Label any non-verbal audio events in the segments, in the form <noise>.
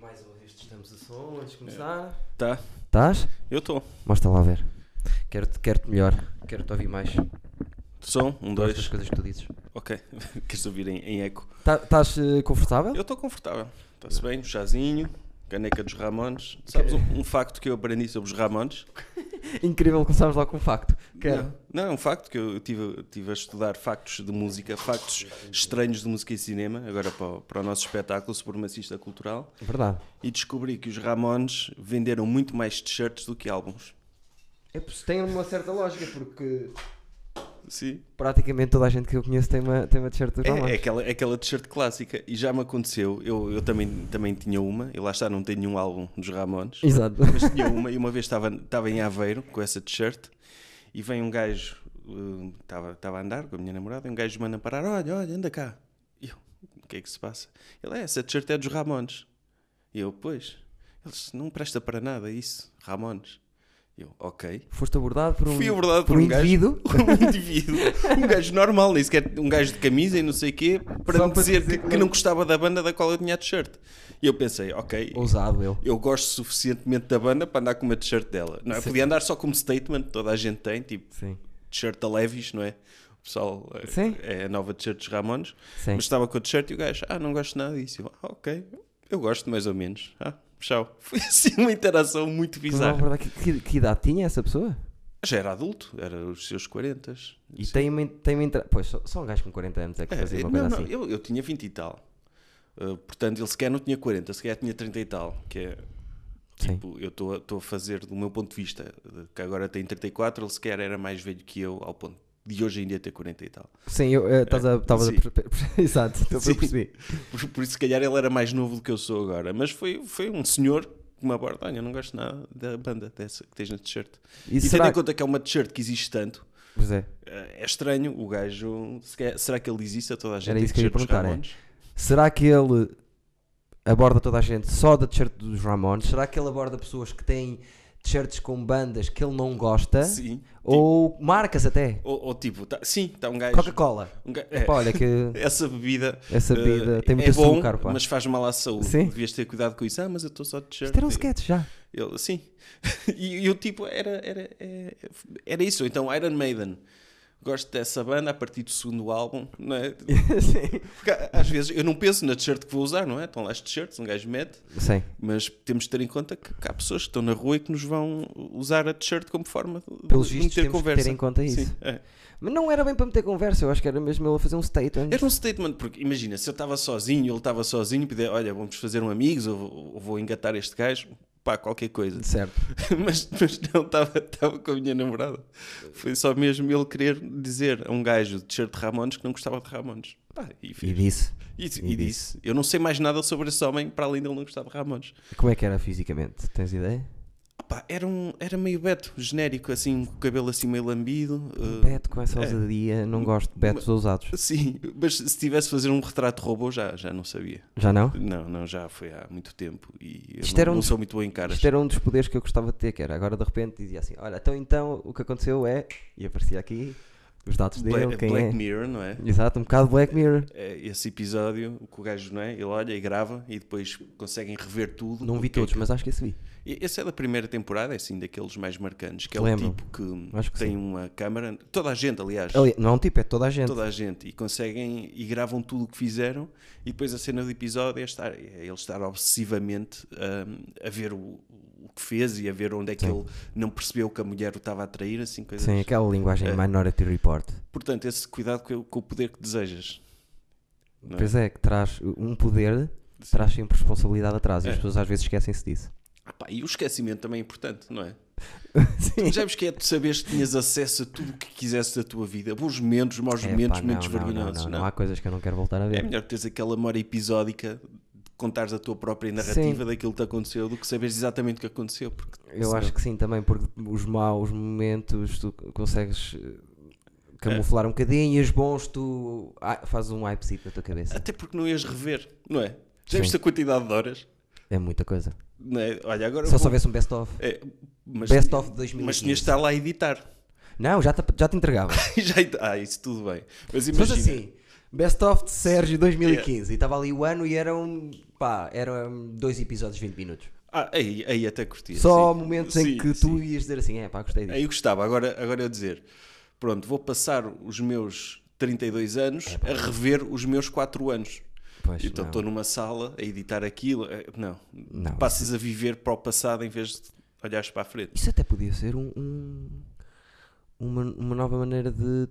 Mais uma vez testamos o som antes de começar. Tá, Estás? eu estou. Mostra lá ver. Quero-te quero melhor. Quero-te ouvir mais. Som, um, Gosto das dois. coisas que tu dizes. Ok. <laughs> Queres ouvir em, em eco? Tá- Estás eh, confortável? Eu estou confortável. Está-se bem, um chazinho, caneca dos Ramones. Sabes um, um facto que eu aprendi sobre os Ramones? <laughs> Incrível, começámos lá com um facto. Quero. Não, não, é um facto que eu tive, tive a estudar factos de música, factos estranhos de música e cinema, agora para o, para o nosso espetáculo Supremacista Cultural, Verdade. e descobri que os Ramones venderam muito mais t-shirts do que álbuns. É, tem uma certa lógica, porque Sim. praticamente toda a gente que eu conheço tem uma, tem uma t-shirt dos É, é aquela, é aquela t-shirt clássica e já me aconteceu. Eu, eu também, também tinha uma, e lá está, não tenho nenhum álbum dos Ramones, Exato. mas tinha uma. E uma vez estava, estava em Aveiro com essa t-shirt e vem um gajo, uh, estava, estava a andar com a minha namorada, e um gajo manda parar: Olha, olha, anda cá. E eu, o que é que se passa? Ele é, essa t-shirt é dos Ramones. E eu, pois, eles não presta para nada isso, Ramones. Eu, ok. Foste abordado por um, Fui abordado por por um um gajo. indivíduo. <laughs> um indivíduo, um gajo normal, nem sequer um gajo de camisa e não sei o quê, para Só me dizer, dizer que, que não- gostava da banda da qual eu tinha a t-shirt. E eu pensei, ok, Ousado ele. eu gosto suficientemente da banda para andar com uma t-shirt dela. Não é? Sim. Podia andar só como statement, toda a gente tem, tipo t-shirt da Levis, não é? O pessoal eh, Sim. é a nova t-shirt dos Ramones. Sim. Mas estava com a t-shirt e o gajo, ah, não gosto nada disso. Eu, ah, ok, eu gosto mais ou menos. Ah, tchau. <laughs> Foi assim uma interação muito bizarra. que, que- que idade tinha essa pessoa? Já era adulto, era os seus 40. E tem uma, tem uma entra... Pois, só, só um gajo com 40 anos é que É, fazia uma não, coisa não, assim. eu, eu tinha 20 e tal. Uh, portanto, ele sequer não tinha 40, sequer tinha 30 e tal. Que é Sim. tipo, eu estou a- fazer do meu ponto de vista, que agora tem 34, ele sequer era mais velho que eu, ao ponto de hoje em dia ter 40 e tal. Sim, eu eh, estás a. Estavas a. per- <laughs> Exato, eu Sim. percebi. Por, por isso, se calhar, ele era mais novo do que eu sou agora. Mas foi, foi um senhor que me aborda: Olha, eu não gosto nada da banda dessa que tens na t-shirt. E, E tendo em conta que é uma t-shirt que existe tanto. Pois é. eh, É estranho, o gajo. Será que ele diz isso a toda a gente? Era isso que eu ia perguntar, é. Será que ele aborda toda a gente só da t-shirt dos Ramones? Será que ele aborda pessoas que têm t-shirts com bandas que ele não gosta? Sim. Ou marcas até? Ou, ou tipo, tá, sim, está um gajo. Coca-Cola. um ga- Epá, olha que <laughs> essa bebida, essa eh, bebida tem muito é bom, açúcar, pá. mas faz mal à saúde. Sim. Devias ter cuidado com isso. Ah, mas eu estou só de t-shirt. Isto era um sketch já. Ele, sim. <laughs> e, o tipo era, era, é- era isso. Então, Iron Maiden. Gosto dessa banda a partir do segundo álbum, não é? <laughs> Sim. Porque às vezes eu não penso na t-shirt que vou usar, não é? Estão lá as t-shirts, um gajo mete, Sim. mas temos de ter em conta que, que há pessoas que estão na rua e que nos vão usar a t-shirt como forma de, Pelos de meter temos conversa. ter em conta isso. Sim, é. Mas não era bem para meter conversa, eu acho que era mesmo ele a fazer um statement. Era um statement, porque imagina, se eu estava sozinho, ele estava sozinho, pedir, olha, vamos fazer um amigos, ou vou engatar este gajo, pá, qualquer coisa. Certo. <laughs> mas, mas não, estava com a minha namorada. Foi só mesmo ele querer dizer a um gajo de t-shirt de Ramones que não gostava de Ramones. Pá, e, E disse. E, e e disse. Eu não sei mais nada sobre esse homem, para além dele não gostar de Ramones. Como é que era fisicamente? Tens ideia? Pá, era, um, era meio beto, genérico, assim, com o cabelo assim meio lambido. uh, Beto com essa é. ousadia, não gosto de betos ousados. Sim, mas se tivesse a fazer um retrato de robô, já, já não sabia. Já não? Não, não, já foi há muito tempo e Isto não, um não dos- sou muito bom em caras. Isto era um dos poderes que eu gostava de ter, que era agora de repente dizia assim, olha, então então o que aconteceu é, e aparecia aqui os dados dele, Black, quem Black é. Mirror, não é? Exato, um bocado Black Mirror. É Esse episódio, o que o gajo, não é? Ele olha e grava e depois conseguem rever tudo. Não vi é todos, que- mas acho que esse vi. Esse é da primeira temporada, é assim, daqueles mais marcantes, que é Lembro. o tipo que, Acho que tem sim. uma câmara, toda a gente, aliás, Ali, não é um tipo, é toda a gente. toda a gente, e conseguem e gravam tudo o que fizeram, e depois a cena do episódio é, estar, é ele estar obsessivamente hum, a ver o, o que fez e a ver onde é que Sim. ele não percebeu que a mulher o estava a atrair, assim, coisas. Sim, aquela linguagem É. Minority Report. Portanto, esse cuidado com, o- com o poder que desejas. não é? Pois é, que traz um poder, traz sempre responsabilidade atrás, e as É. pessoas às vezes esquecem-se disso. Ah pá, e o esquecimento também é importante, não é? <laughs> Sim. Já vos que é tu saberes que tinhas acesso a tudo o que quisesses da tua vida, bons momentos, maus É, momentos, pá, momentos não, não, vergonhosos. não, Não, não, há coisas que eu não quero voltar a É ver. melhor teres aquela memória episódica de contares a tua própria narrativa daquilo que te aconteceu do que saberes exatamente o que aconteceu. Porque Eu senão- acho que sim também, porque os maus momentos tu consegues eh, camuflar um bocadinho e os bons tu ah, fazes um hypezito na tua cabeça. Até porque não ias rever, não é? Já Sim. viste a quantidade de horas? É muita coisa. É? Olha, agora. Só se houvesse um best-of. É, mas, Best of 2015. mas tinhas de estar lá a editar. Não, já te, já te entregava. <laughs> Já, ah, isso tudo bem. Mas imagina. assim, Best of de Sérgio 2015. E estava ali o ano e eram, pá, eram dois episódios de 20 minutos. Ah, aí, aí até curtia. Só sim. momentos em Sim, que sim. tu ias dizer assim, é pá, gostei disso. Aí gostava. Agora, agora eu dizer, pronto, vou passar os meus 32 anos a rever os meus 4 anos. Pois, então estou numa sala a editar aquilo. eh, Não, Não, passas a viver para o passado em vez de olhares para a frente. Isso até podia ser um, um- uma, uma nova maneira de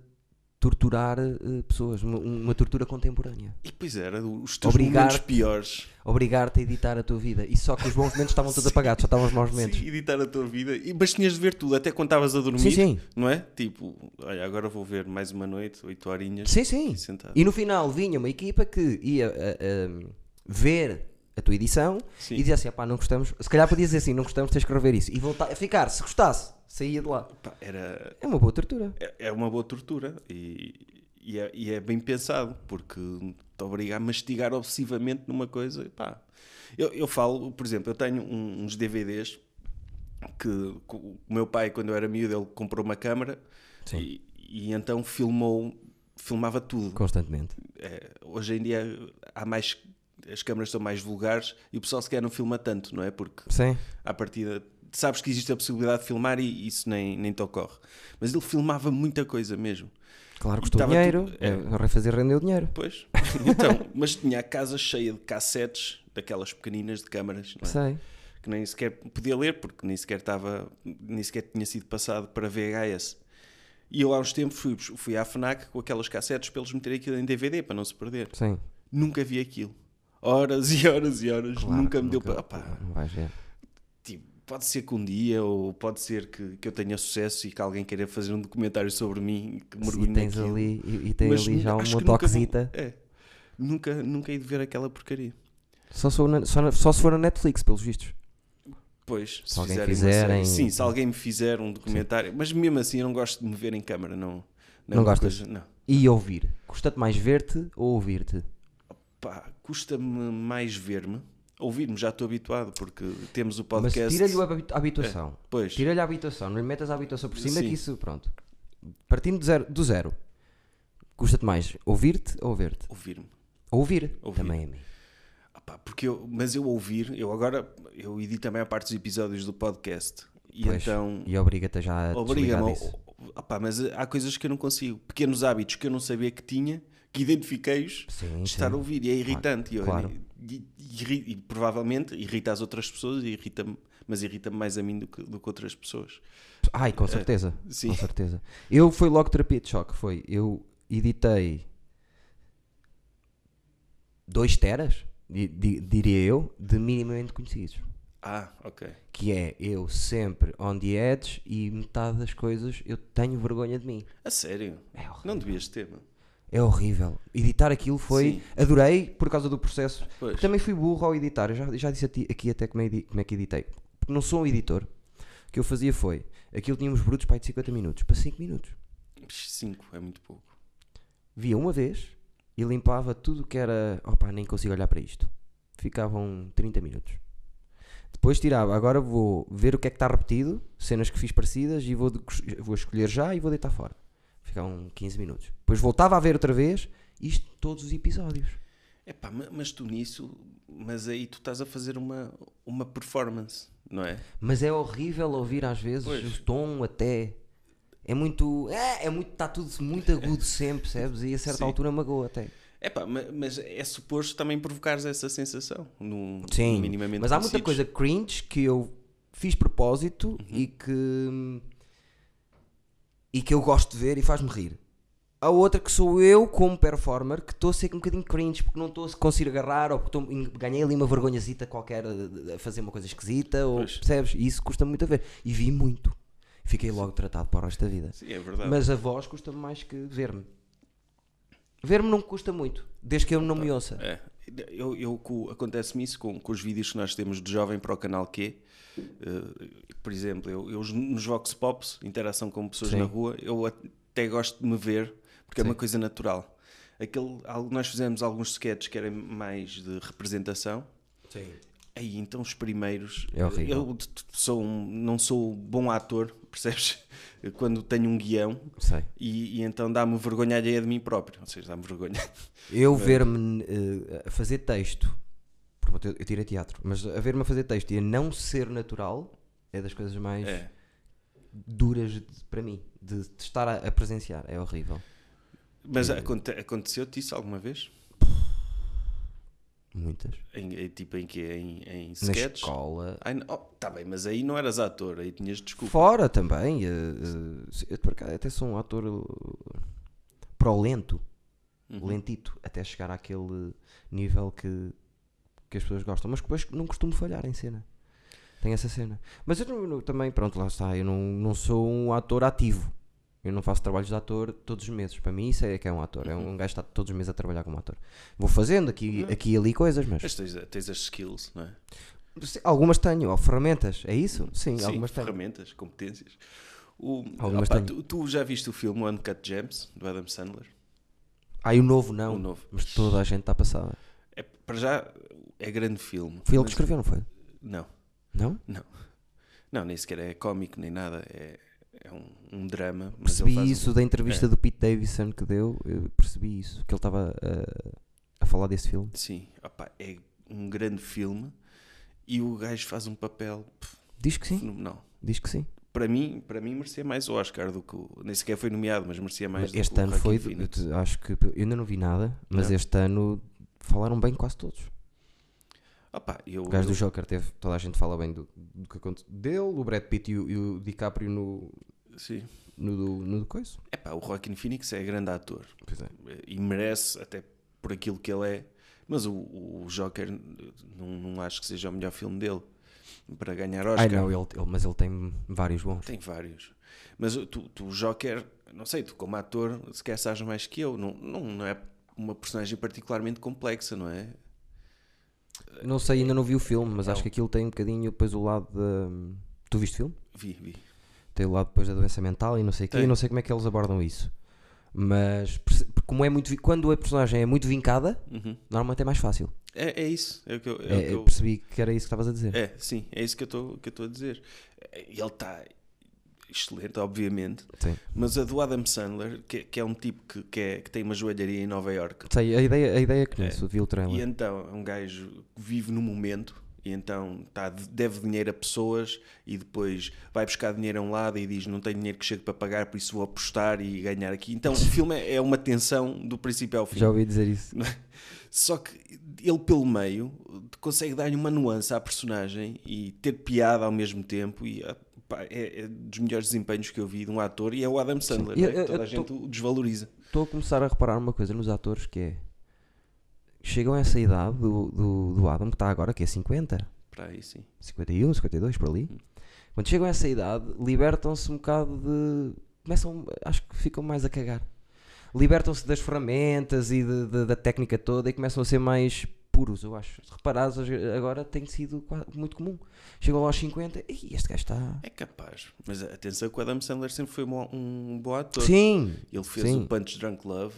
torturar eh, pessoas, uma, uma tortura contemporânea. E pois era, os teus Obrigar- momentos piores. Obrigar-te a editar a tua vida. E só que os bons momentos estavam todos <laughs> apagados, só estavam os maus momentos. Sim, editar a tua vida. E, mas tinhas de ver tudo, até quando estavas a dormir. Sim, sim. Não é? Tipo, olha, agora vou ver mais uma noite, 8 horinhas. Sim, sim. e sentado. E no final vinha uma equipa que ia eh, eh, ver a tua edição Sim. e dizia assim: pá, não gostamos. Se calhar podia dizer assim: não gostamos, tens que rever isso. E voltar a ficar, se gostasse, saía de lá. Pá, era, É uma boa tortura. é, é uma boa tortura e, e, é, e é bem pensado, porque te obriga a mastigar obsessivamente numa coisa. Pá. Eu, eu falo, por exemplo, eu tenho um- uns DVDs que o meu pai, quando eu era miúdo, ele comprou uma câmara e, e então filmou, filmava tudo. Constantemente. É, hoje em dia há mais as câmaras são mais vulgares e o pessoal sequer não filma tanto, não é? Porque Sim. à partida sabes que existe a possibilidade de filmar e isso nem, nem te ocorre. Mas ele filmava muita coisa mesmo. Claro, custou dinheiro. tudo- É. é. Refazer rendeu dinheiro. Pois, <laughs> então, mas tinha a casa cheia de cassetes, daquelas pequeninas de câmaras, não é? Sei. que nem sequer podia ler porque nem sequer estava, nem sequer tinha sido passado para VHS. E eu há uns tempos fui, fui à FNAC com aquelas cassetes para eles meterem aquilo em DVD para não se perder. Sim. Nunca vi aquilo. Horas e horas e horas. Claro, nunca me deu nunca- para. opá, Não vais ver. Pode ser que um dia, ou pode ser que, que eu tenha sucesso e que alguém queira fazer um documentário sobre mim que mergulhe E tens naquilo. ali, e, e tem Mas ali já uma nunca toquezita. É. Nunca, nunca hei de ver aquela porcaria. Só, sou na- só, na- só se for na Netflix, pelos vistos. Pois, se, Se alguém fizerem fizerem- Sim, se alguém me fizer um documentário. Mas mesmo assim, eu não gosto de me ver em câmara. Não, é Não gostas? coisa- não. E ouvir. Custa-te mais ver-te ou ouvir-te? Custa-me mais ver-me. Ouvir-me já estou habituado, porque temos o Mas podcast. tira-lhe a habi- a habituação. Pois, Tira-lhe a habituação. Não lhe metas a habituação por cima Sim. que isso, pronto. Partindo do zero, do zero. Custa-te mais ouvir-te ou ver-te? ouvir-me. Ouvir, Ouvir. também a mim. Ah pá, porque eu, mas eu ouvir, eu agora eu edito também a parte dos episódios do podcast. E Pois, então E obriga-te já a obriga-me. Ah pá, mas há coisas que eu não consigo. Pequenos hábitos que eu não sabia que tinha, que identifiquei-os Sim, estar a sim. ouvir. E é irritante. E eu- claro. E, e e provavelmente irrita as outras pessoas, e irrita mas irrita-me mais a mim do que, do que outras pessoas. Ai, com certeza. É, sim. Com certeza. Eu foi logo terapia de choque. Foi. Eu editei 2 teras, di- di- diria eu, de minimamente conhecidos. Ah, ok. Que é eu sempre on the edge e metade das coisas eu tenho vergonha de mim. A sério? É. Não devias ter, mano. É horrível. Editar aquilo foi. Sim. Adorei por causa do processo. Pois. Também fui burro ao editar. Eu já, já disse ti- aqui até como é, como é que editei. Porque não sou um editor. O que eu fazia foi. Aquilo tínhamos brutos para de 50 minutos. Para 5 minutos. 5 é muito pouco. Via uma vez e limpava tudo que era. Opa, nem consigo olhar para isto. Ficavam 30 minutos. Depois tirava. Agora vou ver o que é que está repetido, cenas que fiz parecidas e vou, de- vou escolher já e vou deitar fora. Ficavam 15 minutos. Depois voltava a ver outra vez isto todos os episódios. Epá, ma- mas tu nisso, mas aí tu estás a fazer uma, uma performance, não é? Mas é horrível ouvir às vezes Pois. o tom até. É muito. É, é muito. Está tudo muito agudo sempre, percebes? E a certa Sim. altura magoa até. Epá, ma- mas é suposto também provocares essa sensação no, Sim, minimamente mas há muita coisa cringe que eu fiz propósito Uhum. e que e que eu gosto de ver e faz-me rir. A outra que sou eu como performer que estou a ser um bocadinho cringe porque não estou a conseguir agarrar ou porque estou- ganhei ali uma vergonhazita qualquer a- fazer uma coisa esquisita ou Pois. percebes? E isso custa muito a ver. E vi muito. Fiquei logo tratado para o resto da vida. Sim, é verdade. Mas a voz custa mais que ver-me. Ver-me não custa muito, desde que eu não me ouça. É, eu, eu co- acontece-me isso com, com os vídeos que nós temos de jovem para o canal Q. Eh, por exemplo, eu, eu nos Vox Pops, interação com pessoas Sim. na rua, eu até gosto de me ver porque é Sim. uma coisa natural. Aquele, nós fizemos alguns sketches que eram mais de representação. Aí então os primeiros. É horrível. Eu sou um- não sou bom ator, <laughs> percebes? Quando tenho um guião Sei. e, e então dá-me vergonha alheia de mim próprio, ou seja, dá-me vergonha. Eu <laughs> ver-me eh, a fazer texto, porque eu tirei teatro, mas a ver-me a fazer texto e a não ser natural é das coisas mais É. duras de- para mim, de, de estar a, a presenciar. É horrível. Mas aconte- aconteceu-te isso alguma vez? Muitas. Em, em- tipo em que? Em, em Na sketches? escola. Ai, oh, tá bem, mas aí não eras ator, aí tinhas desculpa. Fora também. eh, eh, eu por acaso até sou um ator eh, pro lento, Uhum. lentito, até chegar àquele nível que, que as pessoas gostam. Mas depois não costumo falhar em cena. Tem essa cena. Mas eu não- também, pronto, lá está. Eu não, não sou um ator ativo. Eu não faço trabalhos de ator todos os meses. Para mim, isso é que é um ator. É um, um gajo que está todos os meses a trabalhar como ator. Vou fazendo aqui, aqui e ali coisas, mas Mas tens, tens as skills, não é? Algumas tenho. Ou ferramentas, é isso? Sim, Sim, algumas tenho. ferramentas, competências. O, Algumas opá, tenho. tu, tu já viste o filme Uncut Gems, do Adam Sandler? Ah, e o novo não. O novo. Mas toda a gente está passada. É, para já, é grande filme. Foi ele que escreveu, não foi? Não, Não? não, nem sequer é cómico, nem nada. É, é um, um drama. Mas Percebi faz um- isso da entrevista é. do Pete Davidson que deu. Eu percebi isso. Que ele estava a, a falar desse filme. Sim, opá, é um grande filme e o gajo faz um papel pff, Diz que sim. fenomenal. Diz que sim. Para mim, para mim merecia mais o Oscar do que o, nem sequer foi nomeado, mas merecia mais do que este ano foi. Acho que. Eu ainda não vi nada. Mas Não. este ano falaram bem quase todos. Opá, eu, O gajo do eu- Joker teve. Toda a gente fala bem do, do que aconteceu. Dele, o Brad Pitt e o, e o DiCaprio no. Sim. No, do- no, do coisa. Epá, o Joaquin Phoenix é grande ator Pois é. e merece até por aquilo que ele é, mas o, o Joker não, não acho que seja o melhor filme dele para ganhar Oscar. Ai não, ele, ele- mas ele tem vários bons. Tem vários. Mas tu, tu, o Joker, não sei, tu como ator, se quer sabes mais que eu, não, não, não é uma personagem particularmente complexa, não é? Não sei, ainda não vi o filme, mas Não. acho que aquilo tem um bocadinho depois o lado da. Tu viste o filme? Vi, vi. Tem o lado depois da doença mental e não sei o quê. E não sei como é que eles abordam isso. Mas como é muito. Quando a personagem é muito vincada, Uhum. normalmente é mais fácil. É, é isso. É o que eu, é É, que eu percebi que era isso que estavas a dizer. é, sim, é isso que eu estou a dizer. Ele está excelente, obviamente, Sim. mas a do Adam Sandler, que, que é um tipo que, que, é- que tem uma joalharia em Nova York, Sei, a ideia, a ideia que conheço, vi o E trailer. então é um gajo que vive no momento e então tá, deve dinheiro a pessoas e depois vai buscar dinheiro a um lado e diz não tenho dinheiro que chegue para pagar, por isso vou apostar e ganhar aqui. Então o filme é é uma tensão do princípio ao fim. Já ouvi dizer isso. <laughs> Só que ele pelo meio consegue dar-lhe uma nuance à personagem e ter piada ao mesmo tempo e ah, pá, é, é dos melhores desempenhos que eu vi de um ator e é o Adam Sandler, né? eu- eu- toda a eu gente o desvaloriza. Estou a começar a reparar uma coisa nos atores que é. Chegam a essa idade do, do, do Adam, que está agora, que é 50, Para aí sim. 51, 52, por ali. Quando chegam a essa idade, libertam-se um bocado de. Começam, acho que ficam mais a cagar. Libertam-se das ferramentas e de- de- da técnica toda e começam a ser mais puros, eu acho. Se reparares, agora tem sido muito comum. Chegam lá aos 50 e este gajo está. É capaz. Mas atenção que o Adam Sandler sempre foi um, um bom ator. Sim! Ele fez Sim. o Punch Drunk Love.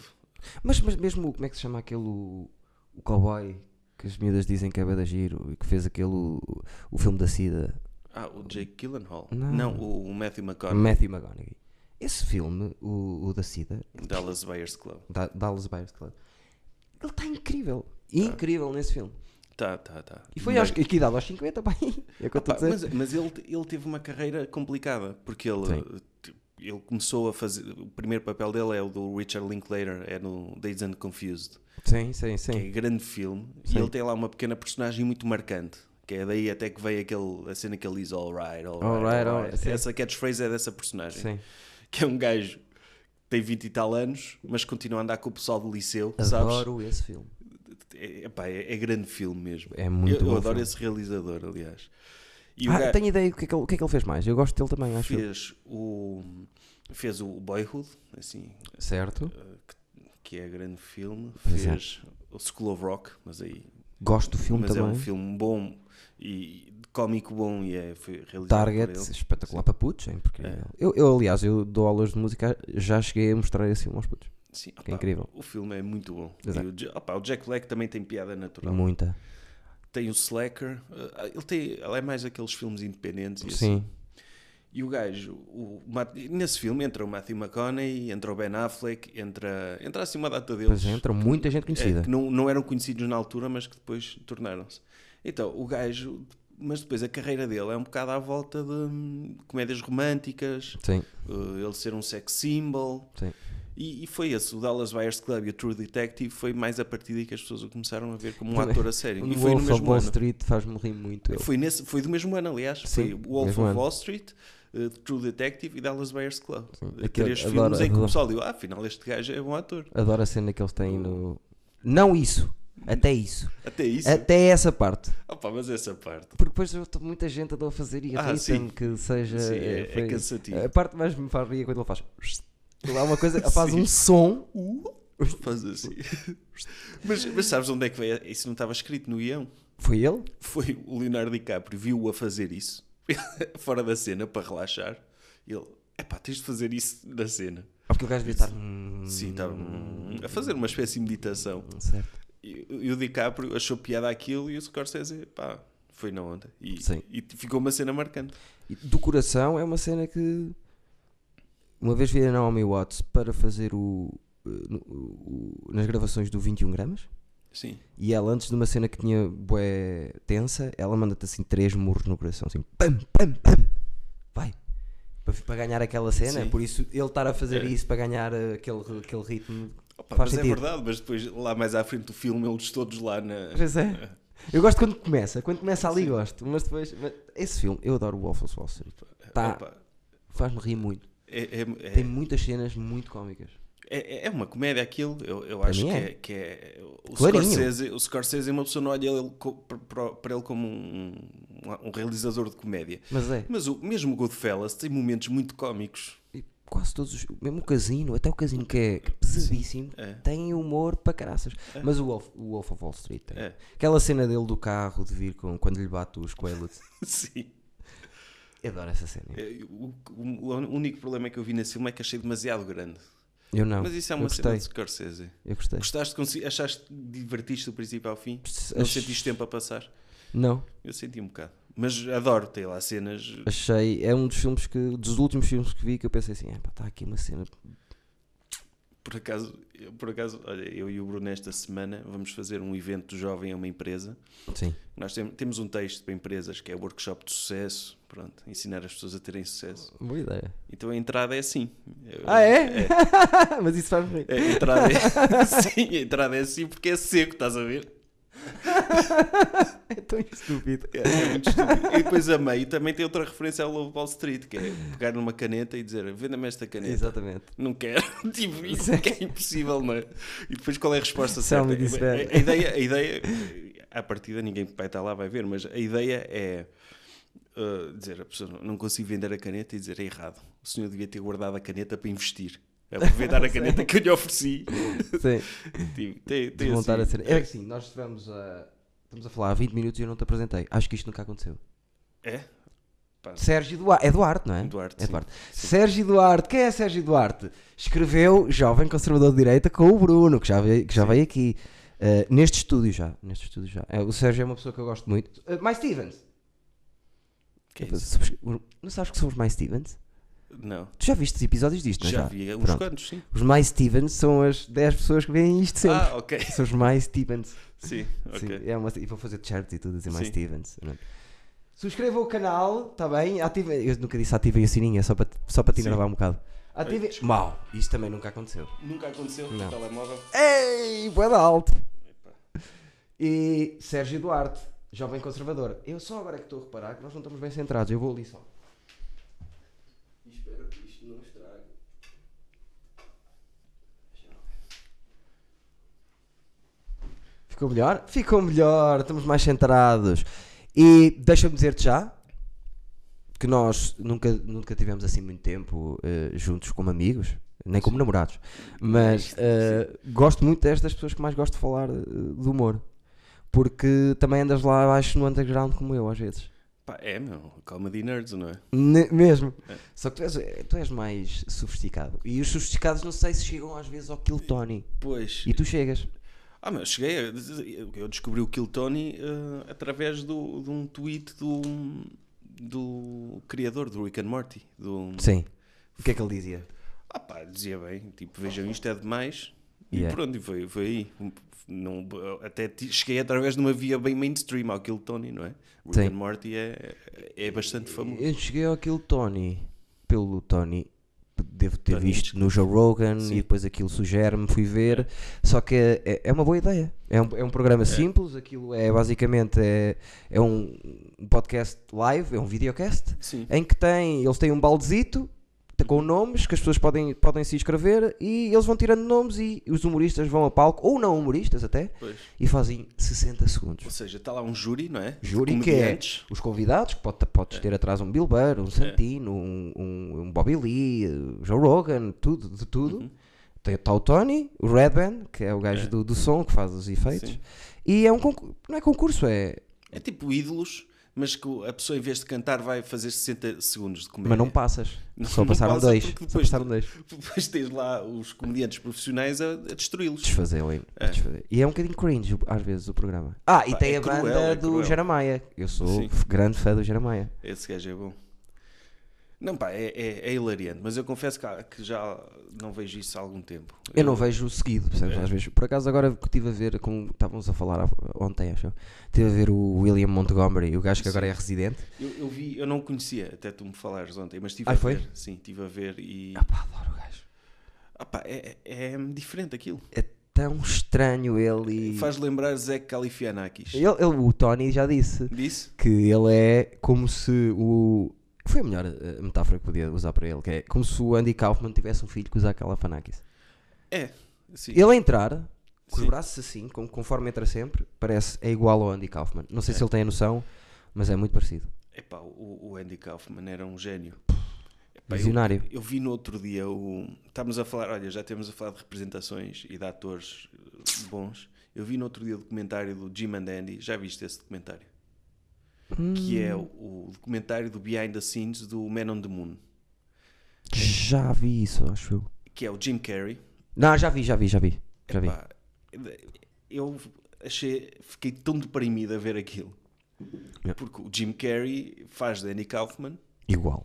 Mas, mas mesmo, como é que se chama aquele. O, cowboy que as miúdas dizem que é da giro e que fez aquele. O, o filme da Sida. Ah, o Jake Gyllenhaal. Não. Não, o, o Matthew McConaughey. Matthew McConaughey. Esse filme, o, o da Sida, Dallas Buyers Club. Da- Dallas Buyers Club. Ele está incrível. Incrível nesse filme. Tá, tá, tá. E foi Mas- aos, que idade? Aos 50, pai. É Pá, mas, mas ele, ele teve uma carreira complicada porque ele, Sim. Ele começou a fazer. O primeiro papel dele é o do Richard Linklater, é no Dazed and Confused, Sim, sim, que sim. é grande filme. Sim. E ele tem lá uma pequena personagem muito marcante. Que é daí até que veio aquele, a cena que ele diz alright, alright, Alright, alright. alright, sim. Essa catchphrase é dessa personagem. sim. Que é um gajo que tem 20 e tal anos, mas continua a andar com o pessoal do liceu, sabes? Adoro esse filme. É, epá, é, é grande filme mesmo. É muito eu, eu adoro filme. esse realizador, aliás. E Ah, gajo tenho ideia do que, é que ele, o que é que ele fez mais. Eu gosto dele também, acho. eu. fez o, fez o Boyhood, assim, Certo. eh, que, que é grande filme. Pois é. Fez o School of Rock, mas aí. Gosto do filme mas também. é um filme bom e cómico bom e é, foi realizado Target, espetacular para putos, é incrível. É. Eu, eu, aliás, eu dou aulas de música, já cheguei a mostrar esse filme aos putos. Sim, que é incrível. O filme é muito bom. Exato. E o, opá, o Jack Black também tem piada natural. Muita. Tem o Slacker. eh, ele, tem, ele é mais aqueles filmes independentes e assim. Sim. E o gajo, o, Matt- nesse filme entra o Matthew McConaughey, entra o Ben Affleck, entra, entra assim uma data deles. Pois entra muita gente É, conhecida. que não, não eram conhecidos na altura, mas que depois tornaram-se. Então, o gajo, mas depois a carreira dele é um bocado à volta de hum, comédias românticas, Sim, uh, ele ser um sex symbol. sim. E, e foi esse, o Dallas Buyers Club e o True Detective, foi mais a partir daí que as pessoas o começaram a ver como um ator a sério. O E foi no Wolf of mesmo Wall ano. Street faz-me rir muito. Foi, nesse, foi do mesmo ano, aliás. Sim, foi o Wolf of ano. Wall Street, uh, True Detective e Dallas Buyers Club. Aquele- Três adoro- filmes em que o pessoal diz, ah, afinal este gajo é bom ator. Adoro a cena que eles têm no. Não isso, até isso. Até isso. Até essa parte. Opa, mas essa parte. Porque depois eu muita gente andou a fazer e Ah, irrita-me que seja. Sim, eh, é, é foi- cansativo. A parte mais me faz rir é quando ele faz. Lá uma coisa, <laughs> faz um som. Faz assim. mas, mas sabes onde é que veio? Isso não estava escrito no guião. Foi ele? Foi o Leonardo DiCaprio, viu-o a fazer isso, <laughs> fora da cena, para relaxar. Ele, epá, tens de fazer isso na cena. Ah, Porque o gajo devia estar. hum, Sim, estava hum, a fazer uma espécie de meditação. Certo. E, e o DiCaprio achou piada aquilo e o Scorsese, pá, foi na onda. E, Sim. e ficou uma cena marcante. E do coração é uma cena que. Uma vez vi a Naomi Watts para fazer o. eh, o- nas gravações do 21 gramas. Sim. E ela, antes de uma cena que tinha bué tensa, ela manda-te assim três murros no coração, assim, pam, pam, pam, vai, para, para ganhar aquela cena. Sim. Por isso, ele estar a fazer É. isso para ganhar aquele, aquele ritmo. Opa, Faz mas é sentido. verdade, mas depois lá mais à frente do filme, eles todos lá na. Pois é. Eu gosto quando começa, quando começa ali gosto, mas depois, mas esse filme, eu adoro o Wolf of Wall Street, Tá. Faz-me rir muito. É, é, é- Tem muitas cenas muito cómicas. É, é uma comédia aquilo, eu, eu acho que é. é. que é- o, Clarinho. Scorsese, o Scorsese, uma pessoa não olha ele para- ele como um, um- realizador de comédia. Mas é, Mas o, mesmo o Goodfellas tem momentos muito cómicos. e quase todos, os- mesmo o casino, até o casino que é pesadíssimo, É. tem humor para caraças. É. Mas o Wolf, o Wolf of Wall Street tem. É. Aquela cena dele do carro de vir com quando lhe bate os <laughs> coelhos. Sim. Eu adoro essa cena. É, O, o- o único problema que eu vi nesse filme é que achei demasiado grande. Eu não. Mas isso é uma cena de Scorsese. Eu gostei. Gostaste, achaste que divertiste do princípio ao fim? Ach- Não sentiste tempo a passar? Não, Eu senti um bocado. Mas adoro, tem lá cenas. achei. É um dos filmes que. Dos últimos filmes que vi que eu pensei assim: ah, está aqui uma cena. Por acaso, eu, por acaso, olha, eu e o Bruno esta semana vamos fazer um evento jovem a uma empresa. Sim. Nós tem- temos um texto para empresas que é workshop de sucesso, pronto, ensinar as pessoas a terem sucesso. Boa ideia. Então a entrada é assim. Ah, é? <laughs> Mas isso faz rir. é, a entrada é, <laughs> sim, a entrada é assim porque é seco, estás a ver? <laughs> É tão estúpido. É, é muito estúpido. E depois a meio também tem outra referência ao Lobo Wall Street, que é pegar numa caneta e dizer venda-me esta caneta. Exatamente. Não quero. <laughs> Tipo, isso é que é impossível, não é? E depois qual é a resposta certa? A, bag. a ideia, a ideia, à partida ninguém vai estar lá vai ver, mas a ideia é uh, dizer a pessoa não consigo vender a caneta e dizer é errado. O senhor devia ter guardado a caneta para investir. Aproveitar a <laughs> caneta que eu lhe ofereci. Sim. <laughs> Tipo, tem, tem assim, a cena. É assim, nós estivemos a. Estamos a falar há 20 minutos e eu não te apresentei. Acho que isto nunca aconteceu. É? Pá, Sérgio Duarte. É Duarte, não é? Duarte, É. Duarte. Sim. Sérgio Duarte. Quem é Sérgio Duarte? Escreveu Jovem Conservador de Direita com o Bruno, que já veio, que já veio aqui. Uh, neste estúdio já. Neste estúdio já. É, o Sérgio é uma pessoa que eu gosto muito. Uh, mais Stevens. Que é isso? Não sabes que somos mais Stevens? Não. Tu já viste episódios disto, não é Já já? vi uns Pronto. quantos, sim. Os mais Stevens são as 10 pessoas que veem isto sempre. Ah, ok. São os mais Stevens. Sim, Sim, ok. é uma, e vou fazer charts e tudo, dizer mais Sim. Stevens. não é? Subscreva o canal, está bem? Ative, eu nunca disse ativem o sininho, é só para, só para te Sim. enervar um bocado. Ativem. Mau, isso também nunca aconteceu. Nunca aconteceu no telemóvel. Ei, boa alto. E Sérgio Duarte, jovem conservador. Eu só agora é que estou a reparar que nós não estamos bem centrados, eu vou ali só. E espero que isto não estrague. Ficou melhor? Ficou melhor, estamos mais centrados. E deixa-me dizer-te já que nós nunca, nunca tivemos assim muito tempo eh, juntos como amigos, nem como namorados, mas eh, gosto muito destas pessoas que mais gosto de falar eh, do humor, porque também andas lá abaixo no underground como eu às vezes. Pá, é, meu. Comedy nerds, não é? Ne- mesmo. É. Só que tu és, tu és mais sofisticado. E os sofisticados não sei se chegam às vezes ao Kill Tony. Pois. E tu chegas. Ah, mas cheguei. a- Eu descobri o Kill Tony eh, através do, de um tweet do, do criador do Rick and Morty. Do, Sim. O que é que ele dizia? Ah pá, dizia bem, tipo, vejam isto é demais. E Yeah. pronto, e foi, foi aí. Não, até cheguei através de uma via bem mainstream ao Kill Tony, não é? Rick Sim. and Morty é, é bastante famoso. Eu cheguei àquele Tony, pelo Tony, devo ter Tony visto no Joe Rogan Sim. e depois aquilo sugere-me, fui ver. Só que é, é uma boa ideia. É um, é um programa simples, aquilo é basicamente é, é um um podcast live, é um videocast, Sim. em que tem, eles têm um baldezito com nomes que as pessoas podem, podem se inscrever e eles vão tirando nomes e os humoristas vão a palco, ou não humoristas até, Pois. e fazem 60 segundos. Ou seja, está lá um júri, não é? Júri que é os convidados, que pode, podes ter atrás um Bill Burr, um Santino, um, um, um Bobby Lee, uh, Joe Rogan, tudo, de tudo. Tem Está o Tony, o Redban, que é o gajo do, do som que faz os efeitos. Sim. E é um concurso, não é concurso, é. É tipo ídolos, mas que a pessoa em vez de cantar vai fazer 60 segundos de comédia. Mas não passas. Não- Só não passaram passa dois. porque Só depois- passaram dois. <laughs> Depois tens lá os comediantes profissionais a, a destruí-los. Desfazê-lo. É. E é um bocadinho cringe às vezes o programa. Ah, e Pá, tem é a cruel, banda é do. Jeremiah. Eu sou Sim. grande fã do Jeremiah. Esse gajo é bom. Não, pá, é, é, é hilariante, mas eu confesso que, que já não vejo isso há algum tempo. Eu não vejo seguido, percebes? É. Às vezes, por acaso, agora que estive a ver, como estávamos a falar ontem, acho, estive a ver o William Montgomery, o gajo que agora é residente. Eu, eu vi, eu não conhecia, até tu me falares ontem, mas estive Ah, a foi? ver. Sim, estive a ver e. Ah, pá, adoro o gajo. Ah, pá, é, é, é diferente aquilo. É tão estranho ele e. Faz lembrar Zé Califianakis. Ele, ele- o Tony já disse Disse? que ele é como se o. Foi a melhor eh, metáfora que podia usar para ele, que é como se o Andy Kaufman tivesse um filho que usa aquela Fanakis. É. Sim. Ele entrar, com os braços assim, com- conforme entra sempre, parece é igual ao Andy Kaufman. Não sei É. se ele tem a noção, mas é muito parecido. Epá, o, o Andy Kaufman era um gênio. Epá, eu- Visionário. Eu, vi no outro dia o. Estamos a falar, olha, já temos a falar de representações e de atores eh, bons. Eu vi no outro dia o documentário do Jim and Andy. Já viste esse documentário? Que é o, o documentário do Behind the Scenes do Man on the Moon. Já vi isso, acho eu. Que é o Jim Carrey. Não, já vi, já vi, já vi. Já vi. Epá, eu achei. Fiquei tão deprimido a ver aquilo. Yeah. Porque o Jim Carrey faz de Andy Kaufman Igual.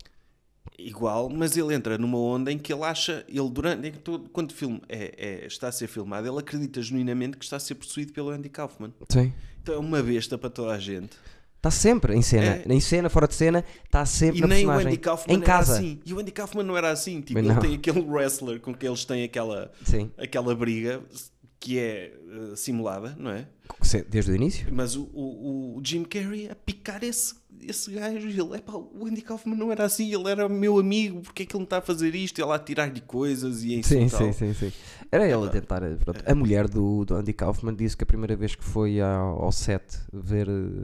igual, mas ele entra numa onda em que ele acha, ele durante, todo- quando o filme é, é- está a ser filmado, ele acredita genuinamente que está a ser possuído pelo Andy Kaufman. Sim. Então é uma besta para toda a gente. Está sempre em cena. É. Em cena, fora de cena, está sempre E na nem o personagem. Andy Kaufman em casa. era assim. E o Andy Kaufman não era assim. Tipo, ele tem aquele wrestler com que eles têm aquela, Sim. aquela briga que é eh, simulada, não é? Desde o início. Mas o, o, o Jim Carrey a picar esse, esse gajo, ele, epá, o Andy Kaufman não era assim, ele era meu amigo, porque é que ele não está a fazer isto? Ele a tirar-lhe coisas e a Sim, sim, sim, sim. Era ele a tentar. eh, pronto. A mulher do, do Andy Kaufman disse que a primeira vez que foi ao, ao set ver eh,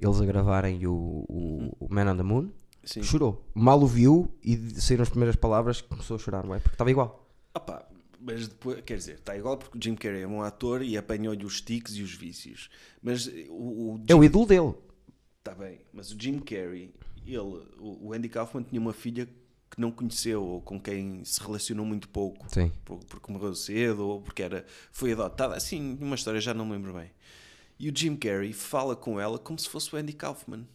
eles a gravarem o, o, o Man on the Moon, Sim. chorou. Mal o viu e saíram as primeiras palavras que começou a chorar, não é? Porque estava igual. Opa, mas depois, quer dizer, está igual porque o Jim Carrey é um ator e apanhou-lhe os tiques e os vícios. Mas o, o É o ídolo dele. Está bem, mas o Jim Carrey, ele, o, Andy Kaufman tinha uma filha que não conheceu ou com quem se relacionou muito pouco. Sim. por- porque morreu cedo ou porque era, foi adotada, assim, uma história já não me lembro bem. E o Jim Carrey fala com ela como se fosse o Andy Kaufman.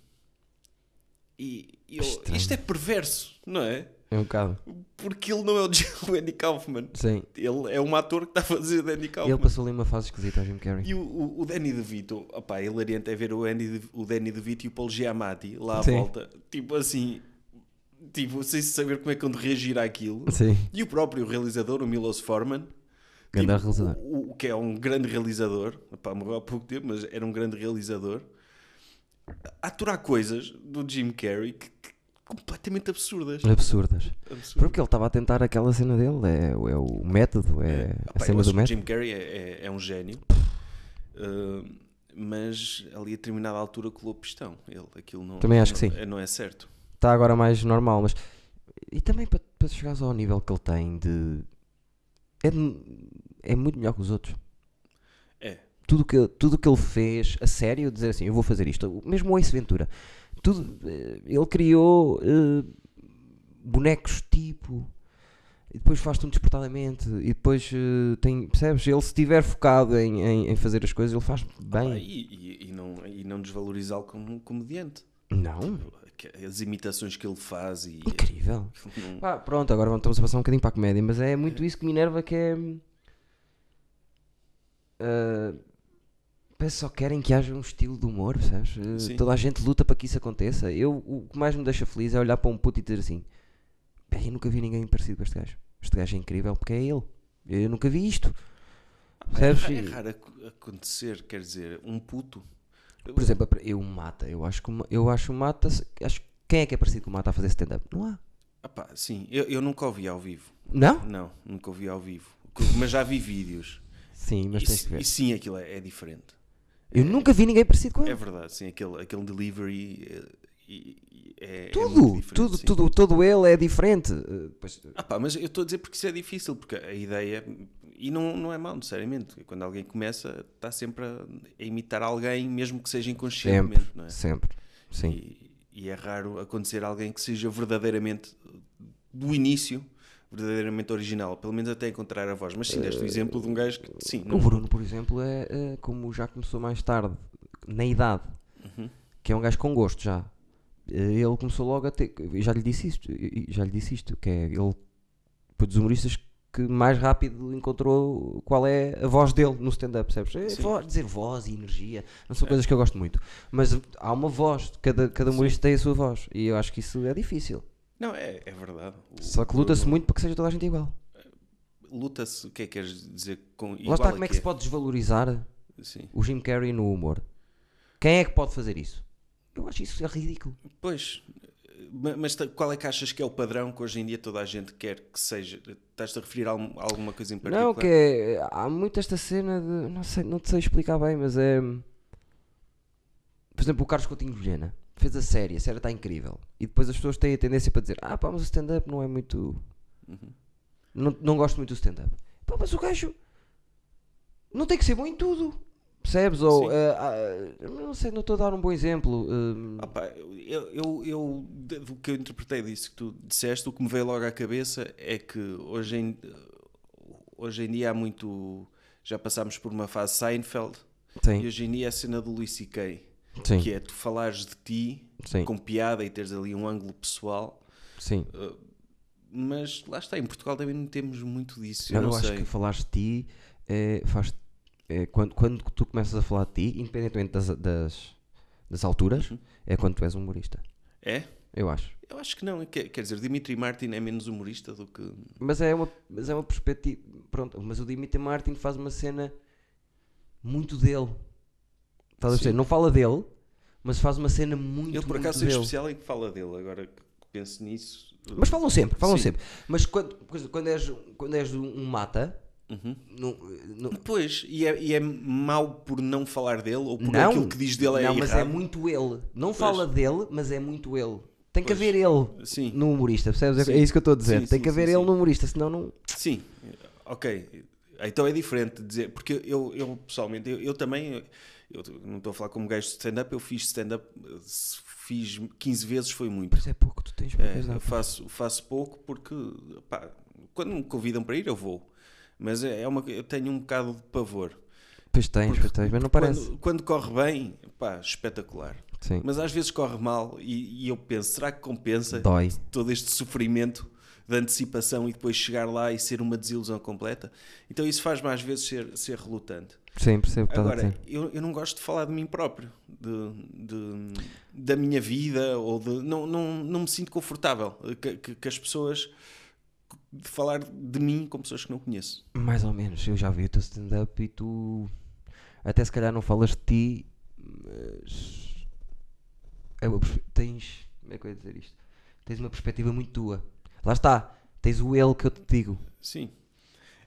E eu- isto é perverso, não é? É um bocado. Porque ele não é o, <laughs> o Andy Kaufman. Sim. Ele é um ator que está a fazer de Andy Kaufman. Ele passou ali uma fase esquisita ao Jim Carrey. E o, o, o Danny DeVito, opá, é hilariante é ver o, Andy, o Danny DeVito e o Paul Giamatti lá à Sim. volta. Tipo assim, tipo, sem saber como é que onde reagir àquilo. Sim. E o próprio realizador, o Milos Forman, Grande tipo, realizador. O, o que é um grande realizador, Epá, morreu há pouco tempo, mas era um grande realizador, a aturar coisas do Jim Carrey que, que- completamente absurdas. Absurdas. Absurdas. Porque ele estava a tentar aquela cena dele. É, é o método, é, a Epá, eu cena do que o método. Jim Carrey é, é- é um gênio, Uh, mas ali a determinada altura colou pistão. Ele, aquilo não, Também acho que não- sim. é- Não é certo. Está agora mais normal, mas. E também para, para chegares ao nível que ele tem de. É, é muito melhor que os outros. É. Tudo que, tudo que ele fez, a sério, dizer assim, eu vou fazer isto. Mesmo o Ace Ventura. Tudo, eh, ele criou eh, bonecos tipo. E depois faz tudo despertadamente. E depois eh, tem. Percebes? Ele se estiver focado em, em, em fazer as coisas, ele faz Pá, bem. e, e- e não, e não desvalorizá-lo como um comediante. Não. que- as imitações que ele faz e. Incrível. <laughs> Pá, pronto, agora estamos a passar um bocadinho para a comédia, mas é muito isso que me enerva que é. ah, parece que só querem que haja um estilo de humor, percebes? Ah, Sim. toda a gente luta para que isso aconteça. Eu, o que mais me deixa feliz é olhar para um puto e dizer assim: "Bem, eu nunca vi ninguém parecido com este gajo. Este gajo é incrível porque é ele. Eu nunca vi isto. É, Percebes? é E- raro ac- acontecer, quer dizer, um puto. Por exemplo, eu Mata, eu acho que eu acho Mata, acho quem é que é parecido com o Mata a fazer stand-up? Não há. Ah pá, sim, eu, eu nunca ouvi ao vivo. Não? Não, nunca ouvi ao vivo. Mas já vi vídeos. Sim, mas E, tens se- que ver. e sim, aquilo é, é diferente. Eu nunca vi ninguém parecido com ele. É verdade, sim, aquele, aquele delivery eh, é, é tudo, tudo, sim. tudo, todo ele é diferente. Pois, Ah pá, mas eu estou a dizer porque isso é difícil, porque a ideia, e não, não é mau necessariamente, quando alguém começa, está sempre a, a imitar alguém, mesmo que seja inconscientemente, sempre, não é? sempre. Sim. E, e é raro acontecer alguém que seja verdadeiramente, do início, verdadeiramente original, pelo menos até encontrar a voz. Mas sim, deste o exemplo de um gajo que, sim, O não, Bruno, por exemplo, é, é como já começou mais tarde, na idade, Uhum. que é um gajo com gosto já. Uh, Ele começou logo a ter. Já lhe disse isto, já lhe disse isto, que é ele foi dos humoristas que mais rápido encontrou qual é a voz dele no stand-up, percebes? É voz- dizer voz e energia, não são coisas que eu gosto muito, mas há uma voz, cada, cada humorista tem a sua voz, e eu acho que isso é difícil. não é, é verdade. O Só que luta-se muito para que seja toda a gente igual. Luta-se, o que é que queres dizer com Lá igual está, a como é que se pode desvalorizar Sim. o Jim Carrey no humor? Quem é que pode fazer isso? Eu acho isso ridículo. Pois, mas qual é que achas que é o padrão que hoje em dia toda a gente quer que seja? Estás-te a referir a alguma coisa em particular? Não, que é, há muito esta cena de. Não sei, não te sei explicar bem, mas é. Por exemplo, o Carlos Coutinho Vilhena fez a série, a série está incrível. E depois as pessoas têm a tendência para dizer: Ah, pá, mas o stand-up não é muito. Uhum. Não, não gosto muito do stand-up. Pá, mas o gajo. Não tem que ser bom em tudo. Percebes? Ou. Eh, ah, não sei, não estou a dar um bom exemplo. Ah pá, eu, eu, eu- do que eu interpretei disso que tu disseste, o que me veio logo à cabeça é que hoje em, hoje em dia há muito. Já passámos por uma fase Seinfeld e sim, hoje em dia é a cena do Louis C.K. Que é tu falares de ti sim, com piada e teres ali um ângulo pessoal. sim. Mas lá está, em Portugal também não temos muito disso. Eu eu não acho sei. que falares de ti é, faz, é, quando, quando tu começas a falar de ti, independentemente das, das, das alturas, Uhum. é quando tu és um humorista. É? Eu acho. Eu acho que não. Quer, quer dizer, Dimitri Martin é menos humorista do que. Mas é uma, mas é uma perspectiva. Pronto, mas o Dimitri Martin faz uma cena muito dele. Estás a perceber? Não fala dele, mas faz uma cena muito, Ele por acaso é dele. especial em que fala dele. Agora que penso nisso. Mas falam sempre, falam Sim. sempre. Mas quando, quando, és, quando és um mata, Uhum. não, não, Pois, e é, e é mau por não falar dele ou por Não, aquilo que diz dele é não, mas é errado? muito ele. Não Pois. fala dele, mas é muito ele. Tem que Pois. haver ele Sim, no humorista, percebes? É- Sim. É isso que eu estou a dizer. Sim, Tem que haver ele no humorista, senão não. sim, ok. Então é diferente dizer, porque eu, eu pessoalmente, eu, eu também, eu não estou a falar como gajo de stand-up, eu fiz stand-up, fiz 15 vezes foi muito. Mas é pouco, tu tens para É, eu faço, faço pouco porque pá, quando me convidam para ir eu vou. Mas é é uma, eu tenho um bocado de pavor. Pois tens, pois tens, mas não parece. Quando, quando corre bem, pá, espetacular. Sim. Mas às vezes corre mal e, e eu penso, será que compensa Dói. todo este sofrimento de antecipação e depois chegar lá e ser uma desilusão completa? Então isso faz-me às vezes ser, ser relutante. Sim, percebo Agora, eu, eu não gosto de falar de mim próprio, de, de- da minha vida, ou de. Não, não, não me sinto confortável que, que- que as pessoas. De falar de mim com pessoas que não conheço. Mais ou menos. Eu já vi o teu stand-up e tu. Até se calhar não falas de ti, mas. É uma tens. Como é que eu ia dizer isto? Tens uma perspectiva muito tua. Lá está. Tens o ele que eu te digo. Sim.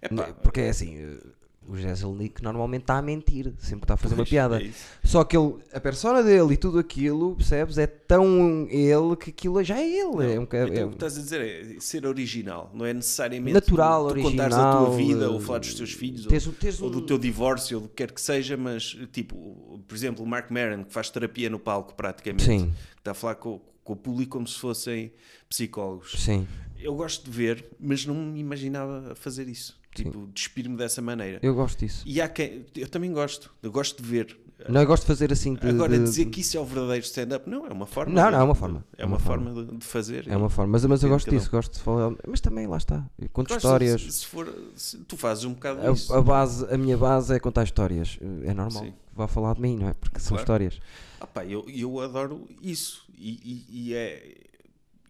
Epá, Porque é assim. Eh, O José Zelnick normalmente está a mentir, sempre está a fazer uma pois, piada. é. Só que ele, a persona dele e tudo aquilo, percebes? É tão ele que aquilo já é ele. é um, Então, é o que estás a dizer é ser original, não é necessariamente natural, tu, tu original. contares a tua vida eh, ou falar dos teus filhos Tens, ou, tens ou do teu divórcio ou do que quer que seja, mas tipo, por exemplo, o Mark Maron que faz terapia no palco praticamente, Sim, que está a falar com, com o público como se fossem psicólogos. sim. Eu gosto de ver, mas não me imaginava fazer isso. Tipo, despir-me dessa maneira. Eu gosto disso. E há quem. Eu também gosto. Eu gosto de ver. Não, eu gosto de fazer assim. De, Agora, de- dizer que isso é o verdadeiro stand-up, não, é uma forma. Não, de- não, é uma forma. É uma, forma, de, de fazer. É uma forma, mas, mas eu gosto disso, gosto de falar. Mas também, lá está. Eu conto histórias. Se, se for, se tu fazes um bocado. A, a base, a minha base é contar histórias. É normal Sim. vá falar de mim, não é? Porque são Claro. histórias. Ah pá, eu, eu adoro isso e, e- e é,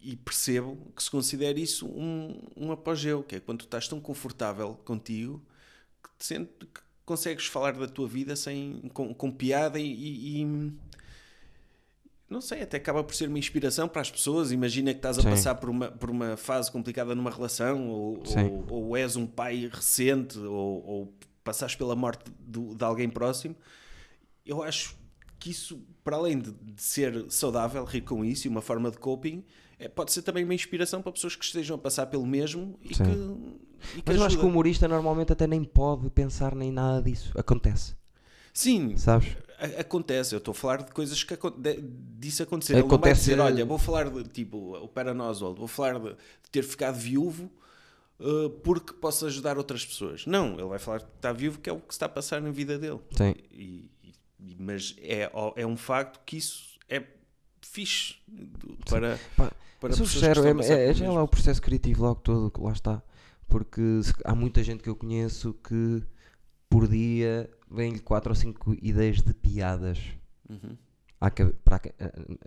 e percebo que se considera isso um, um apogeu, que é quando tu estás tão confortável contigo que, te sente, que consegues falar da tua vida sem, com, com piada e, e- e- não sei, até acaba por ser uma inspiração para as pessoas. Imagina que estás a Sim. passar por uma, por uma fase complicada numa relação, ou, ou, ou és um pai recente, ou, ou passaste pela morte do- de alguém próximo. Eu acho que isso, para além de, de ser saudável, rir com isso e uma forma de coping, é, pode ser também uma inspiração para pessoas que estejam a passar pelo mesmo e Sim. que, e que Mas eu acho que o humorista normalmente até nem pode pensar nem nada disso. Acontece, Sim, sabes? acontece. Eu estou a falar de coisas que de- disso acontecer. Ele não vai Acontece- dizer, olha, vou falar de tipo o Patton Oswalt, vou falar de, ter ficado viúvo uh, porque posso ajudar outras pessoas. Não, ele vai falar que está viúvo, que é o que se está a passar na vida dele. Sim. E- e- mas é, é um facto que isso fixe para, Pá, para sou pessoas sincero, que estão é, é, já é lá o processo criativo logo todo que lá está. Porque há muita gente que eu conheço que por dia vem-lhe 4 ou 5 ideias de piadas. Uhum. para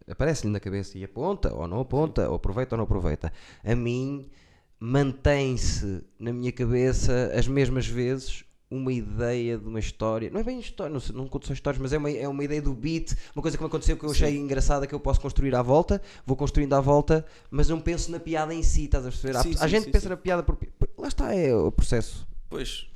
aparece-lhe na cabeça e aponta ou não aponta, ou aproveita ou não aproveita. A mim mantém-se na minha cabeça as mesmas vezes uma ideia de uma história. Não é bem história, não, sei, não conto só histórias, mas é uma, é uma ideia do beat, uma coisa que me aconteceu que eu achei engraçada que eu posso construir à volta, vou construindo à volta, mas não penso na piada em si, estás a perceber? Há- Sim, a sim, gente sim, pensa sim. na piada por. Lá está, é o processo. Pois.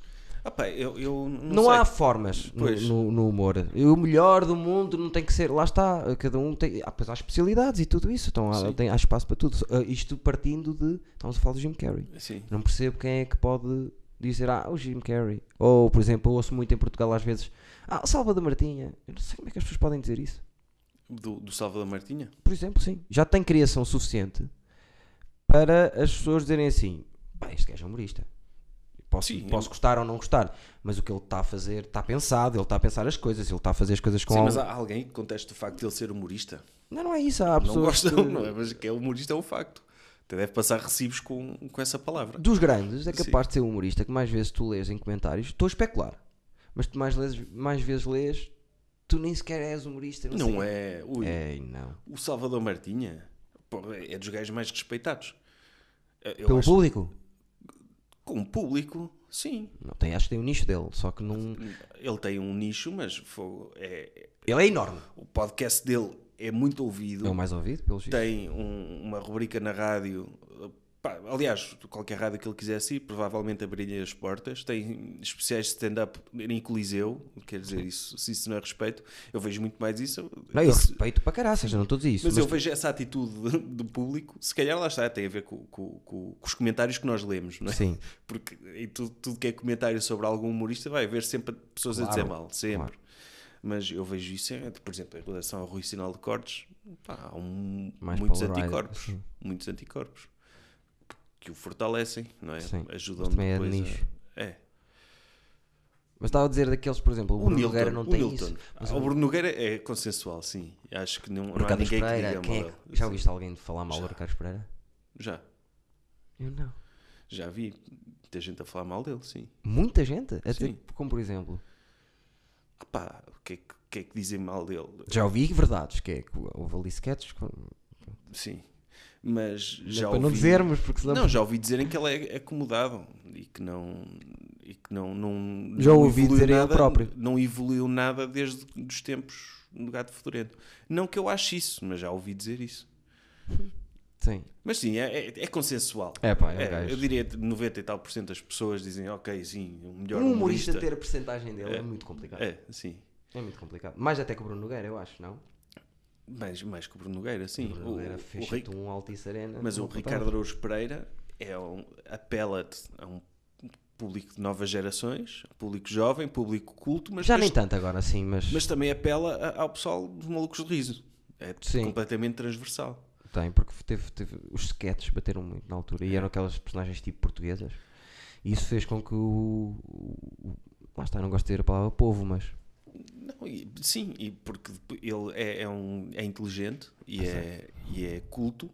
Ah, pá, eu, eu não, Não, há formas no, no- no humor. O melhor do mundo não tem que ser. Lá está, cada um tem. Ah, pois há especialidades e tudo isso. Então há, Sim. tem, há espaço para tudo. Ah, isto partindo de. Estamos a falar do Jim Carrey. Sim. Não percebo quem é que pode dizer. Ah, o Jim Carrey. Ou, por exemplo, eu ouço muito em Portugal às vezes. Ah, Salva da Martinha. Eu não sei como é que as pessoas podem dizer isso. Do, do Salva da Martinha? Por exemplo, sim. Já tem criação suficiente para as pessoas dizerem assim: pá, este gajo é humorista. Posso, Sim, posso eu- gostar ou não gostar, mas o que ele está a fazer está pensado, ele está a pensar as coisas, ele está a fazer as coisas com Sim, al- mas há alguém que conteste o facto de ele ser humorista. Não, não é isso. Há Não pessoas gostam, que- não é? Mas que é humorista é um facto. Até deve passar recibos com, com essa palavra. dos grandes, é Sim. capaz de ser humorista que mais vezes tu lês em comentários. Estou a especular, mas tu mais, lês, mais vezes lês, tu nem sequer és humorista. Não, Não é. Ui, É, não. O Salvador Martinha é dos gajos mais respeitados. Eu Pelo acho- público? Com o público, sim. Não tem, acho que tem o nicho dele, só que não. Ele tem um nicho, mas fogo, é, Ele é enorme. o podcast dele é muito ouvido. É o mais ouvido, pelos vistos. tem um- uma rubrica na rádio. pá, aliás, qualquer rádio que ele quisesse ir, provavelmente abriria as portas. Tem especiais de stand-up em Coliseu, quer dizer, isso, se isso não é respeito, eu vejo muito mais isso. Não, eu Isso- respeito para caraças, não estou a dizer isso. mas, eu vejo essa atitude de- <laughs> do público, se calhar lá está, tem a ver com, com- com- com os comentários que nós lemos, não é? Sim, Porque em tudo, tudo que é comentário sobre algum humorista vai haver sempre pessoas a dizer Claro, mal, sempre. claro. Mas eu vejo isso, é, por exemplo, em relação ao Rui Sinal de Cortes, pá, há um- muitos polarized, anticorpos. sim. Muitos anticorpos que o fortalecem, não é? Sim, Ajudam é de depois a- nicho. É. Mas estava a dizer daqueles, por exemplo, o Bruno Nilton, Nogueira não o tem Nilton. isso. Mas Ah, o Bruno Nogueira é consensual, sim. Acho que não, não há ninguém que Pereira, diga quem é mal. que- já ouviste alguém falar mal do. Ricardo Pereira? Já. Eu não. Já vi muita gente a falar mal dele, sim. Muita gente? Até, Sim. como por exemplo, Ah pá, o que é que, é que dizem mal dele? já ouvi verdades, que é que houve ali sketches, com- Sim. Mas já para ouvi... não dizermos, porque senão... Não, já ouvi dizerem que ele é acomodado e que não e que não, não Já não ouvi evoluiu dizer ele nada, próprio. não evoluiu nada desde os tempos do gato fedorento. Não que eu ache isso, mas já ouvi dizer isso. Sim. Mas sim, é, é, é consensual. É pá, é É, gajo. eu diria que 90 e tal por cento das pessoas dizem, ok, sim, o melhor Um humorista humorista. ter a percentagem dele é, É. muito complicado. É, sim. É muito complicado. Mais até que o Bruno Nogueira, eu acho, não? Mais, mais que o Bruno Nogueira, sim. o Bruno Nogueira fez um Altice Arena. Mas o contava. Ricardo Araújo Pereira é um, apela-te a um público de novas gerações, público jovem, público culto, mas, Já nem tanto agora, sim, mas, mas também apela ao pessoal dos malucos de riso. É Sim. completamente transversal. Tem, porque teve, teve- os sketches bateram muito na altura É. e eram aquelas personagens tipo portuguesas. E isso fez com que o. lá está, não gosto de dizer a palavra povo, mas Não, e- sim, e porque ele é, é um, é inteligente e é, e é culto,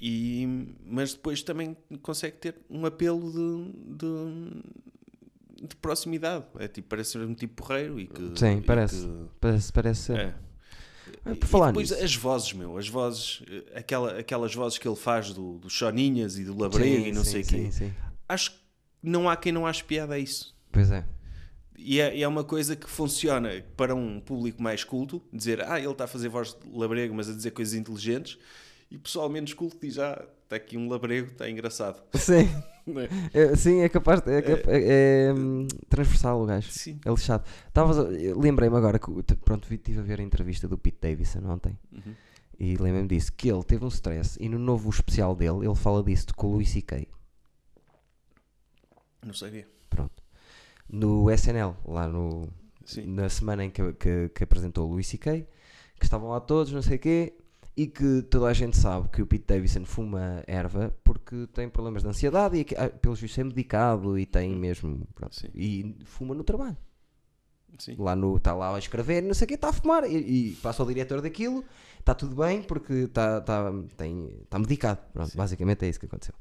e, mas depois também consegue ter um apelo de, de, de proximidade. É tipo, parece ser um tipo porreiro e que. Sim, parece. que- Parece, parece ser. é. Ah, E por falar depois nisso. as vozes, meu, as vozes, eh, aquela, aquelas vozes que ele faz do, do Choninhas e do Labrega Sim, e não sim, sei o quê. sim. Acho que não há quem não ache piada a isso. Pois é. E é, e é uma coisa que funciona para um público mais culto, dizer, ah, ele está a fazer voz de labrego, mas a dizer coisas inteligentes, e o pessoal menos culto diz, ah, está aqui um labrego, está engraçado. Sim, É? é, sim, é capaz. É, capa- é, é, hum, transversal o gajo. Sim. É lixado. Lembrei-me agora que, pronto, estive a ver a entrevista do Pete Davidson ontem Uhum. e lembrei-me disso, que ele teve um stress e no novo especial dele ele fala disso com o Louis C.K. Não sabia. Pronto. No SNL, lá no, Sim. na semana em que, que, que apresentou o Louis C.K., que estavam lá todos, não sei o quê, e que toda a gente sabe que o Pete Davidson fuma erva porque tem problemas de ansiedade e, ah, pelos vistos, é medicado e tem mesmo. pronto, e fuma no trabalho. Sim. Lá no, está lá a escrever, não sei o quê, está a fumar. E, e passa ao diretor daquilo, está tudo bem porque está tá, tem- tá medicado. Pronto, basicamente é isso que aconteceu.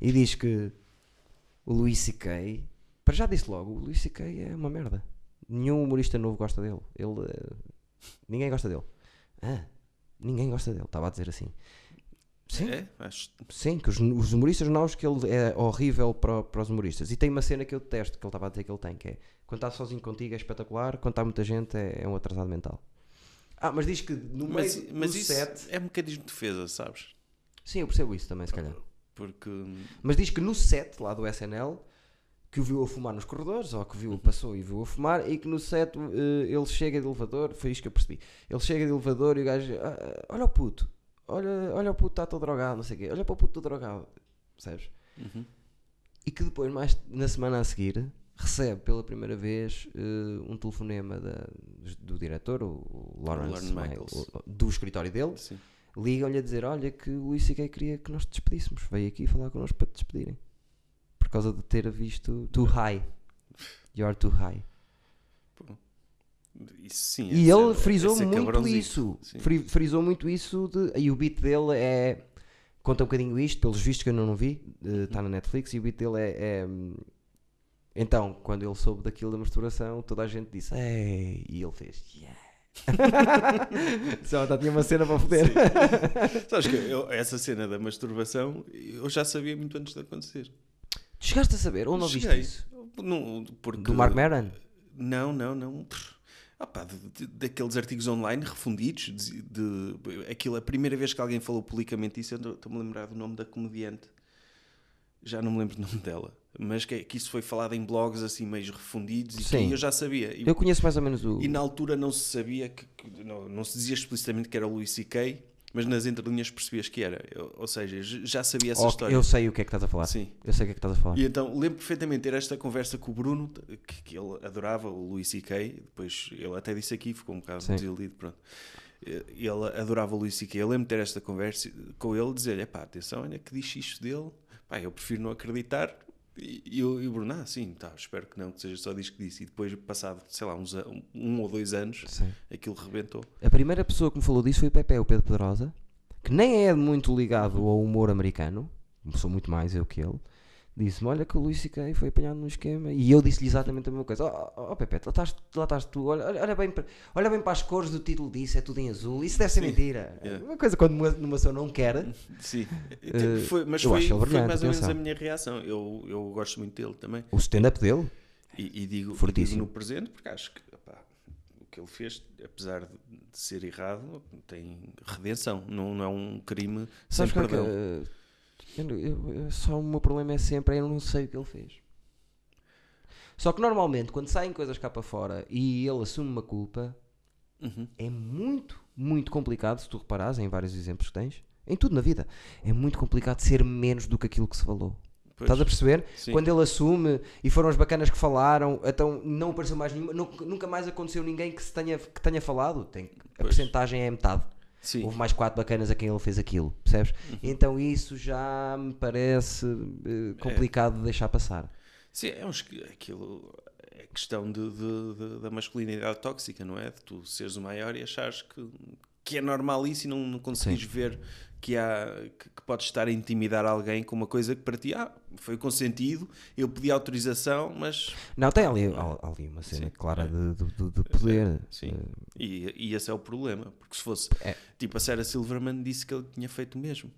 E diz que o Louis C.K. Para já disse logo, o Louis C.K. é uma merda. Nenhum humorista novo gosta dele. Ele, eh, ninguém gosta dele. Ah, ninguém gosta dele, estava a dizer assim. Sim, É? Acho... sim, que os, os humoristas novos que ele é horrível para, para os humoristas. E tem uma cena que eu detesto, que ele estava a dizer que ele tem, que é quando está sozinho contigo é espetacular, quando está muita gente é, é um atrasado mental. Ah, mas diz que no meio Mas, do mas isso set. é mecanismo de defesa, sabes? Sim, eu percebo isso também, se calhar. Porque. Mas diz que no set lá do SNL que o viu a fumar nos corredores, ou que viu, passou e viu a fumar, e que no set eh, ele chega de elevador, foi isto que eu percebi. Ele chega de elevador e o gajo, "Ah, ah, olha o puto, olha, olha o puto, está todo drogado, não sei o quê, olha para o puto todo drogado, percebes? Uhum. E que depois, mais na semana a seguir, recebe pela primeira vez eh, um telefonema da- do diretor, o, o Lawrence? Michaels. O- do escritório dele, ligam-lhe a dizer: Olha, que o Luís C.K. queria que nós te despedíssemos. Veio aqui falar connosco para te despedirem. Por causa de ter visto Too High. You're too high. Isso sim. E ele é- frisou é muito isso. Fri- frisou muito isso. De, e o beat dele é. Conta um bocadinho isto, pelos vistos que eu não, não vi. Está na Netflix. E o beat dele é. é, então, quando ele soube daquilo da masturbação, toda a gente disse: Ei! E ele fez: Yeah! <laughs> Só tá, tinha uma cena para foder. <laughs> Sabes que eu- essa cena da masturbação eu já sabia muito antes de acontecer. Chegaste a saber? Onde ouviste Cheguei. isso? Não, porque, Do Mark Maron? Não, não, não. Ah pá, de- de- daqueles artigos online refundidos, de, de- aquilo, a primeira vez que alguém falou publicamente isso, eu estou-me a lembrar do nome da comediante. Já não me lembro do nome dela. Mas que, que isso foi falado em blogs assim meio refundidos e Sim. eu já sabia. E, Eu conheço mais ou menos o. e na altura não se sabia, que, que- não, não se dizia explicitamente que era o Louis C.K., mas nas entrelinhas percebias que era. Eu- ou seja, já sabia essa história. eu sei o que é que estás a falar. Sim. Eu sei o que é que estás a falar. E então lembro perfeitamente ter esta conversa com o Bruno, que, que ele adorava, o Luís C.K., depois ele até disse aqui, ficou um bocado Sim. desiludido, pronto. Ele adorava o Luís C.K., eu lembro de ter esta conversa com ele, dizer-lhe, pá, atenção, olha que diz isto dele, pá, eu prefiro não acreditar, e, e, o- e o Bruno, ah, sim, tá, espero que não, que seja só diz que disse, e depois, passado, sei lá, uns, um ou dois anos, Sim. aquilo rebentou. A primeira pessoa que me falou disso foi o Pepe, o Pedro Pedrosa, que nem é muito ligado ao humor americano, sou muito mais eu que ele. Disse-me: Olha, que o Luís C.K. foi apanhado num esquema. E eu disse-lhe exatamente a mesma coisa: Ó oh, Pepe, lá estás, lá estás tu, olha, olha, bem para, olha bem para as cores do título disso, é tudo em azul. Isso deve ser Sim. mentira. Yeah. Uma coisa quando uma, uma pessoa não quer. Sim, Eh, foi, mas foi, foi mais ou menos atenção. a minha reação. Eu, eu gosto muito dele também. O stand-up dele? E, e digo, digo Fortíssimo. no presente, porque acho que opá, o que ele fez, apesar de ser errado, tem redenção. Não, não é um crime sem Sabes qual é que, perdão. Eu eu- eu- só o meu problema é sempre eu não sei o que ele fez. Só que normalmente quando saem coisas cá para fora e ele assume uma culpa, Uhum. é muito, muito complicado, se tu reparares em vários exemplos que tens, em tudo na vida, é muito complicado ser menos do que aquilo que se falou. Pois, Estás a perceber? sim. Quando ele assume e foram as bacanas que falaram, então não apareceu mais nenhuma, nu- nunca mais aconteceu ninguém que, se tenha, que tenha falado. Tem, a Pois. percentagem é metade. Sim. Houve mais quatro bacanas a quem ele fez aquilo, percebes? Uhum. Então isso já me parece eh, complicado de deixar passar. Sim, é um aquilo é questão de, de- de- da masculinidade tóxica, não é? De tu seres o maior e achares que, que é normal isso e não, não conseguires ver que, há, que, que podes estar a intimidar alguém com uma coisa que para ti ah, foi consentido, eu pedi autorização, mas Não, tem ali, al- ali uma cena clara de, de- de- de poder. sim. E, e esse é o problema, porque se fosse É. tipo a Sarah Silverman disse que ele tinha feito o mesmo,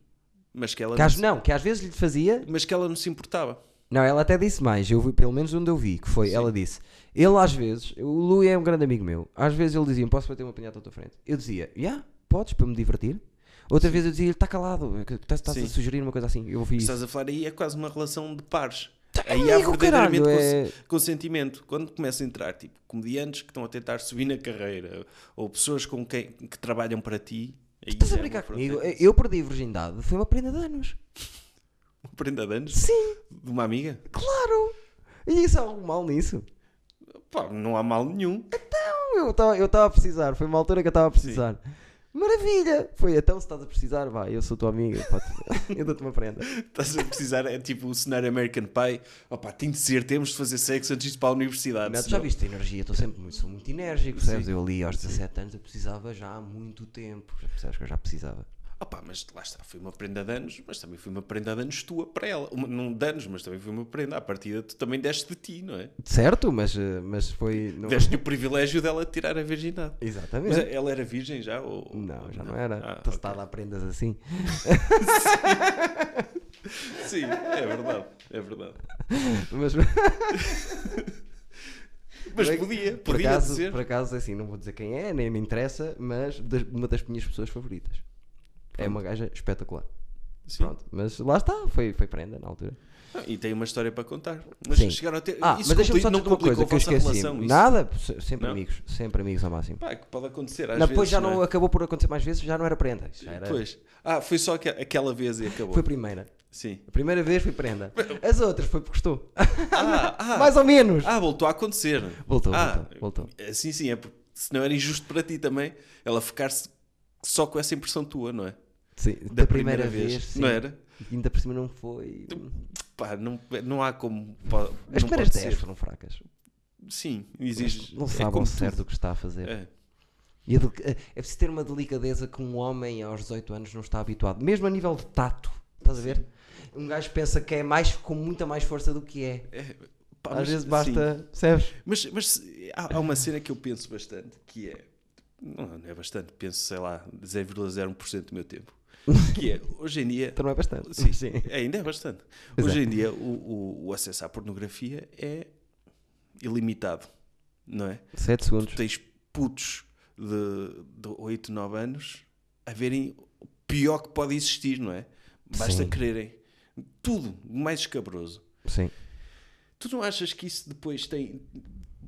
mas que ela, Que não, não, que às vezes lhe fazia. mas que ela não se importava. Não, ela até disse mais. Eu vi, pelo menos onde eu vi, que foi, ela disse. Ele às vezes, o Lu é um grande amigo meu. Às vezes ele dizia: Posso bater uma pinhata à tua frente? Eu dizia: Já, podes, para me divertir. Outra vez eu dizia: Está calado, que estás a Sim. sugerir uma coisa assim. Eu ouvi isso. Estás a falar aí é quase uma relação de pares. É Aí há amigo, verdadeiramente caralho, cons- é- consentimento. Quando começa a entrar, tipo, comediantes que estão a tentar subir na carreira ou pessoas com quem que trabalham para ti. aí Estás já a é brincar comigo? fronteira. Eu perdi a virgindade. Foi uma prenda de anos. Uma prenda de anos Sim, de uma amiga? claro. E isso há algo mal nisso? Pá, não há mal nenhum. Não, eu estava eu estava a precisar. Foi uma altura que eu estava a precisar. Maravilha! Foi então se estás a precisar, vá, eu sou tua amiga, pá, <laughs> eu dou-te uma prenda. Estás a precisar, é tipo o cenário American Pie. Opá, tem de ser, temos de fazer sexo antes de ir para a universidade. Não, tu já senão- viste a energia, estou sempre muito, sou muito enérgico, percebes? Eu ali aos 17 anos eu precisava já há muito tempo, já percebes que eu já precisava. Opá, mas lá está, foi uma prenda de anos, mas também foi uma prenda de anos tua para ela. Uma, não de anos, mas também foi uma prenda. À partida, tu também deste de ti, não é? Certo, mas, eh, mas foi. Não... Deste-lhe o privilégio dela tirar a virgindade. Exatamente. Mas ela era virgem já? Ou... Não, já não era. Ah, Então se ok. está a dar prendas assim. <laughs> Sim, é verdade, é verdade. Mas <laughs> Mas Por- podia, por podia acaso, dizer. por acaso, assim, não vou dizer quem é, nem me interessa, mas das- uma das minhas pessoas favoritas. É uma gaja espetacular. Sim. Pronto, mas lá está, foi, foi prenda na altura. Ah, e tem uma história para contar. Mas Sim. chegaram a ter. Ah, isso mas deixa-me só dizer uma coisa que eu esqueci. relação? Nada, se- sempre Não? amigos, sempre amigos ao máximo. Pá, que pode acontecer às Não, depois já não, é? acabou por acontecer mais vezes, já não era prenda. era, Pois. Ah, foi só aque- aquela vez e acabou. Foi a primeira. Sim. A primeira vez foi prenda. As outras foi porque gostou. Ah, ah, <laughs> mais ou menos. ah, voltou a acontecer. Voltou, ah, voltou, voltou. Sim, sim, é porque senão era injusto para ti também ela ficar-se só com essa impressão tua, não é? Sim, da, primeira, vez, sim. Não era? E ainda por cima não foi. Pá, não, não há como. po- As primeiras pode 10 ser. foram fracas. Sim, exige. Não é sabe ao como certo o que está a fazer. É. E é preciso ter uma delicadeza que um homem aos 18 anos não está habituado. Mesmo a nível de tato. Estás a ver? Um gajo pensa que é mais com muita mais força do que é. Pá, Às mas, vezes sim. basta. Percebes? Mas, mas há, há uma cena que eu penso bastante que é. Não, não é bastante, penso, sei lá, 0,01% do meu tempo. <laughs> Que é, hoje em dia. Não é bastante. Sim, Sim. ainda é bastante. Pois Hoje é. em dia o, o, o acesso à pornografia é ilimitado, não é? 7 segundos. Tu tens putos de, de 8, 9 anos a verem o pior que pode existir, não é? Basta Sim. quererem tudo, o mais escabroso. Sim. Tu não achas que isso depois tem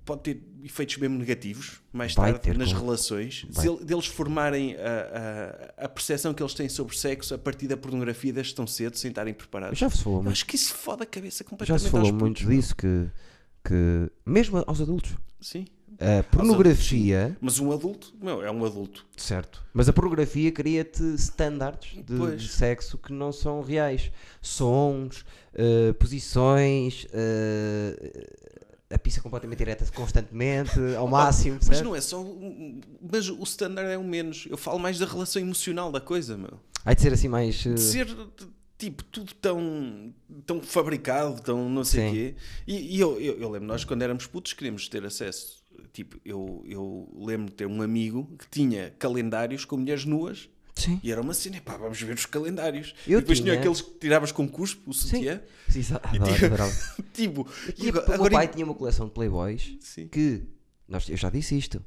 pode ter efeitos mesmo negativos mais Vai tarde nas relações vai. deles formarem a, a, a percepção que eles têm sobre sexo a partir da pornografia desde tão cedo sem estarem preparados Já se falou muito, acho que isso fode a cabeça já completamente se falou muito putos, disso que, que. Mesmo aos adultos. sim A pornografia. mas um adulto meu, é um adulto Certo. Mas a pornografia cria-te standards de, de sexo que não são reais. Sons, eh, posições, eh, a pista completamente direta constantemente, ao máximo. mas percebes? não é só mas o standard é o menos eu falo mais da relação emocional da coisa meu Há de ser assim mais. eh, de ser tipo tudo tão tão fabricado tão não sei o quê e, e eu, eu, eu lembro nós quando éramos putos queríamos ter acesso tipo eu, eu lembro de ter um amigo que tinha calendários com mulheres nuas Sim. e era uma cena pá vamos ver os calendários Eu e depois tinha tinha- aqueles que tiravas com cuspo o Sim. sutiã Sim, adorava. <laughs> tipo o meu pai tinha uma coleção de Playboys Sim. que. Nós, eu já disse isto.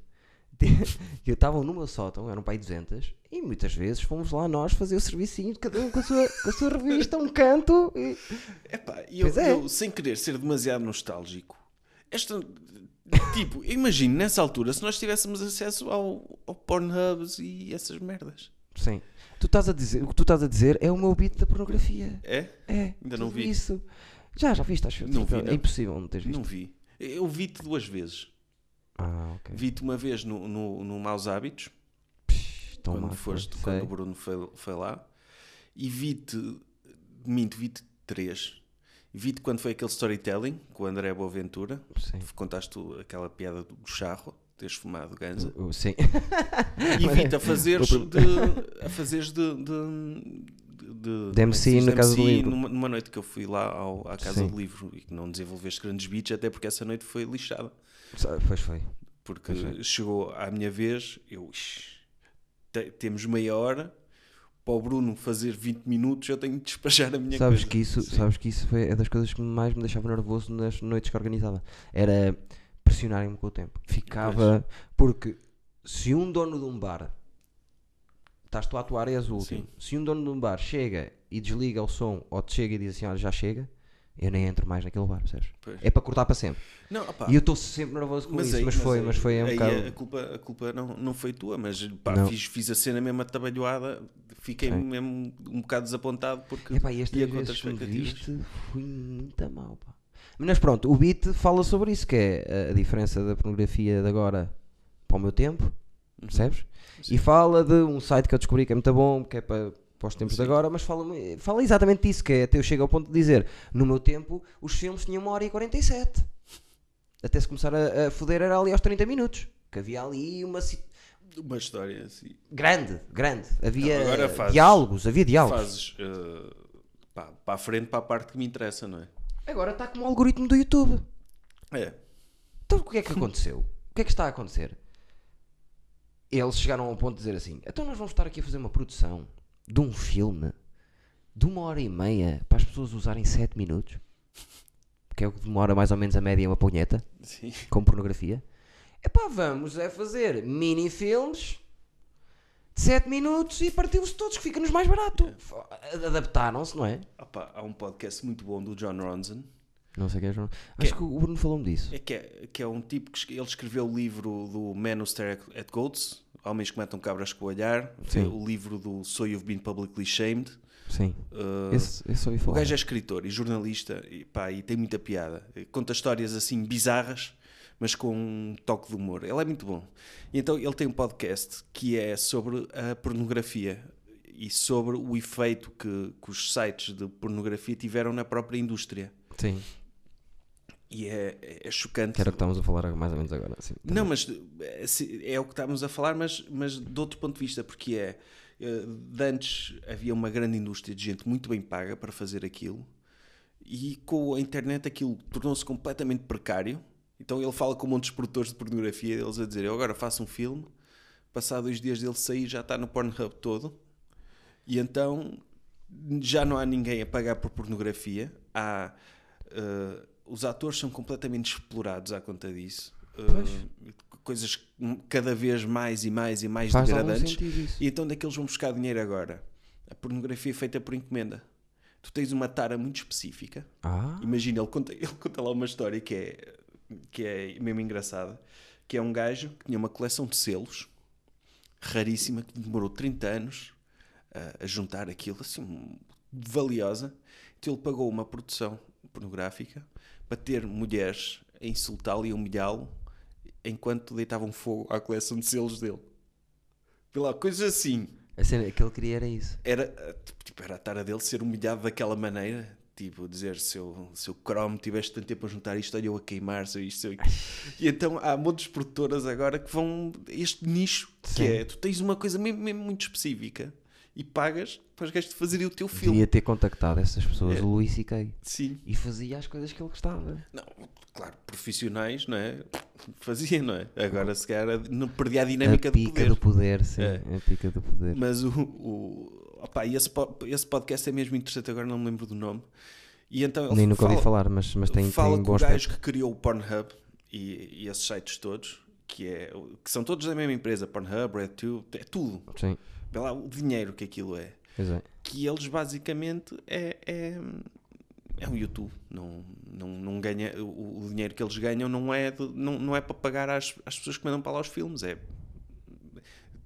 <laughs> que estavam no meu sótão, eram pai 200, e muitas vezes fomos lá nós fazer o servicinho, cada um com a sua, com a sua revista, um canto. E... <laughs> Epá, eu, é. eu, sem querer ser demasiado nostálgico, esta, tipo, imagino nessa altura se nós tivéssemos acesso ao, ao Pornhubs e essas merdas. Sim. Tu estás a dizer, o que tu estás a dizer é o meu beat da pornografia. É? É. Ainda não vi. Isso. Já, já viste, acho Não vi, É não. impossível não teres visto. Não vi. Eu vi-te duas vezes. Ah, ok. Vi-te uma vez no, no, no Maus Hábitos, Psh, tão quando, má foste, foi, quando sei. o Bruno foi, foi lá, e vi-te, minto, vi-te três. Vi-te quando foi aquele storytelling com o André Boaventura. Sim. Contaste aquela piada do charro, teres fumado ganza. O- o- Sim. E vi-te a fazeres de. a fazeres de. de de, De MC na Casa do Livro. Numa, numa noite que eu fui lá ao- à Casa Sim. do Livro e que não desenvolveste grandes beats, até porque essa noite foi lixada. Pois foi. Porque Pois é. chegou à minha vez, eu. "Ixi, te- temos meia hora. Para o Bruno fazer 20 minutos, eu tenho de despachar a minha Sabes coisa. que, isso, Sim. sabes que isso foi é das coisas que mais me deixava nervoso nas noites que organizava. Era pressionarem-me com o tempo. Ficava. Porque se um dono de um bar. Estás tu a atuar e és o último. Sim. Se um dono de um bar chega e desliga o som ou te chega e diz assim: Olha, já chega, eu nem entro mais naquele bar, percebes? É para cortar para sempre. Não, opá, E eu estou sempre nervoso com isso, aí- mas foi, aí- mas foi um bocado. a culpa, a culpa não, não foi tua, mas pá, fiz, fiz a cena mesmo atabalhoada, fiquei Sim. mesmo um bocado desapontado porque Epá, e estas vezes que me viste fui muito mal, pá. Mas pronto, o beat fala sobre isso, que é a diferença da pornografia de agora para o meu tempo, Uhum. percebes? E fala de um site que eu descobri que é muito bom, que é para, para os tempos Sim. de agora, mas fala, fala exatamente disso, que é até eu chego ao ponto de dizer, no meu tempo os filmes tinham uma hora e 47. Até se começar a, a foder era ali aos 30 minutos. Que havia ali uma Uma história assim. grande, grande. Havia Não, fazes- diálogos, havia diálogos. Fazes eh, pá, para a frente para a parte que me interessa, não é? Agora está como o algoritmo do YouTube. É. Então o que é que aconteceu? O que é que está a acontecer? Eles chegaram ao ponto de dizer assim: então nós vamos estar aqui a fazer uma produção de um filme de uma hora e meia para as pessoas usarem 7 minutos, que é o que demora mais ou menos a média uma punheta, Sim. com pornografia. Epá, vamos é fazer mini-filmes de 7 minutos e partiu-se todos, que fica-nos mais barato. Adaptaram-se, não é? Opá, há um podcast muito bom do John Ronson. Não sei o que é, João. Acho que o Bruno falou-me disso. É que, é, que é um tipo que ele escreveu o livro do Man Who Stare at Goats, Homens que Matam Cabras com o Olhar, Sim. o livro do So You've Been Publicly Shamed. Sim. Uh, Esse, esse ouvi o falar. gajo é escritor e jornalista e, pá, e tem muita piada. Conta histórias assim bizarras, mas com um toque de humor. Ele é muito bom. E então ele tem um podcast que é sobre a pornografia e sobre o efeito que, que os sites de pornografia tiveram na própria indústria. Sim. E é, é chocante. Que era o que estamos a falar mais ou menos agora. Sim, Não, mas é, se- é o que estamos a falar, mas, mas de outro ponto de vista, porque é eh, de antes havia uma grande indústria de gente muito bem paga para fazer aquilo e com a internet aquilo tornou-se completamente precário. Então ele fala com um monte de produtores de pornografia, eles a dizer: Eu agora faço um filme, passado dois dias dele sair, já está no Pornhub todo, e então já não há ninguém a pagar por pornografia. Há, eh, os atores são completamente explorados à conta disso. Eh, coisas cada vez mais e mais e mais Faz degradantes. E então onde é que eles vão buscar dinheiro agora? A pornografia é feita por encomenda. Tu tens uma tara muito específica. Ah, Imagina, ele conta, <laughs> ele conta lá uma história que é, que é mesmo engraçada. Que é um gajo que tinha uma coleção de selos raríssima, que demorou 30 anos a, a juntar aquilo, assim, valiosa. Então ele pagou uma produção pornográfica para ter mulheres a insultá-lo e a humilhá-lo enquanto deitavam fogo à coleção de selos dele. Vê lá, coisas assim. a cena que ele queria era isso. Era, eh, tipo, era a tara dele ser humilhado daquela maneira. Tipo, dizer se eu, se eu Chrome tiveste tanto tempo a juntar isto, olha eu a queimar, se isto, eu... E então há montes de produtoras agora que vão este nicho, que Sim. é, tu tens uma coisa mesmo, mesmo muito específica e pagas para os gajos te fazerem o teu filme. Devia ter contactado essas pessoas, É. o Luís C.K. Sim. E fazia as coisas que ele gostava. Não, claro, profissionais, não é? <laughs> Fazia, não é? Agora se calhar não perdia a dinâmica a do pica poder. do poder, sim. É. A pica do poder. Mas o, o opá, e esse, esse podcast é mesmo interessante, agora não me lembro do nome. E então Nem nunca ouvi fala- falar, mas, mas tem, fala tem com o gajo aspecto. que criou o Pornhub e, e esses sites todos, que, é, que são todos da mesma empresa, Pornhub, RedTube, é tudo. Sim, Vê lá o dinheiro que aquilo é. é. Que eles basicamente é, é, é um YouTube. Não, não, não ganha, o, o dinheiro que eles ganham não é, de- não, não é para pagar às, às pessoas que mandam para lá os filmes. É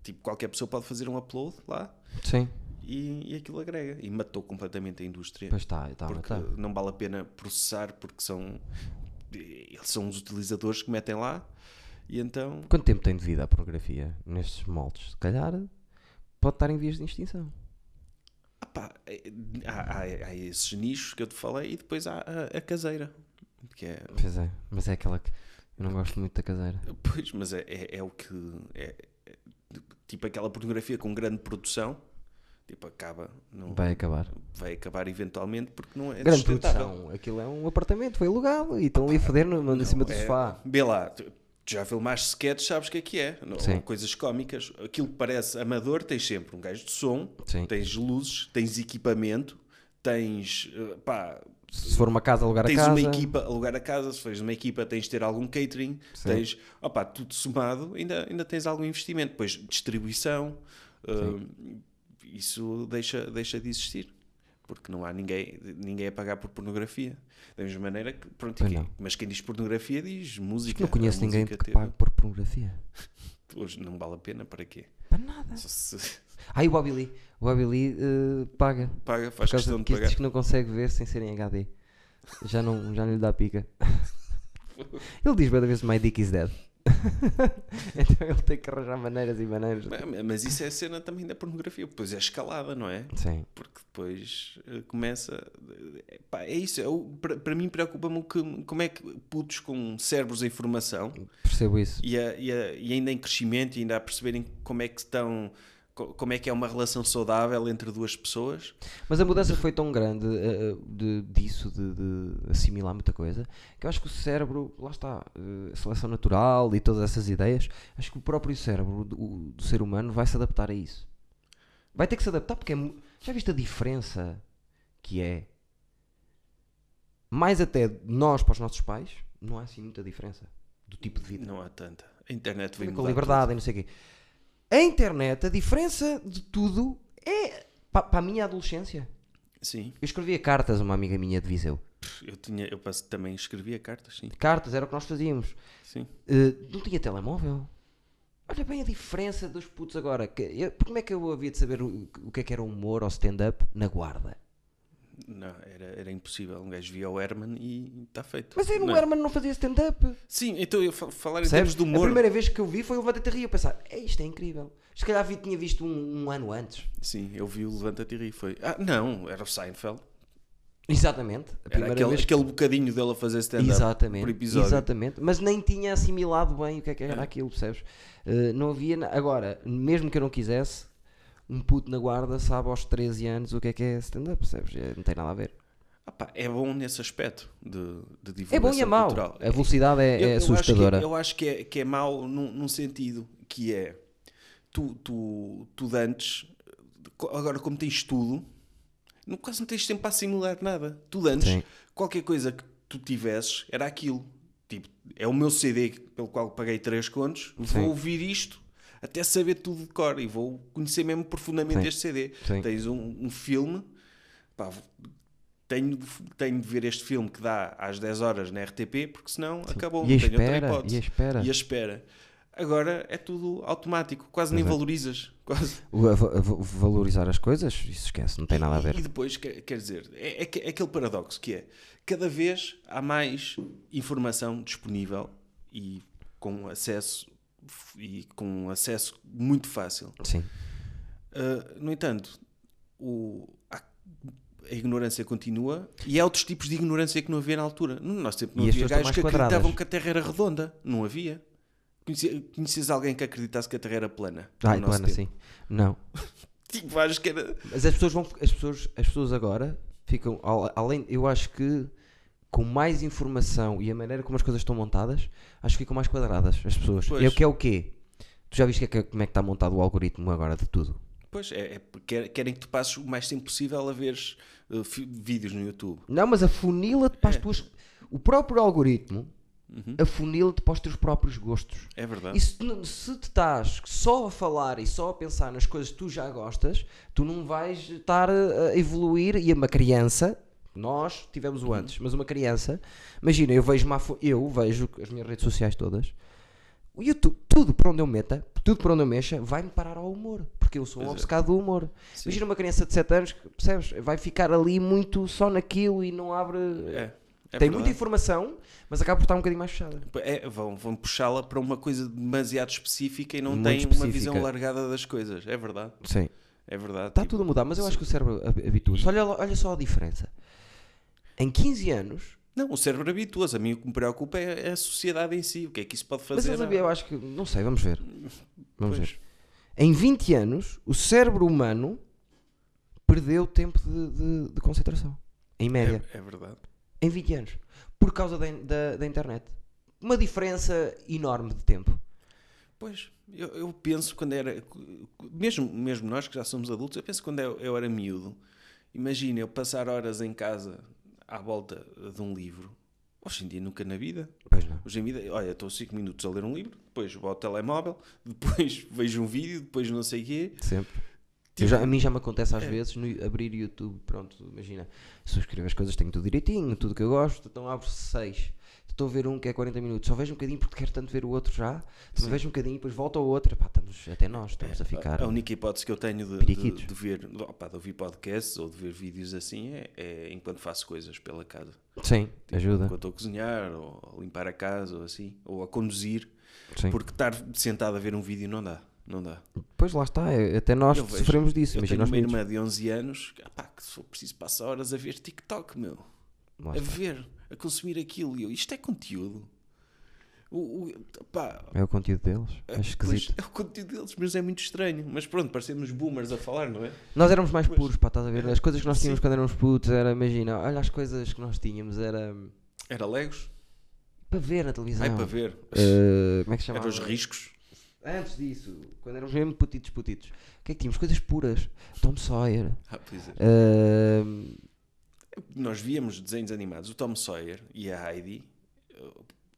tipo, qualquer pessoa pode fazer um upload lá Sim, e, e aquilo agrega. E matou completamente a indústria pois está, está porque matar. não vale a pena processar porque são eles são os utilizadores que metem lá e então Quanto tempo tem de vida a pornografia nestes moldes? Se calhar pode estar em vias de extinção. pá, é- há, há- há esses nichos que eu te falei e depois há a, a caseira. Que é, Pois é, mas é aquela que eu não gosto muito da caseira. pois, mas é, é, é o que. É, é tipo aquela pornografia com grande produção, tipo, acaba. Não, Vai acabar. vai acabar eventualmente porque não é Grande produção. Aquilo é um apartamento, foi alugado e estão ali a foder no, no- em cima do É, sofá. Vê lá, tu já filmaste sketches, sabes o que é que é. Não-. Coisas cómicas. Aquilo que parece amador, tens sempre um gajo de som, Sim. tens luzes, tens equipamento, tens. eh, pá, Se for uma casa, alugar a tens casa. uma equipa, alugar a casa, se fores uma equipa, tens de ter algum catering, Sim. tens. Opá, tudo somado, ainda, ainda tens algum investimento. Depois, distribuição, eh, isso deixa, deixa de existir. Porque não há ninguém, ninguém a pagar por pornografia. Da mesma maneira que. Pronto, quem- mas quem diz pornografia diz música. Não conheço ninguém que teve- pague por pornografia. <laughs> Hoje não vale a pena, para quê? Para nada. Se <laughs> Ah, e o Bobby Lee. O Bobby Lee eh, paga. paga, Por faz causa questão de que pagar. diz que não consegue ver sem ser em HD. Já não, já não lhe dá pica. <laughs> Ele diz cada vez My dick is dead. <laughs> então ele tem que arranjar maneiras e maneiras. Mas- Mas isso é a cena também da pornografia, depois é escalada, não é? Sim. Porque depois eh, começa. eh, pá, é isso, é para mim preocupa-me como é que putos com cérebros em formação Percebo isso. e, a- e a- e ainda em crescimento e ainda a perceberem como é que estão. Co- Como é que é uma relação saudável entre duas pessoas? Mas a mudança foi tão grande eh, de, disso, de, de assimilar muita coisa, que eu acho que o cérebro, lá está, eh, seleção natural e todas essas ideias, acho que o próprio cérebro do, do ser humano vai se adaptar a isso. Vai ter que se adaptar porque é, já viste a diferença que é? Mais até de nós para os nossos pais, não há assim muita diferença do tipo de vida. Não há tanta. A internet vem com liberdade e não sei o quê. A internet, a diferença de tudo é pa- para a minha adolescência. Sim, Eu escrevia cartas a uma amiga minha de Viseu. eu, tinha, eu também escrevia cartas, sim. Cartas, era o que nós fazíamos. sim. Eh, não tinha telemóvel. Olha bem a diferença dos putos agora. Que, eu, como é que eu havia de saber o, o que é que era humor ou stand-up na guarda? Não, era, era impossível. Um gajo via o Herman e está feito. Mas eu, o Não. Herman não fazia stand-up. Sim, então eu fa- falar em Percebes? termos de A humor. primeira vez que eu vi foi o Levanta-te a rir. Eu pensar, "É, isto é incrível. Se calhar vi, tinha visto um, um ano antes. Sim, eu vi o Levanta-te e ri. Foi. Ah, não, era o Seinfeld. Exatamente. A Era primeira aquele, vez aquele bocadinho dele a fazer stand-up Exatamente, por episódio. exatamente. Mas nem tinha assimilado bem o que é que era É. aquilo, percebes? Eh, não havia. na- Agora, mesmo que eu não quisesse, um puto na guarda sabe aos 13 anos o que é que é stand-up, percebes? É, não tem nada a ver. Ah pá, é bom nesse aspecto de, de divulgação É bom e é mau. cultural. A velocidade é, Eu- é acho que- assustadora. Eu acho que é, que é mau num, num sentido que é tu, tu, tu de antes, co- agora como tens tudo, não, quase não tens tempo para assimilar nada. Tu de antes, Sim. qualquer coisa que tu tivesses era aquilo. Tipo, é o meu CD pelo qual paguei 3 contos, vou Sim. ouvir isto até saber tudo de cor e vou conhecer mesmo profundamente Sim. este CD. Sim. Tens um, um filme, pá, tenho, de- tenho de ver este filme que dá às 10 horas na RTP, porque senão acabou, E não tenho outra hipótese. e a espera. E a espera. Agora é tudo automático, quase nem Pois é. valorizas. <laughs> Quase. O- a a va- valorizar as coisas, isso esquece, não tem nada a E, ver. e depois, quer, quer dizer, é, é é aquele paradoxo que é cada vez há mais informação disponível e com acesso e com acesso muito fácil. Sim. Uh, no entanto, o- a, a ignorância continua e há outros tipos de ignorância que não havia na altura. No nosso tempo não E havia gajos que quadradas. acreditavam que a Terra era redonda. Não havia. Conhecia- Conhecias alguém que acreditasse que a Terra era plana? Ah, no nosso plana, tempo? sim. Não. <laughs> Tipo, vários que era. Mas as pessoas vão. As pessoas, as pessoas agora ficam. al- Além. Eu acho que com mais informação e a maneira como as coisas estão montadas, acho que ficam mais quadradas as pessoas. Pois. É o que é o quê? Tu já viste que é como é que está montado o algoritmo agora de tudo? Pois, é, é querem que tu passes o mais tempo possível a ver uh, vídeos no YouTube. Não, mas afunila-te para as É. tuas. O próprio algoritmo Uhum. afunila-te para os teus próprios gostos. É verdade. E se, tu- se te estás só a falar e só a pensar nas coisas que tu já gostas, tu não vais estar a a evoluir. E uma criança, nós tivemos Uhum. o antes, mas uma criança, imagina, eu vejo, uma, eu vejo as minhas redes sociais todas, o YouTube, tudo para onde eu meta, tudo para onde eu mexa, vai-me parar ao humor, porque eu sou um é. obcecado do humor. Sim. Imagina uma criança de 7 anos, que, percebes? Vai ficar ali muito só naquilo e não abre. É. É Tem verdade. muita informação, mas acaba por estar um bocadinho mais fechada. É, vão, vão puxá-la para uma coisa demasiado específica e não Muito têm uma específica. visão largada das coisas. É verdade. Sim. É verdade. Está Tipo, tudo a mudar, mas eu acho que o cérebro hab- habitua-se. Olha, olha só a diferença. Em 15 anos, Não, o cérebro habitua-se. A mim o que me preocupa é, a sociedade em si. O que é que isso pode mas fazer? eles havia, eu acho que. Não sei, vamos ver. Vamos Pois. ver. Em 20 anos, o cérebro humano perdeu tempo de, de- de concentração. Em média. É, é verdade. Em 20 anos. Por causa da, da, da internet. Uma diferença enorme de tempo. Pois, eu, eu penso quando era. Mesmo, mesmo nós que já somos adultos, eu penso quando eu, eu era miúdo. Imagina eu passar horas em casa à volta de um livro. Hoje em dia nunca na vida. Pois não. Hoje em dia, olha, estou 5 minutos a ler um livro, depois vou ao telemóvel, <laughs> depois vejo um vídeo, depois não sei o quê. Sempre. Tipo, já- a mim já me acontece às é. vezes no, abrir YouTube, pronto, imagina, subscrever as coisas, tenho tudo direitinho, tudo que eu gosto, então abro 6. Estou a ver um que é 40 minutos, só vejo um bocadinho porque quero tanto ver o outro já, também vejo um bocadinho, depois volto ao outro, pá, estamos, até nós estamos a ficar. A única hipótese que eu tenho de, de, de ver, opá, de ouvir podcasts ou de ver vídeos assim é, é enquanto faço coisas pela casa. Sim, ajuda. Enquanto estou a cozinhar, ou a limpar a casa, ou assim, ou a conduzir, Sim. porque estar sentado a ver um vídeo não dá. Não dá. Pois lá está, é- até nós Eu vejo- sofremos disso, Eu imagina tenho uma irmã de 11 anos, pá, que se for preciso passa horas a ver TikTok, meu. Lá a está. ver, a consumir aquilo. E eu, isto é conteúdo. O, o, pá, É o conteúdo deles, é pois, esquisito. é o conteúdo deles, mas é muito estranho. Mas pronto, parecemos boomers a falar, não é? Nós éramos mais Pois. puros, pá, estás a ver? As coisas que nós tínhamos Sim. quando éramos putos era, imagina, olha as coisas que nós tínhamos, era Era Legos, para ver na televisão. ai para ver. Eh, como é que se chamava? Era os riscos. Antes disso, quando éramos mesmo putitos, putitos, o que é que tínhamos? Coisas puras. Tom Sawyer. Ah, pois é. Ahm, Nós víamos desenhos animados, o Tom Sawyer e a Heidi.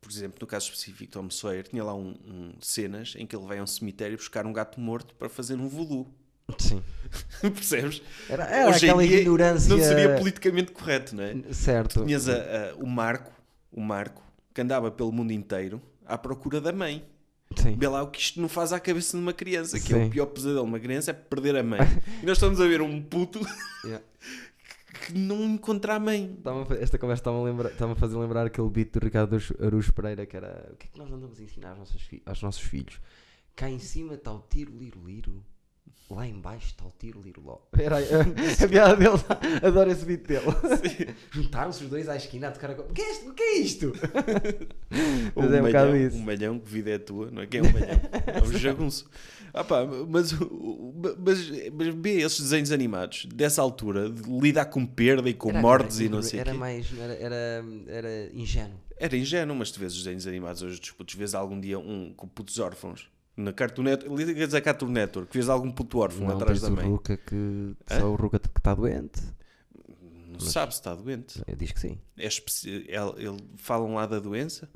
Por exemplo, no caso específico, Tom Sawyer tinha lá um, um- cenas em que ele vai a um cemitério buscar um gato morto para fazer um voodoo. sim. <laughs> Percebes? Era, era Hoje aquela dia ignorância. Não seria politicamente correto, não é? Certo. Tinhas a- a- o Marco, o Marco, que andava pelo mundo inteiro à procura da mãe. Sim. Vê lá o que isto não faz à cabeça de uma criança, que é Sim. o pior pesadelo de uma criança é perder a mãe. <laughs> e nós estamos a ver um puto <laughs> Yeah. que não encontra a mãe. Esta conversa estava a, estava a fazer lembrar aquele beat do Ricardo Aruz- Pereira que era o que é que nós andamos a ensinar aos nossos, fi- aos nossos filhos? Cá em cima está o tiro liro liro, lá em baixo está o tiro liro ló. Era aí, a, <laughs> a piada dele, <laughs> adoro esse beat dele. Juntaram-se os dois à esquina a tocar a O que é isto? O que é isto? <laughs> Mas um é um bocado isso. um malhão, que vida é tua, não é? Quem é um malhão? É um jagunço. Ah pá, mas, mas, mas vê esses desenhos animados dessa altura, de lidar com perda e com Era- mortes era, e não sei o Era quê. mais, era, era, era ingênuo. Era ingênuo, mas tu vês os desenhos animados hoje dos putos, vês algum dia um com putos órfãos. Na Cartoon Network, ligas a Cartoon Network, que vês algum puto órfão Não atrás da o mãe. Ruka que Hã? só o Ruka que está doente. Não sabe se está doente. Eu diz que sim. É especi- ele, ele falam lá da doença.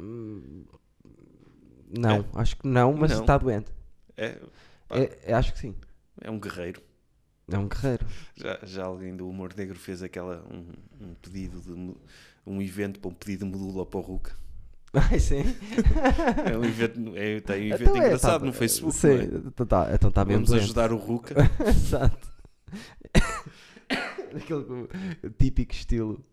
Não, acho que não, mas Não. está doente. É. É- é- acho que sim. é um guerreiro. É um guerreiro. Já, já alguém do humor negro fez aquela um, um pedido de um evento para um pedido de modula para o Ruca. <laughs> Ai, sim. É um evento, é, tem um evento Então é, engraçado tá, no Facebook. Sim, é? então tá, então tá mesmo Vamos doente. ajudar o Ruca. <laughs> Exato. <laughs> Aquele co- típico estilo.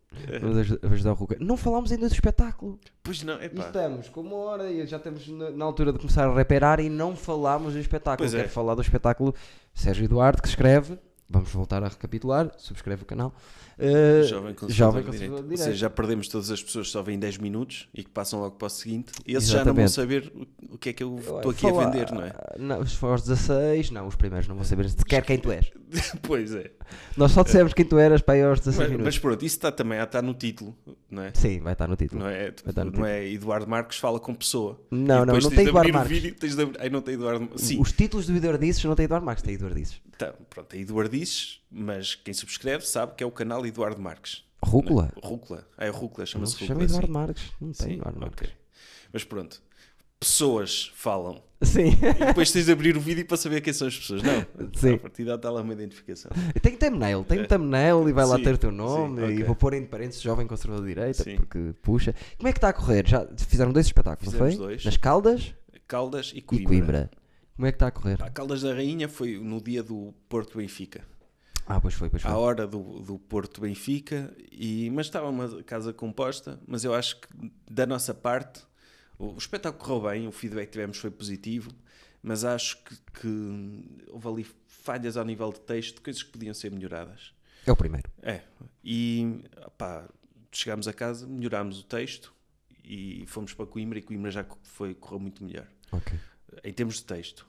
Vamos aj- ajudar o Ruka. Não falámos ainda do espetáculo. Pois não, é pá. estamos com uma hora e já estamos na, na altura de começar a reparar e não falámos do espetáculo. Pois é. Quero falar do espetáculo Sérgio Eduardo que escreve. Vamos voltar a recapitular. Subscreve o canal. Uh, Jovem Conservador Jovem de Conservador Direito. Ou seja, já perdemos todas as pessoas que só vêm 10 minutos e que passam logo para o seguinte. E esses já não vão Exatamente. saber o- que é que eu estou aqui a vender, não é? Não, os for 16, não, os primeiros não vão saber sequer quem tu és. <laughs> pois é. Nós só dissemos quem tu eras para aí aos 16 Mas, minutos. mas pronto, isso está também está no título, não é? Sim, vai estar no título. Não é, estar no não é Eduardo Marques fala com pessoa. Não, não, não tem de Eduardo Marques. vídeo, tens de Ai, não tem Eduardo Sim, Os títulos do Eduardices não tem Eduardo Marques, tem Eduardices. tá, pronto, é Eduardices, mas quem subscreve sabe que é o canal Eduardo Marques. Rúcula? Rúcula. Ah, é Rúcula, Não chama-se se Rúcula. chama Eduardo sim. Marques. Não tem Sim, Eduardo. Marques. Mas pronto, pessoas falam. Sim. E depois tens de abrir o vídeo para saber quem são as pessoas. Não, Sim. a partir daí está lá uma identificação. Tem thumbnail, tem thumbnail e vai lá Sim, ter o teu sim, nome e vou pôr entre parênteses jovem conservador de direita Sim. porque puxa. Como é que está a correr? Já fizeram dois espetáculos, não Fizemos foi? dois. Nas Caldas Caldas e e Coimbra. Coimbra. Como é que está a correr? A Caldas da Rainha foi no dia do Porto Benfica. Ah, pois foi, pois foi. à hora do, do Porto Benfica, e, mas estava uma casa composta, mas eu acho que da nossa parte o, espetáculo correu bem, o feedback que tivemos foi positivo, mas acho que, que houve ali falhas ao nível de texto, coisas que podiam ser melhoradas. É o primeiro. É, e pá, chegámos a casa, melhorámos o texto e fomos para Coimbra e Coimbra já foi, correu muito melhor. Ok. Em termos de texto.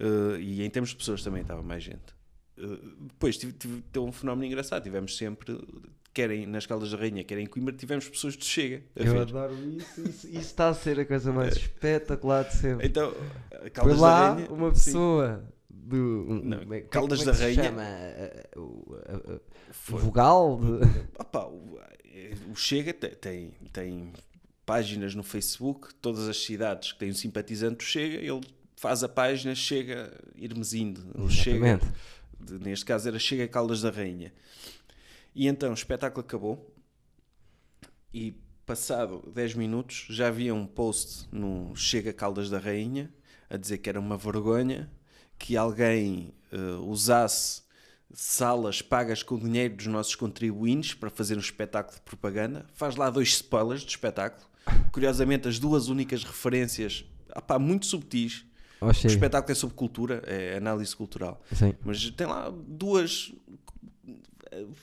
Uh, e em termos de pessoas também estava mais gente. Uh, depois tive, tive, teve um fenómeno engraçado. Tivemos sempre, querem nas Caldas da Rainha, querem em Coimbra, tivemos pessoas de Chega. Eu ver. adoro isso, isso. Isso está a ser a coisa mais espetacular de sempre. Então, Foi Caldas lá da Rainha. uma sim, pessoa do. um- Não, como é- Caldas como é que da Rainha. chama? O- a- a- foi- Vogal de. Opa, o, o Chega te- tem, tem páginas no Facebook, todas as cidades que têm um simpatizante do Chega, ele faz a página Chega Irmesindo, Chega, neste caso era Chega Caldas da Rainha. E então o espetáculo acabou e passado 10 minutos já havia um post no Chega Caldas da Rainha a dizer que era uma vergonha que alguém eh, usasse salas pagas com o dinheiro dos nossos contribuintes para fazer um espetáculo de propaganda. Faz lá dois spoilers do espetáculo. Curiosamente, as duas únicas referências, opá, muito subtis. Oh, O espetáculo é sobre cultura, é análise cultural. Sim. Mas tem lá duas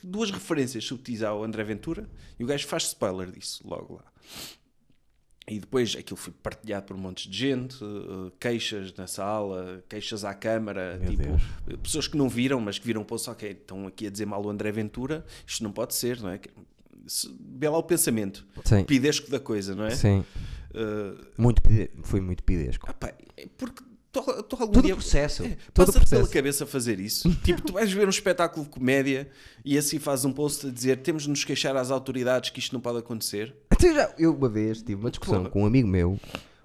duas referências subtis ao André Ventura e o gajo faz spoiler disso logo lá. E depois aquilo foi partilhado por um monte de gente, eh, queixas na sala, queixas à câmara, tipo, pessoas que não viram, mas que viram, pô, só que estão aqui a dizer mal o André Ventura, isto não pode ser, não é? Vê lá o pensamento, Sim. pidesco da coisa, não é? Sim. Eh, Muito Foi muito pidesco. ah pá, é porque tu, tu Todo o dia- processo. é, todo passa pela cabeça fazer isso. <laughs> tipo, tu vais ver um espetáculo de comédia e assim fazes um post a dizer temos de nos queixar às autoridades que isto não pode acontecer. Até já, eu uma vez tive uma discussão Porra. com um amigo meu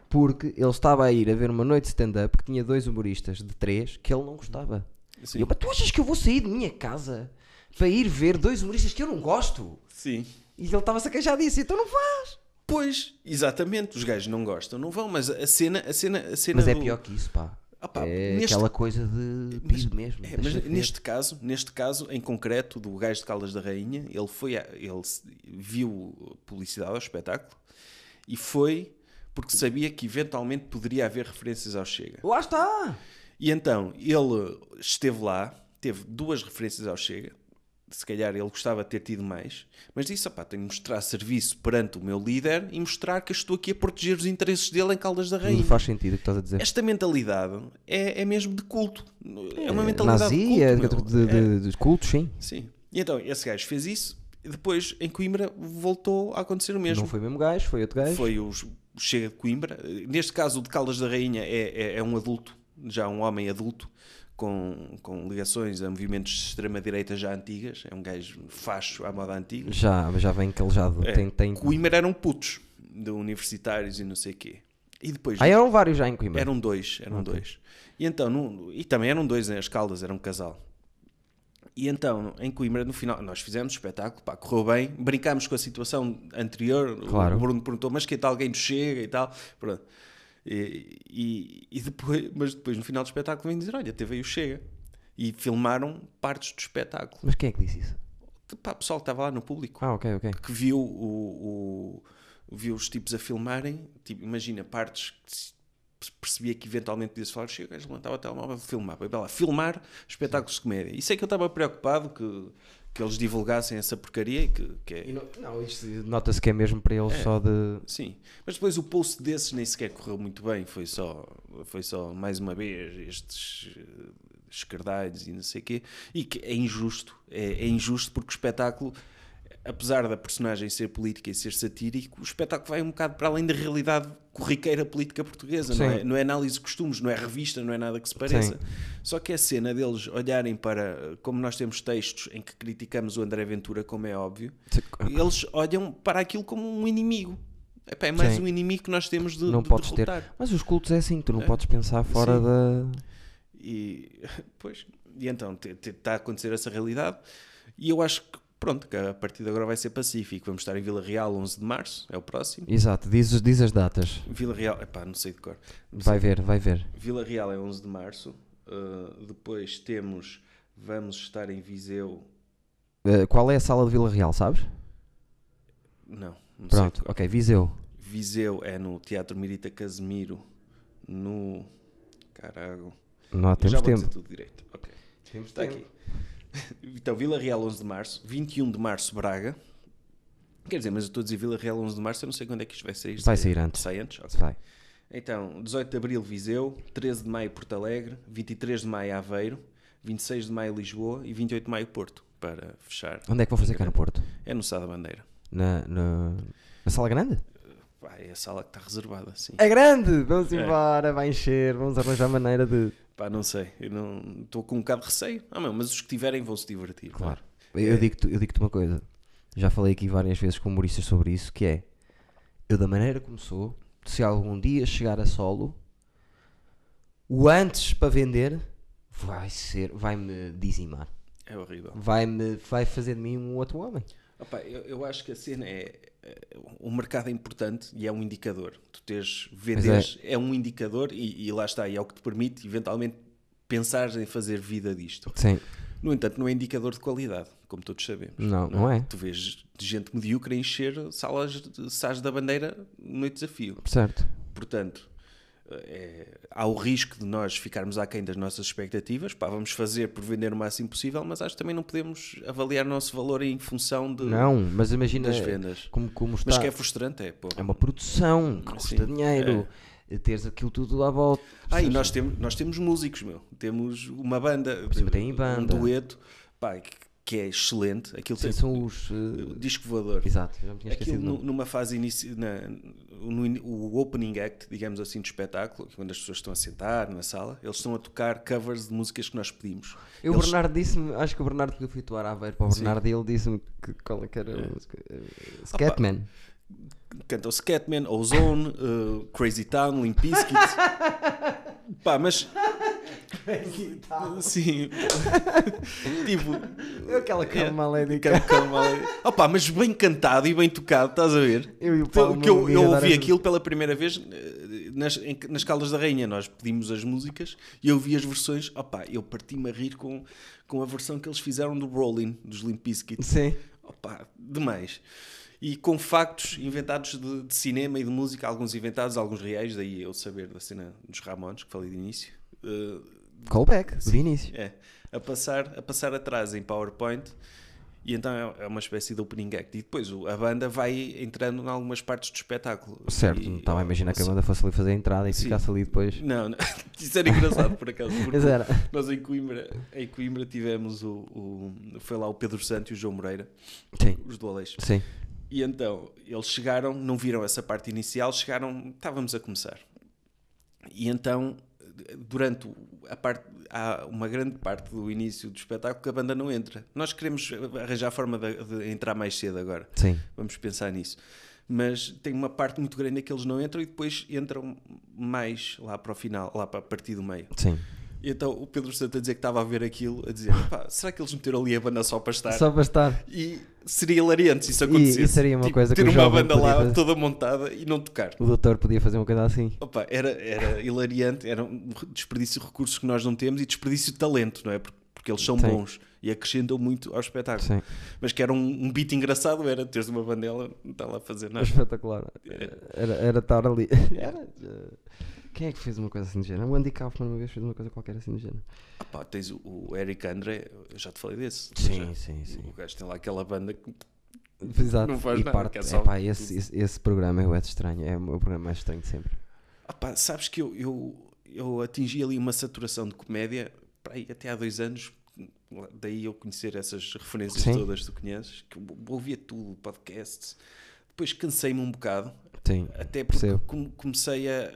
porque ele estava a ir a ver uma noite de stand-up que tinha dois humoristas de três que ele não gostava. Sim. E eu, "Mas tu achas que eu vou sair de minha casa para ir ver dois humoristas que eu não gosto? Sim. E ele estava-se a queixar disso, então não faz. Pois, exatamente, os gajos não gostam, não vão, mas a cena, a cena, a cena Mas é do- pior que isso, pá. Ah pá, é neste- aquela coisa de piso mesmo. É, mas neste caso, neste caso em concreto do gajo de Caldas da Rainha, ele foi, a- ele viu publicidade ao espetáculo e foi porque sabia que eventualmente poderia haver referências ao Chega. Lá está! E então ele esteve lá, teve duas referências ao Chega. Se calhar ele gostava de ter tido mais, mas disse: opá, tenho de mostrar serviço perante o meu líder e mostrar que estou aqui a proteger os interesses dele em Caldas da Rainha. Tudo faz sentido o que estás a dizer. Esta mentalidade é, é mesmo de culto. É uma mentalidade Nazi, de é culto. de, meu. de, É, de, de cultos, sim. sim. E então esse gajo fez isso e depois em Coimbra voltou a acontecer o mesmo. Não foi o mesmo gajo, foi outro gajo. Foi o o Chega de Coimbra. Neste caso, o de Caldas da Rainha é, é, é um adulto, já um homem adulto, com, com ligações a movimentos de extrema-direita já antigas. É um gajo facho à moda antiga. Já, já vem calejado. É, Tem, tem... Coimbra eram putos, de universitários e não sei o quê. E depois Ah, eram vários já em Coimbra. eram dois, eram dois. E então, e também eram dois nas Caldas, era um casal. E então, em Coimbra, no final, nós fizemos o espetáculo, pá, correu bem, brincámos com a situação anterior. Claro. O Bruno perguntou, mas que tal alguém nos chega e tal. Pronto. E, e, e depois, mas depois, no final do espetáculo, vem dizer: Olha, teve aí o Chega. E filmaram partes do espetáculo. Mas quem é que disse isso? Pá, o pessoal que estava lá no público Ah, ok, ok. que viu, o, o- viu os tipos a filmarem, tipo, imagina partes que se percebia que eventualmente podia-se falar, chega, gajo levantava o telemóvel, filmar, vai lá, filmar espetáculos de comédia. Isso é que eu estava preocupado que, que eles divulgassem essa porcaria e que, que é. E não, não, isto nota-se que é mesmo para eles só de. Sim, mas depois o post desses nem sequer correu muito bem, foi só, foi só mais uma vez estes eh, escardalhos e não sei o quê, e que é injusto, é, é injusto porque o espetáculo, apesar da personagem ser política e ser satírico, o espetáculo vai um bocado para além da realidade corriqueira política portuguesa, não Sim. é, não é análise de costumes, não é revista, não é nada que se pareça. Só que é a cena deles olharem para, como nós temos textos em que criticamos o André Ventura, como é óbvio, eles olham para aquilo como um inimigo. Epá, é mais Sim. um inimigo que nós temos de, Não de podes ter. derrotar. Mas os cultos é assim, tu não podes pensar fora Sim. da. E, <laughs> pois, e então está a acontecer essa realidade. E eu acho que, pronto, que a partir de agora vai ser pacífico. Vamos estar em Vila Real 11 de março, é o próximo. Exato, diz, diz as datas. Vila Real, epá, não sei de cor. Vai ver, vai ver. Vila Real é 11 de março. Uh, depois temos Vamos estar em Viseu. Uh, qual é a sala de Vila Real, sabes? Não, não Pronto, sei. ok, Viseu. Viseu é no Teatro Mirita Casemiro. No. Carago. Não temos já vou tempo. dizer tudo direito. Ok. Temos Está aqui. <laughs> Então, Vila Real 11 de Março, 21 de Março Braga. Quer dizer, mas eu estou a dizer Vila Real 11 de Março, eu não sei quando é que isto vai sair. Vai sair antes. Sai antes? Ok. Sai. Então, 18 de Abril Viseu, 13 de Maio Porto Alegre, 23 de Maio Aveiro, 26 de Maio Lisboa e 28 de Maio Porto, para fechar. Onde é que vão fazer cá no Porto? É no Sá da Bandeira. Na, na, na sala grande? Pá, é a sala que está reservada, sim. É grande! Vamos É. embora, vai encher, vamos arranjar maneira de. Pá, não sei, eu não estou com um bocado de receio. Ah, meu, mas os que tiverem vão se divertir. Claro. Eu, digo-te, eu digo-te uma coisa. Já falei aqui várias vezes com humoristas sobre isso, que é eu da maneira como sou, se algum dia chegar a solo, o antes para vender vai ser, vai-me dizimar. É horrível. Vai-me, vai fazer de mim um outro homem. Opa, eu, eu acho que a cena é, é- O mercado é importante e é um indicador. Tu teres. Venderes é. um indicador e, e lá está. E é o que te permite, eventualmente, pensar em fazer vida disto. Sim. No entanto, não é indicador de qualidade, como todos sabemos. Não, não é. Tu vês gente medíocre encher salas de Sais da Bandeira no desafio. Certo. Portanto, é, há o risco de nós ficarmos aquém das nossas expectativas. Pá, vamos fazer por vender o máximo possível, mas acho que também não podemos avaliar o nosso valor em função de, Não, mas imagina das vendas. como, como está. Mas que é frustrante, é, pô. É uma produção que Sim, custa dinheiro. Teres aquilo tudo à volta. Ah, e nós temos, nós temos músicos, meu. Temos uma banda, tem banda. um dueto, pá, que, que é excelente. Aquilo Sim, tem são os. o disco voador. Exato, já me tinha Aquilo esquecido. nome. numa fase inici... na, no o opening act, digamos assim, do espetáculo, quando as pessoas estão a sentar na sala, eles estão a tocar covers de músicas que nós pedimos. Eu, o Eles- Bernardo disse-me, acho que o Bernardo, porque eu fui atuar a Aveiro para o. Bernardo, e ele disse-me que qual é que era a música? Eh, Scatman. Cantam Scatman, Ozone, uh, Crazy Town, Limp Bizkit. <laughs> Pá, mas. Sim. <laughs> tipo. Aquela É, Calma, calma, Opa, mas bem cantado e bem tocado, estás a ver? Eu e o Então, Paulo que eu, eu ouvi aquilo pela primeira vez eh, nas, em- nas Caldas da Rainha. Nós pedimos as músicas e eu vi as versões. Opa, eu parti-me a rir com, com a versão que eles fizeram do Rolling, dos Limp Bizkit. Sim. Opa, demais. E com factos inventados de, de cinema e de música, alguns inventados, alguns reais, daí eu saber da cena dos Ramones, que falei de início. Eh, Callback, do início. é, a passar, a passar atrás em PowerPoint. E então é- é uma espécie de opening act. E depois a banda vai entrando em algumas partes do espetáculo. Certo, E- estava a imaginar que a Sim. banda fosse ali fazer a entrada e Sim. ficasse ali depois. Não, não. <laughs> isso era engraçado por acaso. Era. nós em Coimbra, em Coimbra tivemos o, o- Foi lá o Pedro Santo e o João Moreira, Sim, os do Aleixo. sim. E então eles chegaram, não viram essa parte inicial, chegaram, estávamos a começar. E então, durante a parte, há uma grande parte do início do espetáculo que a banda não entra. Nós queremos arranjar a forma de, de entrar mais cedo agora. Sim. Vamos pensar nisso. Mas tem uma parte muito grande que eles não entram e depois entram mais lá para o final, lá para a partir do meio. Sim. E então o Pedro Santo a dizer que estava a ver aquilo, a dizer: "Pá, será que eles meteram ali a banda só para estar? Só para estar. E seria hilariante se isso E- acontecesse. e seria uma Tipo, coisa que ter uma banda lá fazer. toda montada e não tocar. O doutor podia fazer uma coisa assim. Opa, era, era hilariante, era um desperdício de recursos que nós não temos e desperdício de talento, não é? Porque, eles são Sim. bons e acrescentam muito ao espetáculo. Sim. Mas que era um, um beat engraçado, era teres uma bandela, não está lá a fazer nada. Espetacular. É. Era, era estar ali. Era, <laughs> eh, quem é que fez uma coisa assim do género? O Andy Kaufman uma vez fez uma coisa qualquer assim do género. Opa, tens o, o Eric André, eu já te falei desse. Sim, Já. sim, sim. O gajo tem lá aquela banda que Exato. Não faz e nada, parte, é só- epá, esse, esse, esse programa é o estranho. É o meu programa mais estranho de sempre. Ah pá, sabes que eu, eu, eu atingi ali uma saturação de comédia pá, aí até há dois anos, daí eu conhecer essas referências Sim. todas que tu conheces, que eu ouvia tudo, podcasts. Depois cansei-me um bocado, Sim. até porque Percebo. comecei a,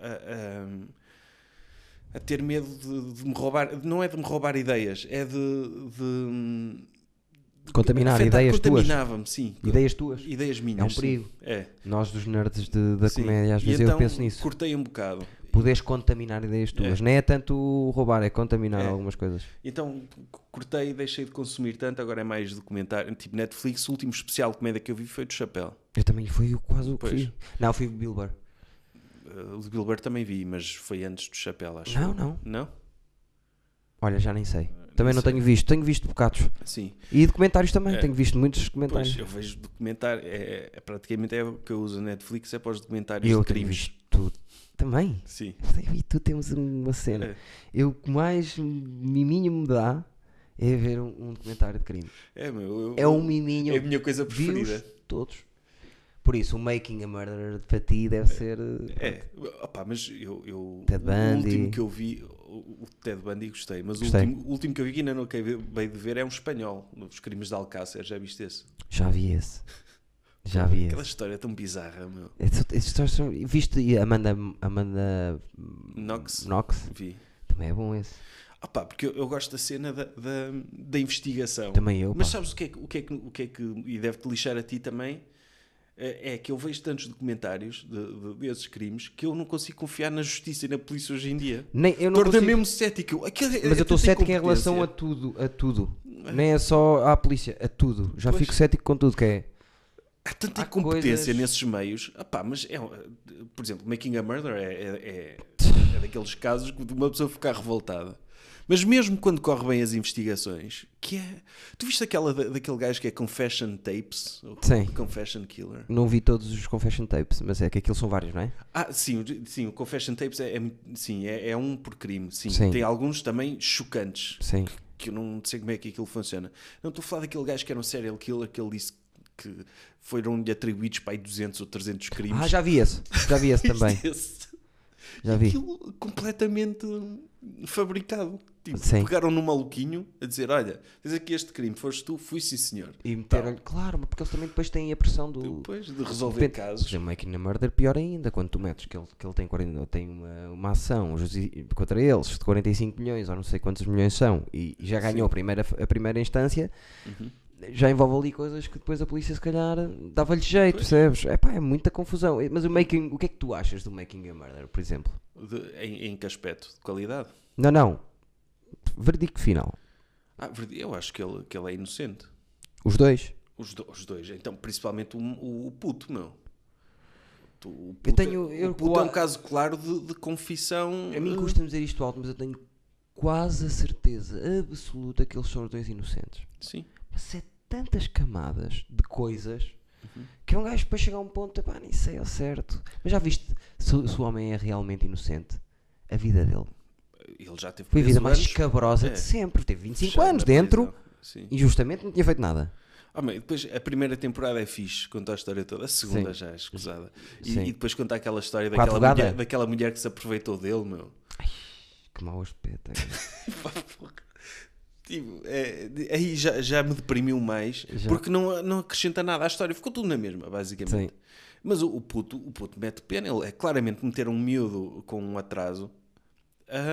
a, a- a ter medo de, de me roubar. Não é de me roubar ideias, é de. de Contaminar afetar- ideias tuas. Contaminava-me, sim. Ideias tuas. Ideias minhas. É um perigo. É. Nós, dos nerds da sim. comédia, às vezes então eu penso nisso. Cortei um bocado. Poderes contaminar ideias tuas. Nem é tanto roubar, é contaminar É. algumas coisas. Então cortei e deixei de consumir tanto, agora é mais documentário. Tipo Netflix, o último especial de comédia que eu vi foi do Chapéu. Eu também fui quase o que Pois. Não, fui o Bilber. Uh, o de Bilber também vi, mas foi antes do Chapéu, acho. Não, não. Não? Olha, já nem sei. Também nem não sei. tenho visto. Tenho visto bocados. Sim. E documentários também. É. Tenho visto muitos documentários. Pois, eu vejo documentário. É, é- praticamente é o que eu uso a Netflix, é para os documentários eu de tenho crimes. visto tudo. Também. Sim. E tu temos uma cena. É. Eu, o que mais miminho me dá é ver um, um documentário de crime. É, meu. eu- É um miminho. É a minha coisa preferida. todos. Por isso, o Making a Murderer para ti deve ser. eh, É, opá, mas eu, eu Ted o Bundy. último que eu vi, o, o Ted Bundy gostei, mas Gostei. O, último, o último que eu vi que ainda não acabei de ver é um espanhol, os crimes de Alcácer, já viste esse? Já vi esse. <laughs> Já vi Aquela esse. história tão bizarra, meu. São- Viste a Amanda, Amanda Knox, Knox? vi. Também é bom esse. Opá, porque eu, eu gosto da cena da, da, da investigação. Também eu. Mas pá. sabes o que é que, o que, é que, o que, é que e deve-te lixar a ti também? É é que eu vejo tantos documentários de, de- desses crimes que eu não consigo confiar na justiça e na polícia hoje em dia. Nem, eu não Torna consigo- mesmo cético. Aquilo é- Mas eu é estou cético em relação a tudo. A tudo. Nem é só à polícia. A tudo. Já Pois. fico cético com tudo que é. Há tanta Há incompetência coisas- nesses meios. Ah pá, mas é, um- por exemplo, Making a Murder é, é, é- é daqueles casos de uma pessoa ficar revoltada. Mas mesmo quando corre bem as investigações, que é. Tu viste aquela da- daquele gajo que é Confession Tapes? Sim. Confession Killer. Não vi todos os confession tapes, mas é que aquilo são vários, não é? Ah, sim, o- sim, o Confession Tapes é, é sim, é, é um por crime. Sim. Sim. Tem alguns também chocantes. Sim. que eu não sei como é que aquilo funciona. Não estou a falar daquele gajo que era um serial killer que ele disse que foram-lhe atribuídos para aí 200 ou 300 crimes. Ah, já vi esse. Já vi esse <laughs> também. Esse- Já vi. Aquilo completamente fabricado. Tipo, Sim. pegaram num maluquinho a dizer: Olha, tens aqui este crime, foste tu, fui sim senhor. E meteram Claro, mas porque eles também depois têm a pressão do. Depois de resolver Depende. casos. Por exemplo, Making a Murder, pior ainda, quando tu metes que ele, que ele tem, 40, tem uma, uma ação contra eles de 45 milhões, ou não sei quantos milhões são, e, já ganhou a primeira, a primeira instância, Uhum. já envolve ali coisas que depois a polícia, se calhar, dava-lhe jeito, percebes? É pá, é muita confusão. Mas o, making, o que é que tu achas do Making a Murder, por exemplo? De- em, em que aspecto? De qualidade? Não, não. Veredicto final. Ah, eu acho que ele, que ele é inocente. Os dois. Os, do- os dois. Então, principalmente o, o, o puto, meu. Tu- O Eu puto, tenho- o eu- puto é um caso claro de, de confissão. A mim eh, custa-me dizer isto alto, mas eu tenho quase a certeza absoluta que eles são os dois inocentes. Sim. Mas é tantas camadas de coisas que um gajo depois chega a um ponto, pá, nem sei ao certo. Mas já viste se, o- se o homem é realmente inocente? A vida dele Ele já teve foi a vida mais anos, escabrosa É. de sempre. Teve 25 fechado anos dentro e justamente não tinha feito nada. Ah, mas depois a primeira temporada é fixe, conta a história toda. A segunda Sim. já é escusada. E, e depois conta aquela história daquela mulher, daquela mulher que se aproveitou dele, meu. Que mau aspecto. <laughs> <laughs> Tipo, é, aí já, já me deprimiu mais Já. porque não, não acrescenta nada à história, ficou tudo na mesma, basicamente. Sim. Mas o, o puto, o puto mete pena, ele é claramente meter um miúdo com um atraso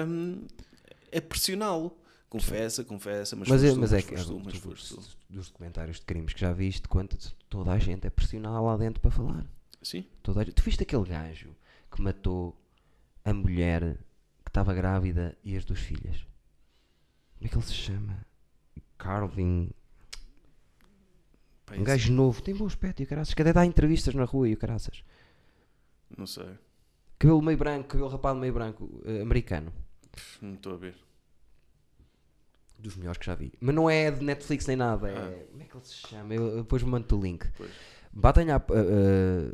hum, é pressioná-lo. Confessa, confessa, mas, Mas, é, tu, mas é que tu, é, mas tu- foste tu. dos documentários de crimes que já viste, quanto toda a gente é pressionada lá dentro para falar. Sim, Toda a Tu viste aquele gajo que matou a mulher que estava grávida e as duas filhas? Como é que ele se chama? Carvin. Pá, Um gajo novo, tem bom aspecto e o caraças, que até dá entrevistas na rua e o caraças. não sei, Cabelo meio branco, cabelo rapado meio branco, eh, americano. não estou a ver. Dos melhores que já vi. Mas não é de Netflix nem nada. É, Ah. Como é que ele se chama? Eu, eu depois mando o link. Pois. Batem à, eh, eh,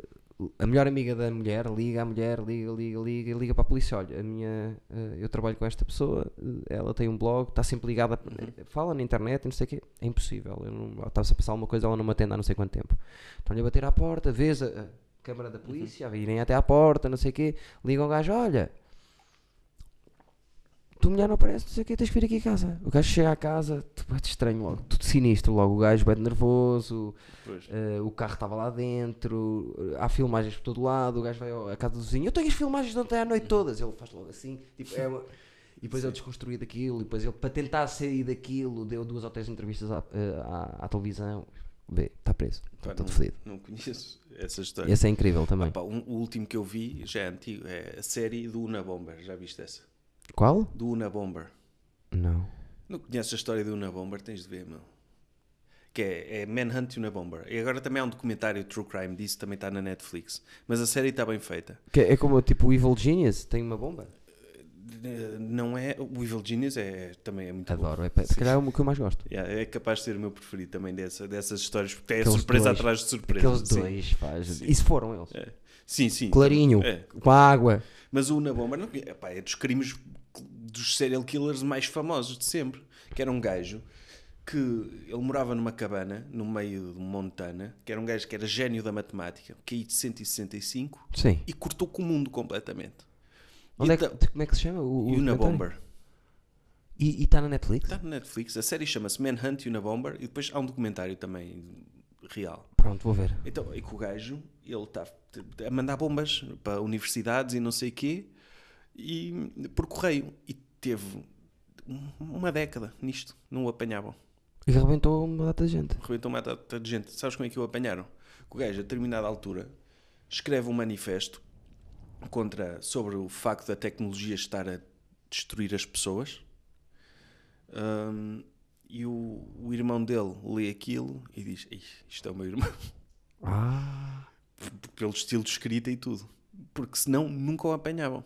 a melhor amiga da mulher, liga à mulher, liga, liga, liga, liga para a polícia. Olha, a minha, eh, eu trabalho com esta pessoa, eh, ela tem um blog, está sempre ligada, eh, fala na internet e não sei o quê. É impossível. Estava-se a passar alguma coisa, ela não me atende há não sei quanto tempo. Estão-lhe a bater à porta, vês a, a câmara da polícia, a virem até à porta, não sei o quê. Liga ao gajo, olha. Tu mulher não aparece, não sei o quê, tens que vir aqui a casa. O gajo chega à casa, bate estranho logo, tudo sinistro logo. O gajo bate nervoso. Uh, o carro estava lá dentro, uh, há filmagens por todo lado, o gajo vai à casa do vizinho, eu tenho as filmagens de ontem à noite todas, ele faz logo assim, tipo, é uma- e depois ele desconstruir daquilo, e depois ele, para tentar sair daquilo, deu duas ou três entrevistas à, uh, à, à televisão, vê, está preso, Pá, está todo não, fodido. não conheço essa história. Esse é incrível também. Pá, um- o último que eu vi já é antigo, é a série do Una Bomber. Já viste essa? Qual? Do Una Bomber. Não. Não conheces a história do Una Bomber? Tens de ver, meu. Que é, é Manhunt Una Bomber. E agora também há um documentário True Crime disso, também está na Netflix. Mas a série está bem feita. Que é como tipo o Evil Genius, tem uma bomba? não é. O Evil Genius é, também é muito bom. Adoro. É, pa- se calhar é o que eu mais gosto. Yeah, é capaz de ser o meu preferido também dessa, dessas histórias, porque é Aqueles surpresa dois. atrás de surpresa. Aqueles sim. dois, faz. Sim. Isso foram eles. É. Sim, sim. Clarinho, É. com a água. Mas o Una Bomber não, epá, é dos crimes dos serial killers mais famosos de sempre. Que era um gajo que ele morava numa cabana no meio de Montana, que era um gajo que era gênio da matemática, caiu de 165 Sim. e cortou com o mundo completamente. Onde é que, então, como é que se chama? O, o Una documentário? Bomber. E está na Netflix? Está no Netflix. A série chama-se Manhunt Una Bomber e depois há um documentário também real. Pronto, vou ver. Então, e que o gajo, ele está a mandar bombas para universidades e não sei o quê, e, por correio. E teve um- uma década nisto, não o apanhavam. E arrebentou uma data de gente. Rebentou uma data de gente. Sabes como é que o apanharam? O gajo, a determinada altura, escreve um manifesto contra, sobre o facto da tecnologia estar a destruir as pessoas. Hum, e o, o irmão dele lê aquilo e diz: "Ih, Isto é o meu irmão. Ah. pelo estilo de escrita e tudo. Porque senão nunca o apanhavam.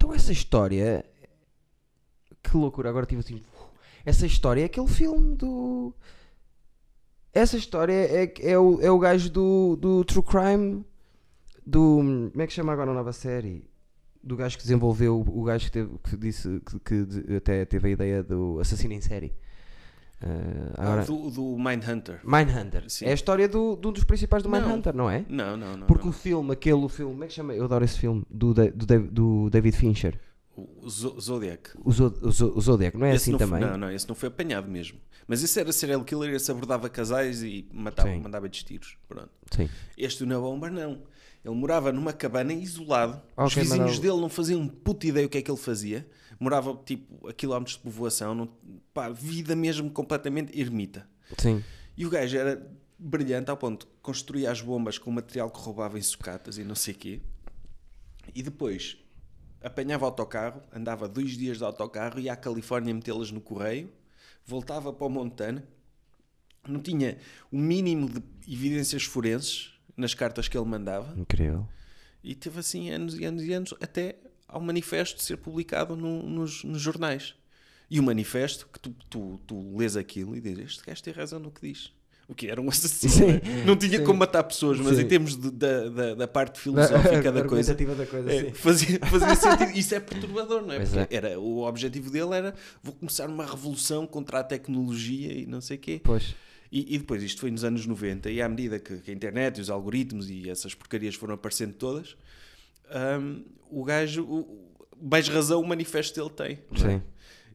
Então essa história. Que loucura, agora tive assim. Essa história é aquele filme do. Essa história é, é, o, é o gajo do, do True Crime. Do. Como é que chama agora a nova série? Do gajo que desenvolveu. O gajo que, teve, que disse. Que, que até teve a ideia do assassino em série. Ah, agora, Ah, do, do Mindhunter. Mindhunter. Sim. É a história do, de um dos principais do Não. Mindhunter, não é? Não, não, não. Porque não. o filme, aquele filme, como é que chama? Eu adoro esse filme, do, do, do David Fincher. O Zo- Zodiac. O, Zo- o Zo- o Zodiac, não é Esse assim não foi- também? não, não, esse não foi apanhado mesmo. Mas esse era serial killer, esse abordava casais e matava, Sim. mandava-lhes tiros. Pronto. Sim. Este na bomba não. Ele morava numa cabana isolado. Os Ok, vizinhos não- dele não faziam puta ideia o que é que ele fazia. Morava tipo a quilómetros de povoação. Não, pá, vida mesmo completamente ermita. Sim. E o gajo era brilhante ao ponto de construir as bombas com material que roubava em sucatas e não sei quê. E depois apanhava o autocarro, andava dois dias de autocarro, ia à Califórnia metê-las no correio, voltava para o Montana, não tinha o mínimo de evidências forenses nas cartas que ele mandava Incrível. e teve assim anos e anos e anos até ao manifesto ser publicado no- nos, nos jornais. E o manifesto, que tu, tu, tu lês aquilo e dizes, este gajo tem razão no que diz. O que era um <laughs> assassino. Sim, né? Não tinha sim. como matar pessoas, mas Sim. em termos de- da, da, da parte filosófica <laughs> da coisa, Argumentativa da coisa, é, sim. fazia, fazia sentido. Isso é perturbador, não é? Pois Porque é. Era, o objetivo dele era vou começar uma revolução contra a tecnologia e não sei o quê. Pois. E, e depois, isto foi nos anos 90, e à medida que, que a internet e os algoritmos e essas porcarias foram aparecendo todas, hum, o gajo, o, o- mais razão o manifesto dele tem. não é? Sim.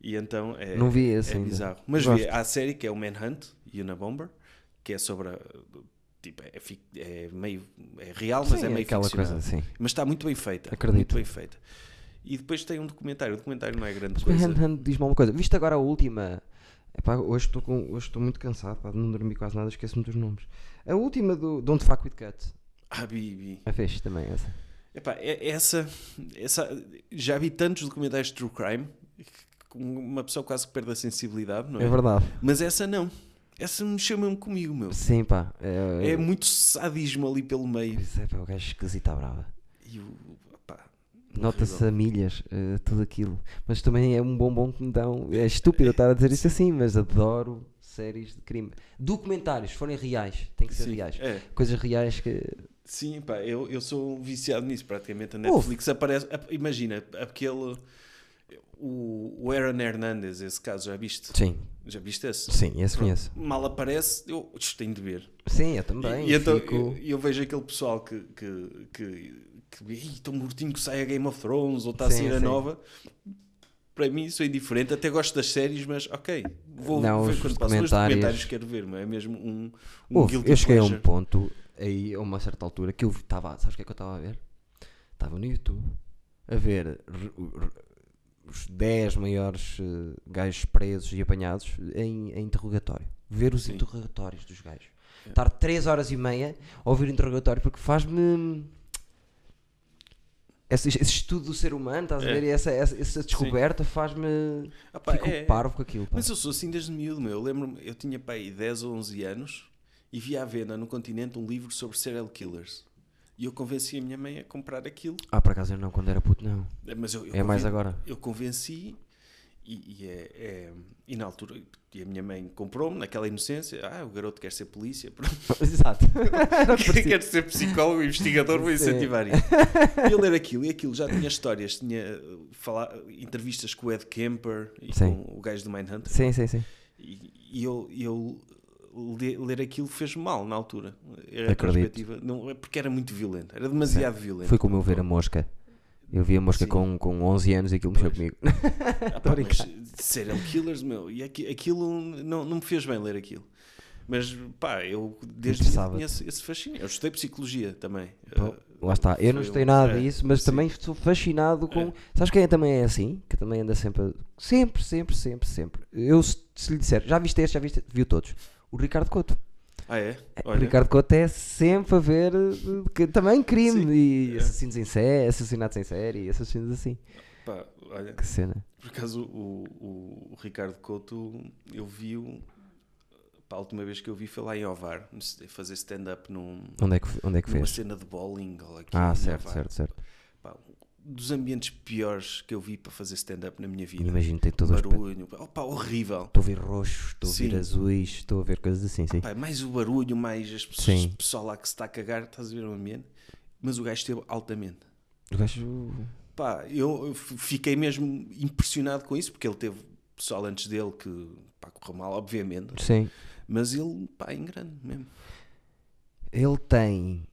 E então é, Não vi esse é ainda. bizarro. Mas Gosto. vi, há a série que é o Manhunt, Una Bomber, que é sobre. a- Tipo, é, é meio. É real, mas Sim, é meio aquela coisa, sim. Mas está muito bem feita. Acredito. Muito bem feita. E depois tem um documentário. O documentário não é grande Mas coisa. Hand diz-me uma coisa. Viste agora a última? Epá, hoje estou com, hoje estou muito cansado, pá, não dormi quase nada, esqueço-me dos nomes. A última do Don't Fuck With Cats. Ah, Bibi. É fixe também essa. Epá, é- essa, essa. Já vi tantos documentários de true crime que uma pessoa quase que perde a sensibilidade, não é? É verdade. Mas essa não. Essa mexeu mesmo comigo, meu. Sim, pá. É, É muito sadismo ali pelo meio. Pois é, pá, o gajo esquisito à brava. E o. Pá, Nota-se a milhas, eh, tudo aquilo. Mas também é um bombom que me dão. É estúpido eu estar a dizer isso assim, mas adoro séries de crime. Documentários, se forem reais, tem que ser Sim, reais. é. Coisas reais que. Sim, pá, eu, eu sou viciado nisso praticamente. A. Netflix aparece. ap- Imagina, aquele. O, o Aaron Hernandez, esse caso, já viste? Sim, Já viste esse? sim, esse conheço. Mal aparece, eu tenho de ver. Sim, eu também. e, e então fico- eu, eu vejo aquele pessoal que. que, que, que "Ih, tão mortinho que sai a Game of Thrones ou está a sair a nova. Para mim, isso é indiferente. Até gosto das séries, mas ok. Vou Não, ver os quando passo. Mas documentários- documentários quero ver, mas é mesmo um, um guilty eu cheguei a um pleasure. ponto, aí a uma certa altura, que eu estava. Sabes o que é que eu estava a ver? Estava no YouTube a ver os 10 maiores eh, gajos presos e apanhados em, em interrogatório. Ver os Sim. interrogatórios dos gajos. É. Estar 3 horas e meia a ouvir o interrogatório porque faz-me. Esse, esse estudo do ser humano, estás a É. ver? E essa, essa, essa descoberta faz-me. Ah, pá, Fico é- parvo com aquilo. pá. Mas eu sou assim desde miúdo, meu. Eu lembro-me, eu tinha pai 10 ou 11 anos e vi à venda no continente um livro sobre serial killers. E eu convenci a minha mãe a comprar aquilo. Ah, por acaso eu não, quando era puto, não. Mas eu, eu É mais conven- agora. Eu convenci e, e é, é- e na altura e a minha mãe comprou-me naquela inocência. Ah, o garoto quer ser polícia. Pronto. <laughs> Exato. <laughs> Era o que parecia. quer ser psicólogo, investigador, vou incentivar isso. E eu ler aquilo e aquilo já tinha histórias, tinha uh, falar, entrevistas com o Ed Kemper e Sim. com o gajo do Mindhunter. Sim, sim, sim. E, e eu, eu le- ler aquilo fez mal na altura. Era Acredito. não, é porque era muito violento, era demasiado violento. Foi como eu ver a mosca. Eu vi a mosca Sim. com, com 11 anos e aquilo mexeu comigo. Ah, pá, <laughs> mas serial killers, meu, e aqui- aquilo não, não me fez bem ler aquilo. Mas pá, eu desde que tinha esse, fascínio. Eu estudei psicologia também. Pô, Uh, Lá está. Eu não estudei um- nada é, disso, mas sim. também estou fascinado com. É. Sabes quem também é assim? Que também anda sempre. Sempre, sempre, sempre, sempre. Eu, se, se lhe disser, já viste este, já viste, viu todos. O Ricardo Couto. Ah, é? O Olha, Ricardo Couto é sempre a ver eh, que- também crime Sim, e é. assassinos em série, assassinatos em série, e assassinos assim. pá, olha, Que cena. por acaso o, o, o Ricardo Couto, eu vi-o. A última vez que eu vi foi lá em Ovar, fazer stand-up num, Onde é que, onde é que numa fez? cena de bowling. Aqui Ah, certo, Ovar. certo, certo. Pá, dos ambientes piores que eu vi para fazer stand-up na minha vida. Imagino, tem pe- barulho, pá, horrível. Estou a ver roxos, estou a ver azuis, estou a ver coisas assim, sim. Pá, mais o barulho, mais as pessoas, Sim. o pessoal lá que se está a cagar, estás a ver o ambiente. Mas o gajo esteve altamente. O gajo. Pá, eu fiquei mesmo impressionado com isso, porque ele teve pessoal antes dele que pá, correu mal, obviamente. Sim. Mas ele, pá, em grande mesmo. Ele tem.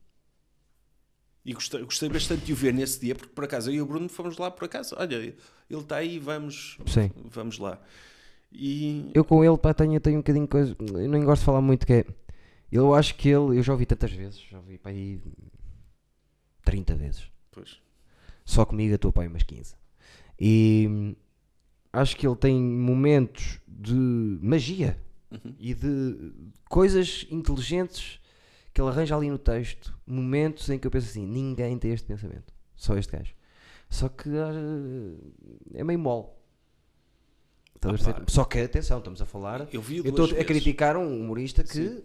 E gostei, gostei bastante de o ver nesse dia, porque por acaso eu e o Bruno fomos lá por acaso. Olha, ele está aí, vamos, Sim. vamos lá. E Eu com ele, pá, tenho, tenho um bocadinho de coisa. Eu não gosto de falar muito que é. Eu acho que ele. Eu já ouvi tantas vezes, já ouvi para aí. 30 vezes. pois, Só comigo, a tua pai, umas 15. E. Acho que ele tem momentos de magia Uhum. e de coisas inteligentes que ele arranja ali no texto. Momentos em que eu penso assim: ninguém tem este pensamento. Só este gajo. Só que ah, é meio mole. Ah. Só que, atenção, estamos a falar. eu vi Eu estou a criticar um humorista que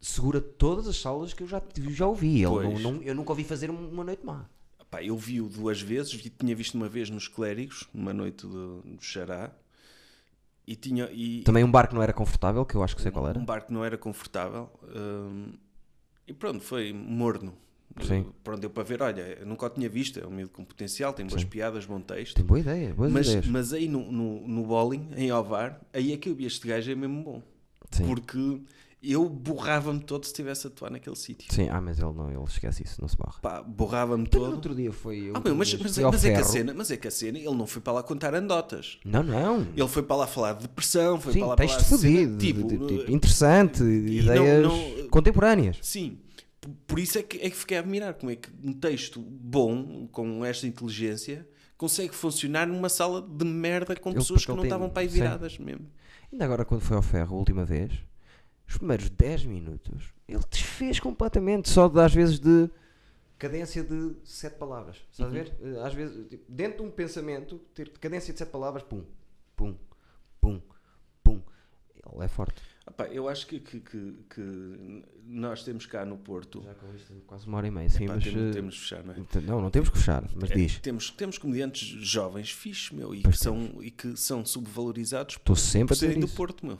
segura todas as salas que eu já, já ouvi. Ele não, não- eu nunca ouvi fazer um- uma noite má. Pá, eu vi-o duas vezes, vi- tinha visto uma vez nos Clérigos, numa noite do, do Xará, e tinha. E, Também um bar que não era confortável, que eu acho que sei qual era. Um bar que não era confortável. hum, e pronto, foi morno. Sim. Pronto, deu para ver, olha, eu nunca o tinha visto, é um miúdo com potencial, tem boas Sim. piadas, bom texto. Tem boa ideia, boas Mas, ideias. mas aí no, no, no bowling, em Ovar, aí é que eu vi este gajo é mesmo bom. Sim. Porque eu borrava-me todo se estivesse a atuar naquele sítio. Sim, ah, mas ele não, ele esquece isso, não se barra. Pá, borrava-me Então, no todo. outro dia foi. Ah, meu, mas, mas, mas é que a cena, mas é que a cena, ele não foi para lá contar andotas. Não, não. Ele foi para lá falar de depressão, foi Sim, para lá falar de cena, fodido, tipo, de- de- tipo, interessante, e ideias não- não- contemporâneas. Sim, por isso é que, é que fiquei a admirar como é que um texto bom, com esta inteligência, consegue funcionar numa sala de merda com Ele- pessoas que não estavam para aí sim. viradas mesmo. Ainda agora, quando foi ao ferro a última vez, os primeiros 10 minutos, ele desfez completamente, só de, às vezes de cadência de 7 palavras. Estás Uhum. a ver? Eh, Às vezes, tipo, dentro de um pensamento, ter cadência de 7 palavras, pum, pum, pum, pum. Ele é forte. Pá, eu acho que, que, que- que nós temos cá no Porto. Já com isto, quase uma hora e meia, sim, Pá, mas. temos, eh, temos de fechar, não é? Não, não temos que fechar, mas É, diz. temos, temos comediantes jovens fixes, meu, e Pois que, são, e que são subvalorizados Estou por sempre a dizer serem do. Porto, meu.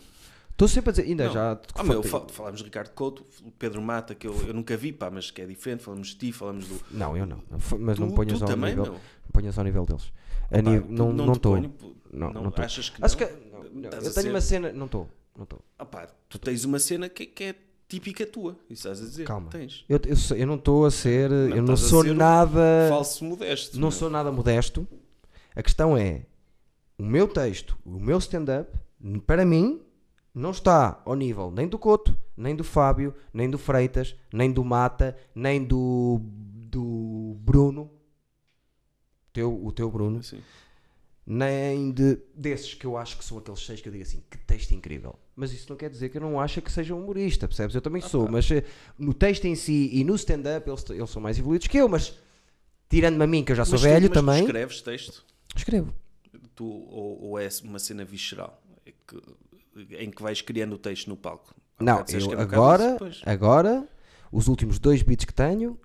Estou sempre a dizer, ainda Não. já. Ah, meu, fal- falámos de Ricardo Couto, o Pedro Mata, que eu, eu nunca vi, pá, mas que é diferente. Falamos de ti, falamos do. Não, eu não. Mas não Tu- ponhas tu ao também, nível. meu. Não ponhas ao nível deles. A nível- não não não estou. Não, não, não tô. Achas que não? Acho que não, não, Estás eu tenho ser- uma cena, não estou, não estou. Ah pá, tu tens uma cena que, que é típica tua. Isso estás a dizer? Calma. Tens. Eu, eu, eu não estou a ser, eu não sou ser um nada, Falso modesto. não sou nada modesto. A questão é, o meu texto, o meu stand-up, para mim, não está ao nível nem do Couto, nem do Fábio, nem do Freitas, nem do Mata, nem do, do Bruno, teu, o teu Bruno, Assim. nem de desses que eu acho que são aqueles seis que eu digo assim, que texto incrível. Mas isso não quer dizer que eu não acho que seja um humorista, percebes? Eu também sou, pá. mas eh, no texto em si e no stand-up eles, eles são mais evoluídos que eu, mas tirando-me a mim, que eu já sou Mas tu- velho mas tu também, escreves texto? escrevo. Tu, ou, ou é uma cena visceral? É que- em que vais criando o texto no palco? Há Não, eu bocado agora, agora, os últimos dois beats que tenho,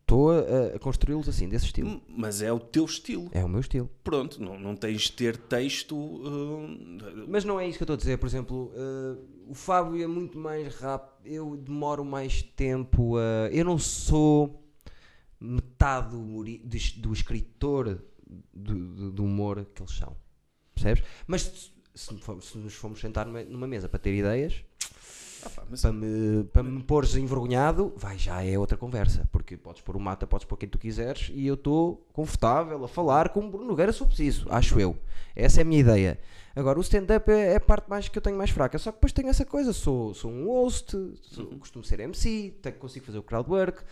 estou a, a construí-los assim, desse estilo. Mas é o teu estilo. É o meu estilo. Pronto, não, não tens de ter texto. hum, Mas não é isso que eu estou a dizer. Por exemplo, eh, o Fábio é muito mais rápido. Eu demoro mais tempo a. Eu não sou metade do, do, escritor do, do- do humor que eles são. Percebes? Mas se, se nos formos sentar numa, numa mesa para ter ideias, ah mas para me, para me pôres envergonhado, vai, já é outra conversa. Porque podes pôr o mata, podes pôr quem tu quiseres e eu estou confortável a falar com o Bruno Nogueira se eu preciso, acho eu. Essa é a minha ideia. Agora, o stand-up é, é a parte mais que eu tenho mais fraca. Só que depois tenho essa coisa, sou, sou um host, sou- costumo ser MC, tenho, consigo fazer o crowdwork,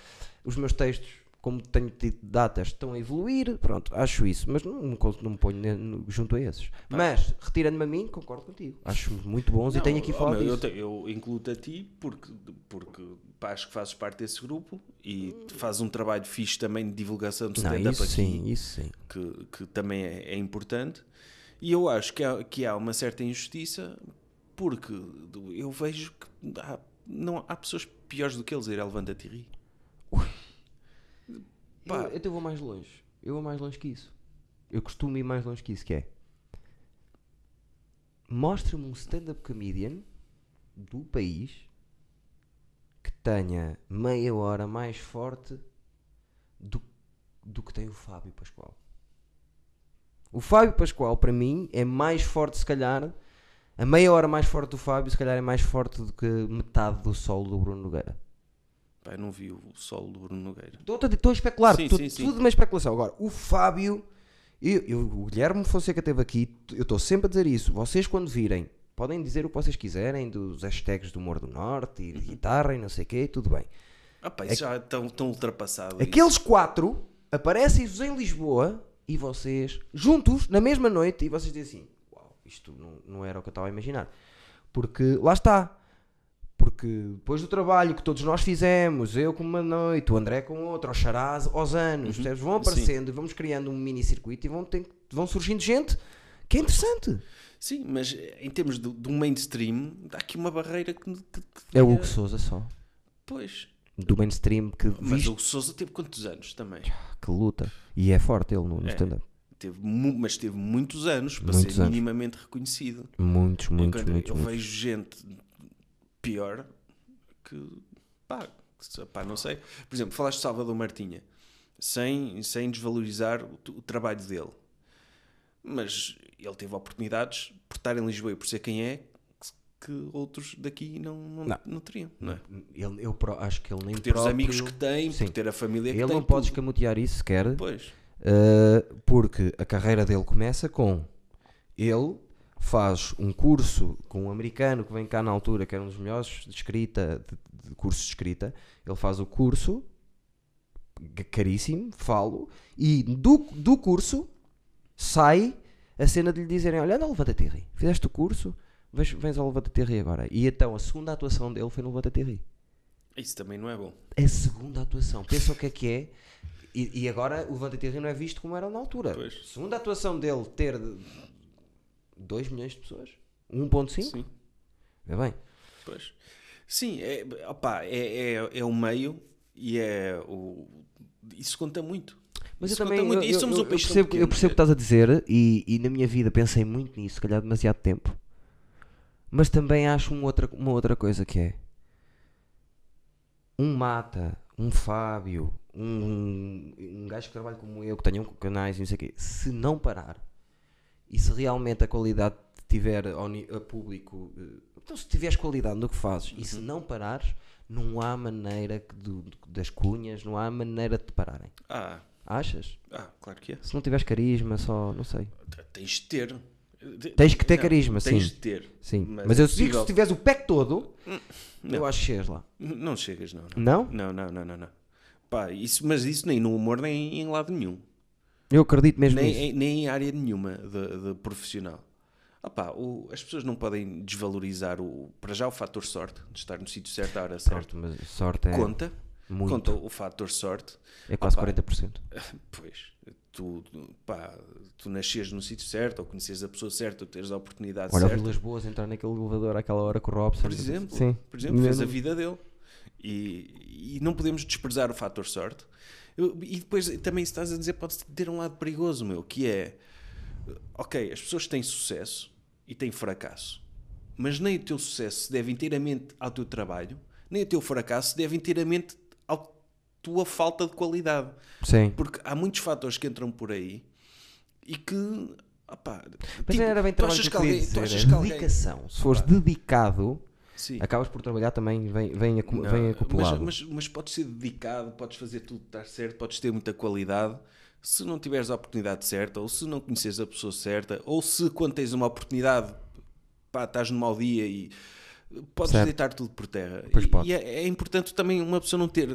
os meus textos, como tenho tido datas, estão a evoluir, pronto, acho isso, mas não, não, não me ponho junto a esses. Mas, retirando-me a mim, concordo contigo. Acho muito bons e Não, tenho aqui oh, falado meu, eu, disso. te- eu incluo-te a ti porque, porque pá, acho que fazes parte desse grupo e fazes um trabalho fixe também de divulgação de stand-up isso aqui, sim, isso sim. que, que também é, é importante. E eu acho que há, que há uma certa injustiça porque eu vejo que há, não, há pessoas piores do que eles. Ir a levanta-te e ri. Pá. Eu, eu vou mais longe. Eu vou mais longe que isso. Eu costumo ir mais longe que isso, que é mostra-me um stand-up comedian do país que tenha meia hora mais forte do, do que tem o Fábio Pascoal. O Fábio Pascoal, para mim, é mais forte, se calhar. A meia hora mais forte do Fábio, se calhar, é mais forte do que metade do solo do Bruno Nogueira. Eu não vi o solo do Bruno Nogueira. Estou a- estou a especular, Sim, estou- sim, sim. tudo uma especulação. Agora, o Fábio, eu, eu- o Guilherme Fonseca esteve aqui, eu estou sempre a dizer isso. Vocês, quando virem, podem dizer o que vocês quiserem dos hashtags do Humor do Norte e de Uhum. guitarra e não sei o quê, tudo bem. Ah, pá, isso já é tão, ultrapassado. isso. Aqueles quatro aparecem-vos em Lisboa e vocês, juntos, na mesma noite, e vocês dizem assim: Uau, isto não, não era o que eu estava a imaginar. Porque lá está. Porque depois do trabalho que todos nós fizemos, eu com uma noite, o André com outra, o Charaz aos anos, percebes? vão aparecendo e vamos criando um mini circuito e vão, ter- vão surgindo gente que é interessante. Sim, mas em termos do, do mainstream, dá aqui uma barreira que. que- que- É o Hugo Souza só. Pois. Do mainstream que, Mas viste, o Souza teve quantos anos também? que luta. E é forte ele no, no É. stand-up. Teve mas teve muitos anos para Muitos ser anos. minimamente reconhecido. Muitos, muitos, Enquanto muitos. eu muitos. vejo gente pior que. pá, que- pá, não sei. Por exemplo, falaste de Salvador Martinha, sem, sem desvalorizar o, o trabalho dele. Mas ele teve oportunidades por estar em Lisboa e por ser quem é que, que outros daqui não, não, Não. não teriam. Não é? Ele, eu pró- acho que ele nem Por ter os próprio- amigos que tem, Sim. por ter a família que Ele tem. não pode escamotear isso sequer, Pois. uh, porque a carreira dele começa com ele faz um curso com um americano que vem cá na altura, que era um dos melhores de escrita, de, de cursos de escrita. Ele faz o curso, caríssimo, falo, e do, do curso sai a cena de lhe dizerem: Olha, anda, levanta-te ri. Fizeste o curso, vens, vens ao levanta-te ri agora. E então a segunda atuação dele foi no levanta-te ri. Isso também não é bom. A segunda atuação. Pensa o que é que é. E, e agora o Levanta Rio não é visto como era na altura. Pois. Segunda atuação dele ter 2 milhões de pessoas. 1.5? Sim. É bem. Pois. Sim, é, opá, é, é, é o meio e é o. Isso conta muito. Mas Isso eu também eu, eu, eu um tão percebo, eu percebo o que estás a dizer e, e na minha vida pensei muito nisso, se calhar demasiado tempo. Mas também acho uma outra, uma outra coisa que é um Mata, um Fábio, um, um gajo que trabalha como eu, que tenha um canais e não sei o quê, se não parar e se realmente a qualidade tiver ao a público, eh, então se tiveres qualidade no que fazes e se Uhum. não parares, não há maneira que do- das cunhas, não há maneira de te pararem. Ah, Achas? ah, claro que é. Se não tiveres carisma, só, não sei. Tens de ter. Tens que ter Não, carisma, tens sim. de ter. Sim. Mas Mas, é eu digo que se tiveres o pack todo, eu não. acho que chegas lá. Não chegas, não. Não? Não, não, não, não. não. Pá, isso, mas isso nem no humor, nem em lado nenhum. Eu acredito mesmo Nem, nisso. em- nem em área nenhuma de, de profissional. Pá, o- as pessoas não podem desvalorizar o, para já o fator sorte, de estar no sítio certo à hora certa. Mas sorte é Conta, muito. conta o fator sorte. É quase pá. 40%. <laughs> Pois, tu, pá, tu nasces no sítio certo, ou conheces a pessoa certa, ou teres a oportunidade Olha certa. Vilas Boas entrar naquele elevador àquela hora com o Robson. Por exemplo, Sim. por exemplo fez a vida dele. E, e não podemos desprezar o fator sorte. Eu- e depois também estás a dizer pode ter um lado perigoso, meu, que é ok, as pessoas têm sucesso e têm fracasso, mas nem o teu sucesso se deve inteiramente ao teu trabalho, nem o teu fracasso se deve inteiramente à tua falta de qualidade. Sim. Porque há muitos fatores que entram por aí e que. opá, Mas tipo, era bem tu achas que alguém. Tu achas é que alguém. dedicação. Se fores dedicado, Sim. acabas por trabalhar também, vem, vem, acu- Não, vem mas, acoplado. mas, mas podes ser dedicado, podes fazer tudo estar certo, podes ter muita qualidade. Se não tiveres a oportunidade certa, ou se não conheces a pessoa certa, ou se quando tens uma oportunidade, pá, estás num mau dia e podes Certo. deitar tudo por terra. Pois E, pode. é, é importante também uma pessoa não ter,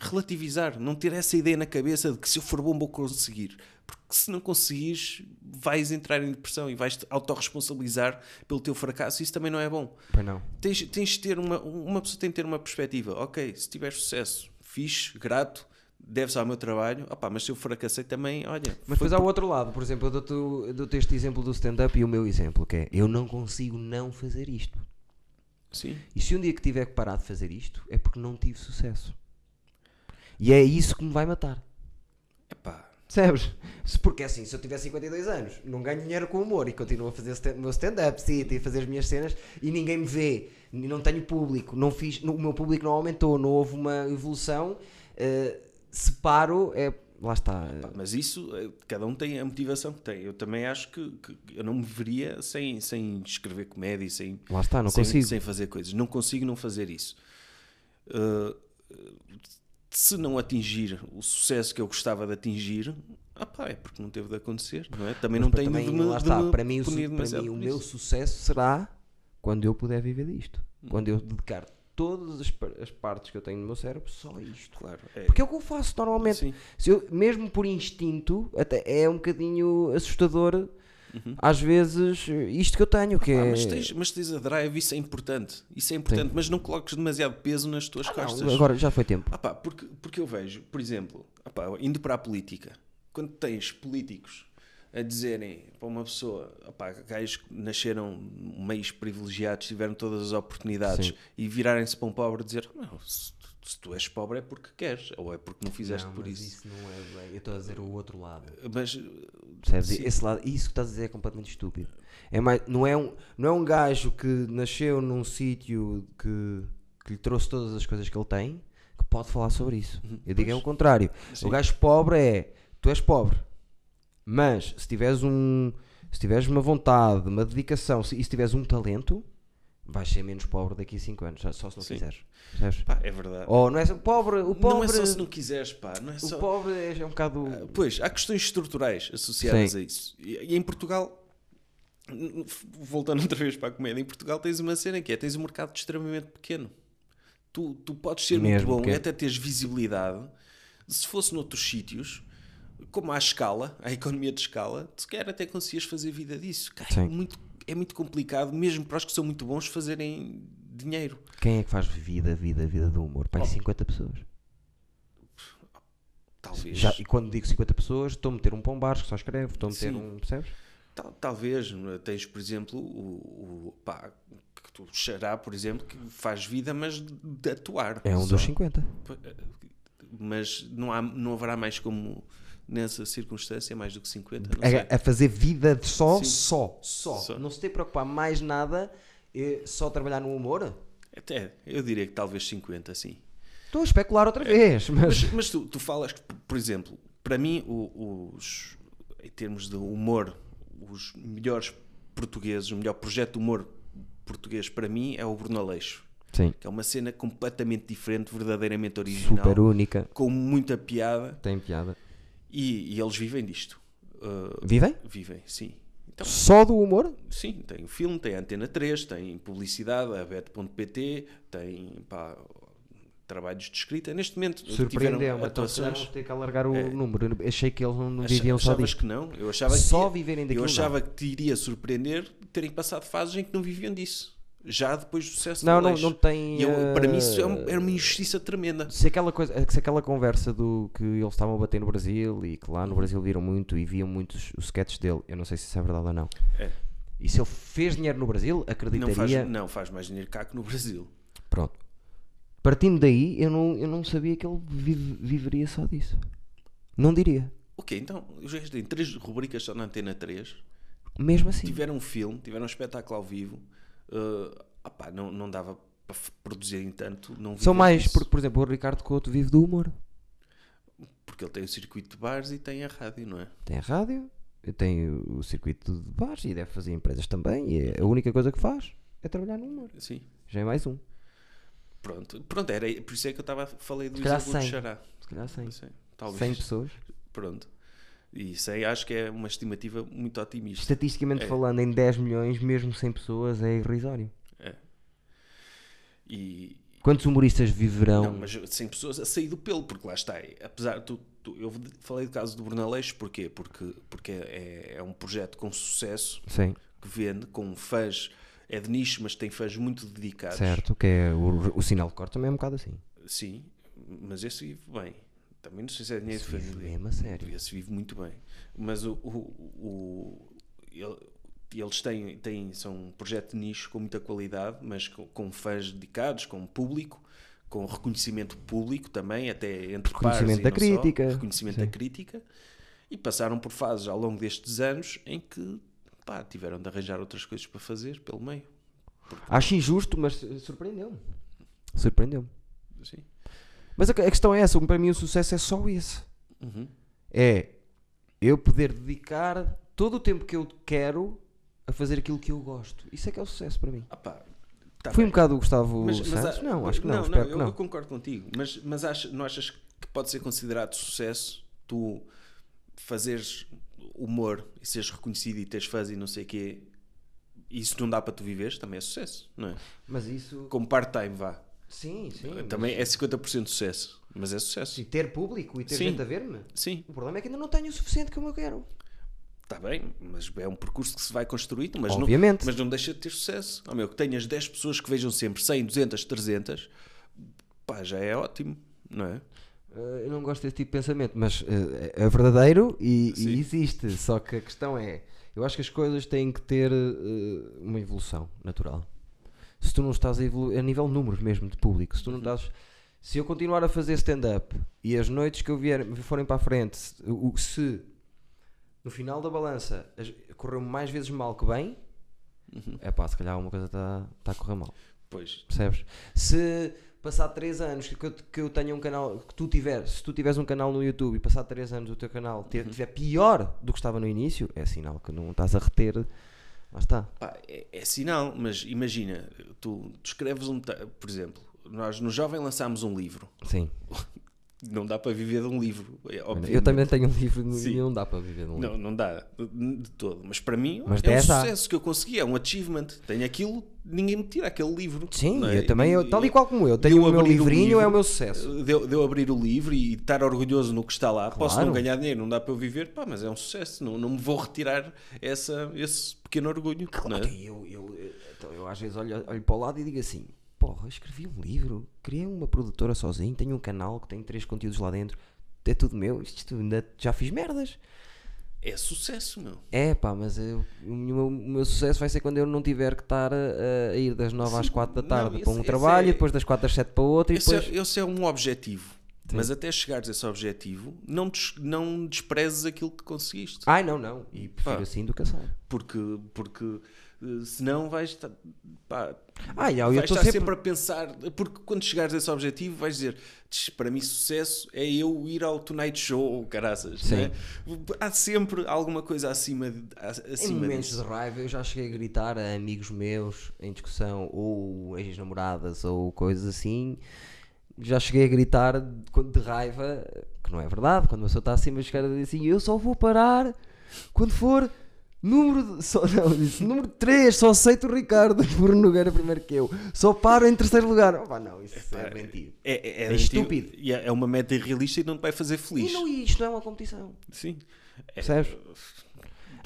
relativizar, não ter essa ideia na cabeça de que se eu for bom vou conseguir. Porque se não conseguires, vais entrar em depressão e vais-te autorresponsabilizar pelo teu fracasso. Isso também não é bom Pois não. tens, tens de ter uma, uma pessoa tem de ter uma perspectiva. Ok, se tiver sucesso, fixe, grato, deve-se ao meu trabalho. Opá, mas se eu fracassei também, olha. Mas depois há o outro lado, por exemplo, eu dou-te, eu dou-te este exemplo do stand-up e o meu exemplo, que é eu não consigo não fazer isto. Sim, E se um dia que tiver que parar de fazer isto, é porque não tive sucesso. E é isso que me vai matar. epá, Percebes? Porque assim, se eu tiver 52 anos, não ganho dinheiro com humor e continuo a fazer stand- o meu stand-up, sim, a fazer as minhas cenas e ninguém me vê, não tenho público, não fiz, o meu público não aumentou, não houve uma evolução, eh, se paro, é. Lá está. mas isso, eh, cada um tem a motivação que tem. Eu também acho que, que eu não me veria sem, sem escrever comédia, sem, Lá está, não sem, consigo. sem fazer coisas. Não consigo não fazer isso. Uh, se não atingir o sucesso que eu gostava de atingir, ah pá, é porque não teve de acontecer, não é? Também não Mas tenho também, de me, lá está, para mim, para mim o meu isso. sucesso será quando eu puder viver disto. Hum. Quando eu dedicar todas as, as partes que eu tenho no meu cérebro só isto. Claro, é. Porque é o que eu faço normalmente. Sim. Se eu, mesmo por instinto, até é um bocadinho assustador, às vezes, isto que eu tenho, que Uhum. Ah, é. mas, tens, mas tens a drive, isso é importante. Isso é importante, mas não coloques demasiado peso nas tuas Não, costas. agora já foi tempo. Ah pá, porque, porque eu vejo, por exemplo, ah pá, indo para a política, quando tens políticos a dizerem para uma pessoa, ah pá, gajos que nasceram meios privilegiados, tiveram todas as oportunidades Sim. e virarem-se para um pobre dizer: Não, se, se tu és pobre é porque queres, ou é porque não fizeste Não, por mas isso. não é bem. Eu estou a dizer o outro lado. Mas Percebes? Esse lado, isso que estás a dizer é completamente estúpido. É mais, não, é um, não é um gajo que nasceu num sítio que, que lhe trouxe todas as coisas que ele tem que pode falar sobre isso. Eu digo é o contrário. Uhum. Sim. O gajo pobre é tu és pobre, mas se tiveres um se tiveres uma vontade, uma dedicação se- e se tiveres um talento, vais ser menos pobre daqui a 5 anos, só se não Sim. quiseres. Pá, é verdade. Ou não é o pobre, o pobre, Não é só se não quiseres, pá, não é o só. pobre é, é um bocado Pois, há questões estruturais associadas Sim. a isso. E, e em Portugal, voltando outra vez para a comédia, em Portugal tens uma cena que é: tens um mercado extremamente pequeno. Tu, tu podes ser muito Mesmo bom e pequeno. até teres visibilidade. Se fosse noutros sítios, como há escala, a economia de escala, sequer até conseguias fazer vida disso. Cara, é, muito, é muito complicado, mesmo para os que são muito bons, fazerem dinheiro. Quem é que faz vida, vida, vida do humor? Pai, Oh. 50 pessoas. Talvez. Já, e quando digo 50 pessoas, estou a meter um pão baixo que só escreve, estou a meter Sim. um. Percebes? Tal- talvez tens, por exemplo, o, o pá, que tu Xará, por exemplo, que faz vida, mas de atuar. É um só. dos 50. Mas não, há, não haverá mais como nessa circunstância, mais do que 50. Não sei. A, a fazer vida de só, só, só, Só. Não se tem que preocupar mais nada, é só trabalhar no humor. Até, eu diria que talvez 50, sim. Estou a especular outra vez, mas. Mas, mas tu, tu falas que, por exemplo, para mim, o- os, em termos de humor, os melhores portugueses, o melhor projeto de humor português para mim é o Bruno Aleixo. Sim. Que é uma cena completamente diferente, verdadeiramente original. Super única. com muita piada Tem piada. E, e eles vivem disto. Uh, Vivem? vivem, sim. Então, Só do humor? sim, tem o filme, tem a Antena 3, tem publicidade, a bet.pt, tem pá, trabalhos de escrita. Neste momento tiveram. Então, atuações. vamos ter que alargar o É. número. Eu achei que eles não, não Acha- viviam só disto. que não? Eu achava que Só ia- viverem daquilo. Eu não. achava que te iria surpreender terem passado fases em que não viviam disso. Já depois do sucesso Não, do não, não tem. Eu- para mim isso é um- eh, era uma injustiça tremenda. Se aquela, coisa, se aquela conversa do que eles estavam a bater no Brasil e que lá no Brasil viram muito e viam muitos os sketches dele, eu não sei se isso é verdade ou não. É. E se ele fez dinheiro no Brasil, Não acreditaria. faz, não faz mais dinheiro cá que no Brasil. Pronto. Partindo daí, eu não, eu não sabia que ele vive- viveria só disso. Não diria. Ok, então os gajos têm três rubricas só na Antena 3. Mesmo assim. Tiveram um filme, tiveram um espetáculo ao vivo. Uh, opá, não, não dava para produzirem tanto. Não São mais, disso. porque, por exemplo, o Ricardo Couto vive do humor. Porque ele tem o circuito de bares e tem a rádio, não é? Tem a rádio, tem o circuito de bares e deve fazer empresas também. E é a única coisa que faz é trabalhar no humor. Sim. Já é mais um. Pronto, pronto era, por isso é que eu estava falei do do 100. Xará. Se calhar 100. Sim, talvez. 100 pessoas. Pronto. E 100 acho que é uma estimativa muito otimista. Estatisticamente É. falando, em 10 milhões, mesmo 100 pessoas, é irrisório. E, Quantos humoristas viverão? Não, mas 100 pessoas a sair do pelo, porque lá está. Apesar, tu, tu- eu falei do caso do Brunaleixo, porquê? Porque, porque é, é um projeto com sucesso, Sim, que vende, com fãs, é de nicho, mas tem fãs muito dedicados. certo. Que é o, o sinal de corte também é um bocado assim. Sim, mas esse vive bem. Também não sei se é dinheiro de Esse vive família. mesmo a sério. Esse vive muito bem. Mas o, o, o- ele- eles têm, têm, são um projeto de nicho com muita qualidade, mas com, com fãs dedicados, com público, com reconhecimento público também, até entre pares Reconhecimento e da não só, crítica. reconhecimento Sim. da crítica, e passaram por fases ao longo destes anos em que pá, tiveram de arranjar outras coisas para fazer pelo meio. Acho injusto, mas eh, surpreendeu-me. Surpreendeu-me. Assim. Mas a, a questão é essa: para mim o sucesso é só esse. Uhum. É eu poder dedicar todo o tempo que eu quero a fazer aquilo que eu gosto. Isso é que é o sucesso para mim. Ah, pá, tá Foi um bem. bocado o Gustavo Mas- mas Santos? há- não, acho que não, não, espero eu, não. eu concordo contigo, mas, mas achas- não achas que pode ser considerado sucesso tu fazeres humor e seres reconhecido e teres fãs e não sei o quê? Isso não dá para tu viveres, também é sucesso, não é? Mas isso. Como part-time, vá. Sim, sim. Também é 50% de sucesso, mas é sucesso. E ter público e ter Sim. gente a ver-me. Sim, O problema é que ainda não tenho o suficiente como eu quero. está bem, mas é um percurso que se vai construindo, mas, Obviamente. Não, mas não deixa de ter sucesso. Oh, meu, que tenhas 10 pessoas que vejam sempre 100, 200, 300, pá, já é ótimo, não é? Uh, eu não gosto desse tipo de pensamento, mas uh, é verdadeiro e, e existe. Só que a questão é: eu acho que as coisas têm que ter uh, uma evolução natural. Se tu não estás a evoluir, a nível de números mesmo de público, se tu não estás. Se eu continuar a fazer stand-up e as noites que eu vier forem para a frente, se, o- se no final da balança correu mais vezes mal que bem, é pá, se calhar alguma coisa está tá a correr mal. Pois, Percebes? Se passar 3 anos que eu, que eu tenha um canal, que tu tiveres, se tu tiveres um canal no YouTube e passar 3 anos o teu canal te- Uhum. tiver pior do que estava no início, é sinal que não estás a reter. Lá está. Pá, é, é sinal, mas imagina, tu, tu escreves um. Por exemplo, nós no Jovem lançámos um livro. Sim. <laughs> Não dá para viver de um livro. é, Eu obviamente. também tenho um livro Sim. e não dá para viver de um livro. Não, não dá de todo. Mas para mim Mas é um 10 há. sucesso que eu consegui, é um achievement. Tenho aquilo, ninguém me tira aquele livro. Sim, não é? eu também, eu, tal e qual como eu, tenho eu o meu livrinho, livro, é o meu sucesso. De eu, de eu abrir o livro e estar orgulhoso no que está lá. Posso Claro. não ganhar dinheiro, não dá para eu viver, pá, mas é um sucesso. Não, não me vou retirar essa, esse pequeno orgulho. não é? Ok, eu, eu, eu- então eu às vezes olho, olho para o lado e digo assim: porra, escrevi um livro, criei uma produtora sozinho, tenho um canal que tem três conteúdos lá dentro, é tudo meu, isto ainda já fiz merdas. É sucesso, meu. É pá, mas eu- o, meu, o meu sucesso vai ser quando eu não tiver que estar a, a ir das 9 às Sim, 4 da não, tarde esse- para um trabalho, é- depois das 4 às 7 para outro e Esse depois. é, esse é um objetivo. Mas até chegares a esse objetivo, não, des- não desprezes aquilo que conseguiste. Ai não, não. E prefiro Pá. assim do que assim. Porque, porque eh, senão vais estar, pá, Ah, eu vais estar sempre. sempre... a pensar. Porque quando chegares a esse objetivo, vais dizer: "Tch, para mim, sucesso é eu ir ao Tonight Show caraças. não é? Há sempre alguma coisa acima, de- a- Em acima momentos disso. de raiva eu já cheguei a gritar a amigos meus em discussão ou ex-namoradas ou coisas assim. Já cheguei a gritar de, de raiva, que não é verdade, quando uma pessoa está acima chegar a dizer assim, eu só vou parar quando for número só, <laughs> não, disse, número 3, só aceito o Ricardo <laughs> Bruno Nogueira primeiro que eu. Só paro em terceiro lugar. Opa, não, isso é mentira. É, é, É antigo estúpido. e é é uma meta irrealista e não te vai fazer feliz. E não, isto não é uma competição. Sim. É, Percebes?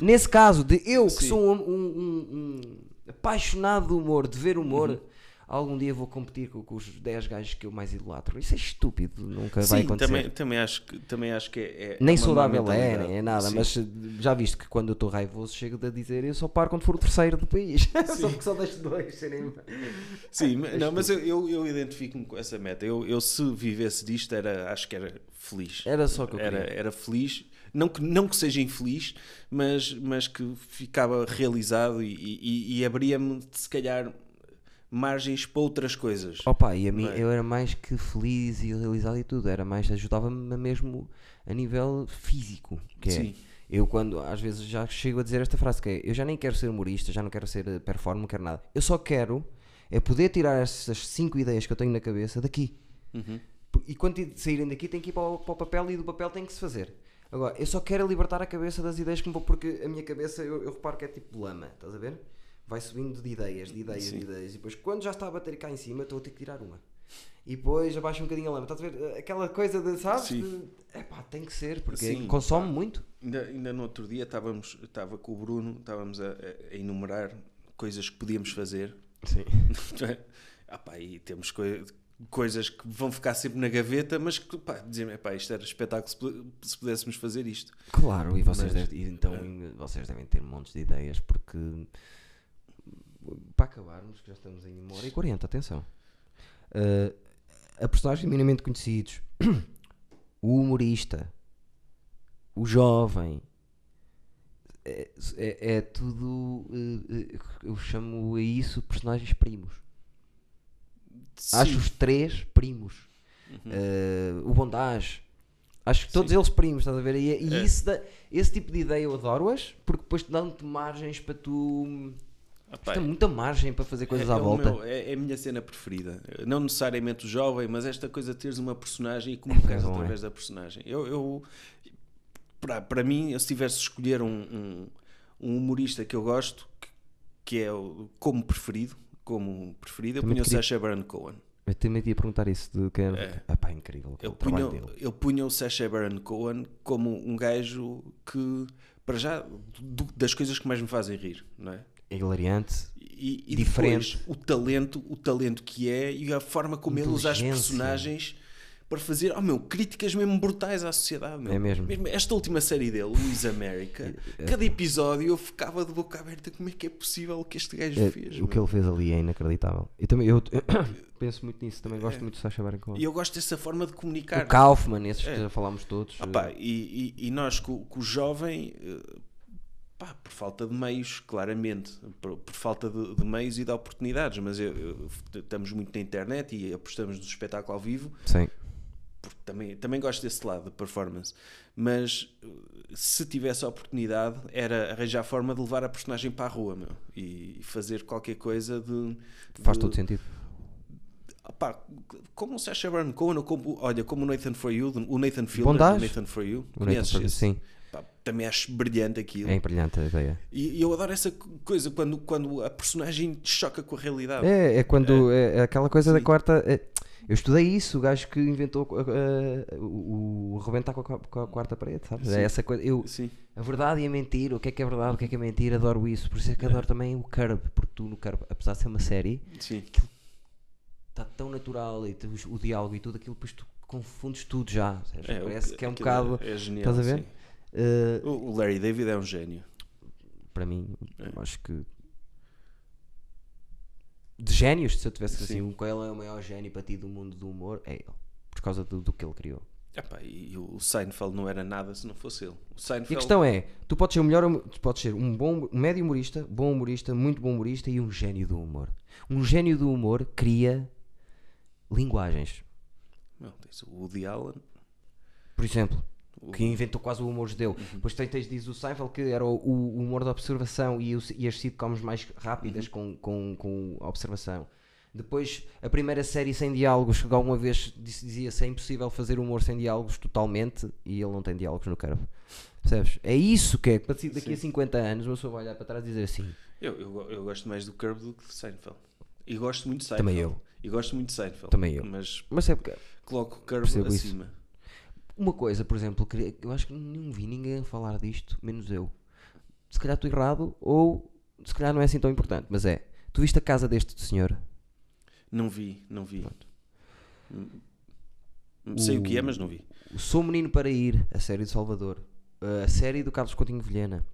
Nesse caso, de eu que Sim. sou um, um- um- um apaixonado do humor, de ver humor, Uhum. Algum dia vou competir com, com os 10 gajos que eu mais idolatro. Isso é estúpido, nunca vai Sim, acontecer. também, também, acho que, também acho que é. é Nem uma má saudável é, nem é nada, Sim. mas eh, já viste que quando eu estou raivoso chego a dizer eu só paro quando for o terceiro do país. <laughs> só porque só deixo dois serem. Sim, <laughs> mas- não, mas eu, eu, eu identifico-me com essa meta. Eu, eu se vivesse disto, era, acho que era feliz. Era só que eu era, queria. era feliz. Não que, não que seja infeliz, mas, mas que ficava realizado e, e, e abria-me, se calhar, margens para outras coisas. Opa, e a mim é? eu era mais que feliz e realizado e tudo, era mais, ajudava-me mesmo a nível físico. Que é, Sim. eu quando às vezes já chego a dizer esta frase que é, eu já nem quero ser humorista, já não quero ser performer, não quero nada. Eu só quero é poder tirar essas cinco ideias que eu tenho na cabeça daqui. Uhum. E quando saírem daqui tem que ir para o, para o papel e do papel tem que se fazer. Agora, eu só quero é libertar a cabeça das ideias que me vou, porque a minha cabeça eu, eu reparo que é tipo lama, estás a ver? Vai subindo de ideias, de ideias, Sim. de ideias, e depois quando já está a bater cá em cima, estou a ter que tirar uma. E depois abaixo um bocadinho a lama, estás a ver? Aquela coisa de, sabes? Sim. É pá, tem que ser, porque Sim, consome pá. muito. Ainda, ainda no outro dia estávamos, estava com o Bruno, estávamos a, a- enumerar coisas que podíamos fazer. Sim. <laughs> ah, pá, e temos coi- coisas que vão ficar sempre na gaveta, mas que pá, dizem, pá, isto era espetáculo se, pu- se pudéssemos fazer isto. Claro, e vocês, Mas, devem, então é. vocês devem ter montes de ideias, porque para acabarmos, que já estamos em 1 hora e 40, atenção. Uh, a personagem minimamente conhecidos, <coughs> o humorista, o jovem, é, é- é tudo. uh, eu chamo a isso personagens primos. Acho Sim. os três primos. Uh, o Bondage. Acho que todos eles primos, estás a ver? E, e É. isso dá- esse tipo de ideia eu adoro-as, porque depois dão-te margens para tu. Pá, Tem muita margem para fazer coisas é, à é volta. meu- é, é a minha cena preferida. Não necessariamente o jovem, mas esta coisa de teres uma personagem e comunicares bom, é. através da personagem. Eu, eu para, para mim, se tivesse de escolher um, um, um humorista que eu gosto, que, que é o, como preferido, como preferido, eu Também punha o queria- Sacha Baron Cohen. Eu também ia perguntar isso de que É. Ah, pá, incrível. Eu o trabalho punha, dele. eu punha o Sacha Baron Cohen como um gajo que, para já, do- das coisas que mais me fazem rir, não é? É hilariante. e, e Diferente. depois o talento, o talento que é e a forma como ele usa as personagens para fazer, oh meu, críticas mesmo brutais à sociedade. meu. É mesmo. Esta última série dele, Luís América, <laughs> cada episódio eu ficava de boca aberta como é que é possível o que este gajo É, fez. o meu. que ele fez ali é inacreditável. Eu também eu, <coughs> penso muito nisso, também gosto muito de Sacha Baron Cohen. E eu gosto dessa forma de comunicar. O Kaufman, esses É. que já falámos todos. Pá, e, e- e nós com, com o jovem, eh, pá, por falta de meios, claramente, por, por falta de, de meios e de oportunidades, mas eu- eu- estamos muito na internet e apostamos no espetáculo ao vivo, Sim. também, também gosto desse lado da performance. Mas se tivesse a oportunidade, era arranjar forma de levar a personagem para a rua meu, e fazer qualquer coisa de. Faz de- todo sentido. Pá, como o Sacha Baron Cohen, como, olha, como o Nathan For You, o Nathan Fielder, Bondage? do Nathan For You, O Nathan conheces esse? sim, também acho brilhante aquilo. é brilhante a ideia. E, e eu adoro essa co- coisa quando, quando a personagem choca com a realidade. É, é quando é, é aquela coisa da Sim. quarta. é- eu estudei isso, o gajo que inventou uh, uh, o rebentar com a, com a quarta parede, sabes? Sim. É essa coisa. Eu, Sim. a verdade e a mentira, o que é que é verdade, o que é que é mentira, adoro isso. Por isso é que adoro também o Curb, porque tu no Curb, apesar de ser uma série, Sim. está tão natural e o diálogo e tudo aquilo, depois tu confundes tudo já. É, o- Parece que é um bocado. É, genial. estás a ver? Uh, O Larry David é um gênio. para mim, É. acho que. De génios, se eu tivesse Sim. assim, qual é o maior gênio para ti do mundo do humor? É ele. Por causa do, do que ele criou. Epá, e o Seinfeld não era nada se não fosse ele. O E Seinfeld, a questão é: tu podes ser o melhor, tu podes ser um bom, um médio humorista, bom humorista, muito bom humorista e um gênio do humor. Um gênio do humor cria linguagens. Não, tens o Woody Allen. Por exemplo, que inventou quase o humor judeu. Uhum. Depois tem- tens, diz o Seinfeld que era o, o humor da observação e, o- e as sitcoms mais rápidas Uhum. com, com, com a observação. Depois, a primeira série sem diálogos, que alguma vez dizia-se é impossível fazer humor sem diálogos totalmente e ele não tem diálogos no Curve. Percebes? É isso que é. Daqui a 50 anos, uma pessoa vai olhar para trás e dizer assim: Eu, eu, eu gosto mais do Curb do que do Seinfeld. E gosto muito de Seinfeld. Também eu. E gosto muito de Seinfeld. Também eu. Mas Mas é porque. coloco o Curb Percebo isso. Uma coisa, por exemplo, eu acho que não vi ninguém falar disto, menos eu. Se calhar estou errado, ou se calhar não é assim tão importante, mas é. Tu viste a casa deste senhor? Não vi, não vi. Hum, Sei o que é, mas não vi. O Sou Menino para Ir, a série de Salvador. A série do Carlos Coutinho Vilhena.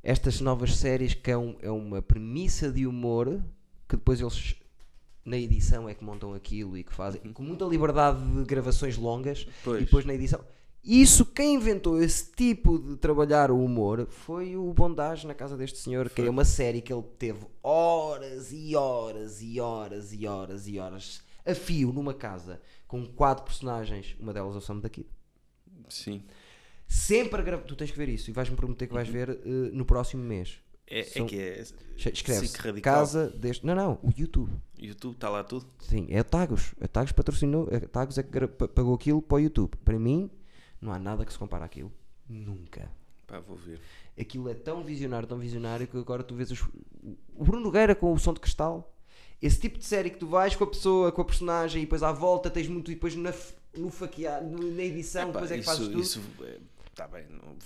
Estas novas séries que é, um- é uma premissa de humor que depois eles na edição é que montam aquilo e que fazem com muita liberdade de gravações longas Pois. e depois na edição. Isso, quem inventou esse tipo de trabalhar o humor foi o Bondage na casa deste senhor, que é uma série que ele teve horas e horas e horas e horas e horas a fio numa casa com quatro personagens, uma delas é o Sam daqui. Sim. Sempre a gravar. Tu tens que ver isso e vais-me prometer que vais ver eh, no próximo mês. É, é São- que é. Escreve-se SIC Radical. casa deste. Não, não, o YouTube. YouTube está lá tudo. Sim, é o Tagos. A Tagos patrocinou. A Tagos é que pagou aquilo para o YouTube. Para mim, não há nada que se compare àquilo. Nunca. Pá, vou ver. Aquilo é tão visionário, tão visionário que agora tu vês os- o Bruno Nogueira com o som de cristal. Esse tipo de série que tu vais com a pessoa, com a personagem e depois à volta tens muito e depois na, no faquear, no- na edição, Epá, depois é que isso, fazes tudo. Isso está bem. Não,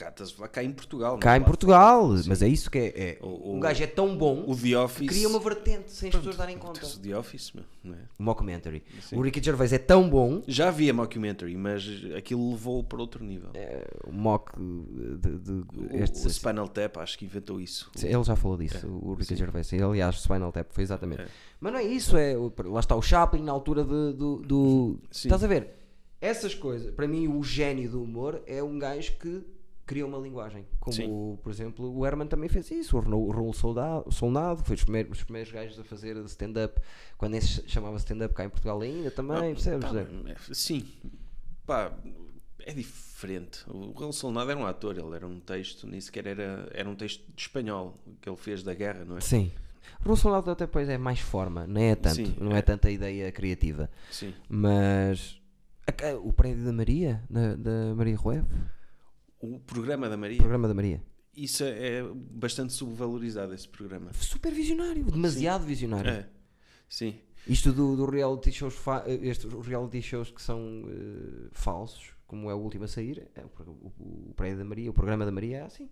cá, estás a falar cá em Portugal. Cá em Portugal, mas Sim. é isso que é. é- O- um o- gajo é tão bom O The Office. que cria uma vertente sem as pessoas darem conta. O The Office, meu, não é? O mockumentary. Sim. O Ricky Gervais é tão bom, Já havia mockumentary, mas aquilo levou para outro nível. é, o mock de, de- o, estes- o Spinal Tap acho que inventou isso. Ele já falou disso, É, o Ricky sim. Gervais. Ele, aliás, o Spinal Tap foi exatamente. É. Mas não é isso, é, lá está o Chaplin na altura de- do, do-. Estás a ver? Essas coisas, para mim, o gênio do humor é um gajo que cria uma linguagem. Como, Sim. por exemplo, o Herman também fez isso. O Raul- Soldado, Soldado foi os primeiros, os primeiros gajos a fazer stand-up, quando nem se chamava stand-up cá em Portugal ainda também, percebes? Pá, É. sim, pá, é diferente. O Raul Solnado era um ator, ele era um texto, nem sequer era, era um texto de espanhol que ele fez da guerra, não é? Sim. O Raul Soldado até depois é mais forma, não é tanto, Sim, não é. é. tanta ideia criativa. Sim. Mas a- o prédio da Maria, da, da Maria Ruev, O programa da Maria, o programa da Maria. isso é bastante subvalorizado, esse programa. Super visionário, demasiado visionário. É, sim. Isto do, do reality shows, estes reality shows que são eh, falsos, como é o último a sair, é o, o, o prédio da Maria, o programa da Maria é assim.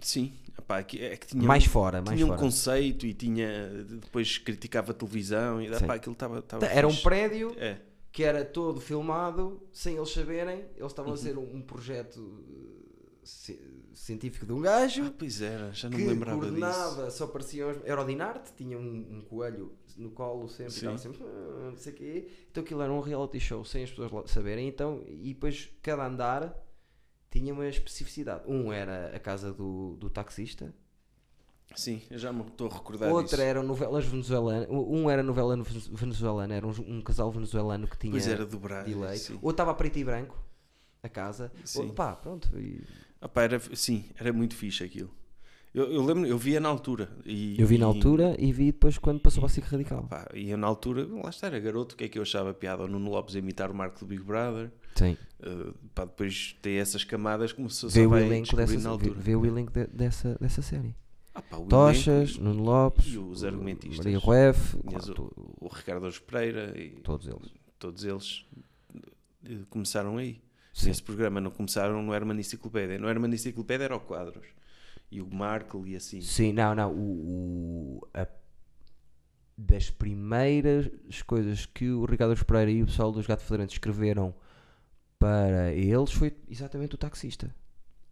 Sim, Epá, que- é que tinha mais um, fora, mais tinha um fora. conceito e tinha depois criticava a televisão e Sim. epá, aquilo estava Era um prédio é, que era todo filmado sem eles saberem. Eles Uhum. estavam a ser um, um projeto eh, ci- científico de um gajo. ah, pois era, já não que me lembrava disso. coordenava, só pareciam era o Dinarte, tinha um, um coelho no colo sempre, e Sim. estava sempre, "Ah", não sei o quê. Então aquilo era um reality show sem as pessoas saberem, então, e depois cada andar tinha uma especificidade. Um era a casa do, do taxista, Sim, eu já me estou a recordar outro disso. eram novelas venezuelanas, um era novela venezuelana, era um, um casal venezuelano que tinha Pois era delay, sim. ou estava preto e branco, a casa, Sim. ou, pá, pronto, e Ah, pá, era, sim, era muito fixe aquilo. Eu, eu lembro, eu via na altura. E, eu vi na e- altura e vi depois quando passou a SIC Radical. Pá, e eu na altura, lá está, era garoto, o que é que eu achava piada? O Nuno Lopes a imitar o Marco do Big Brother. Sim. Uh, pá, depois ter essas camadas como se Vê só o elenco, dessa, vê, vê o elenco de- dessa, dessa série. Ah, pá, o Tochas, Nuno Lopes, os argumentistas. Maria Tinhas claro, o, o Ricardo Alves Pereira e todos eles. todos eles eh, começaram aí. Sim. Nesse programa não começaram no Herman Enciclopédia. No Herman Enciclopédia era o Quadros. E o Marco e assim. Sim, não, não. O, o- a- das primeiras coisas que o Ricardo Alves Pereira e o pessoal dos Gato Federantes escreveram para eles foi exatamente o taxista.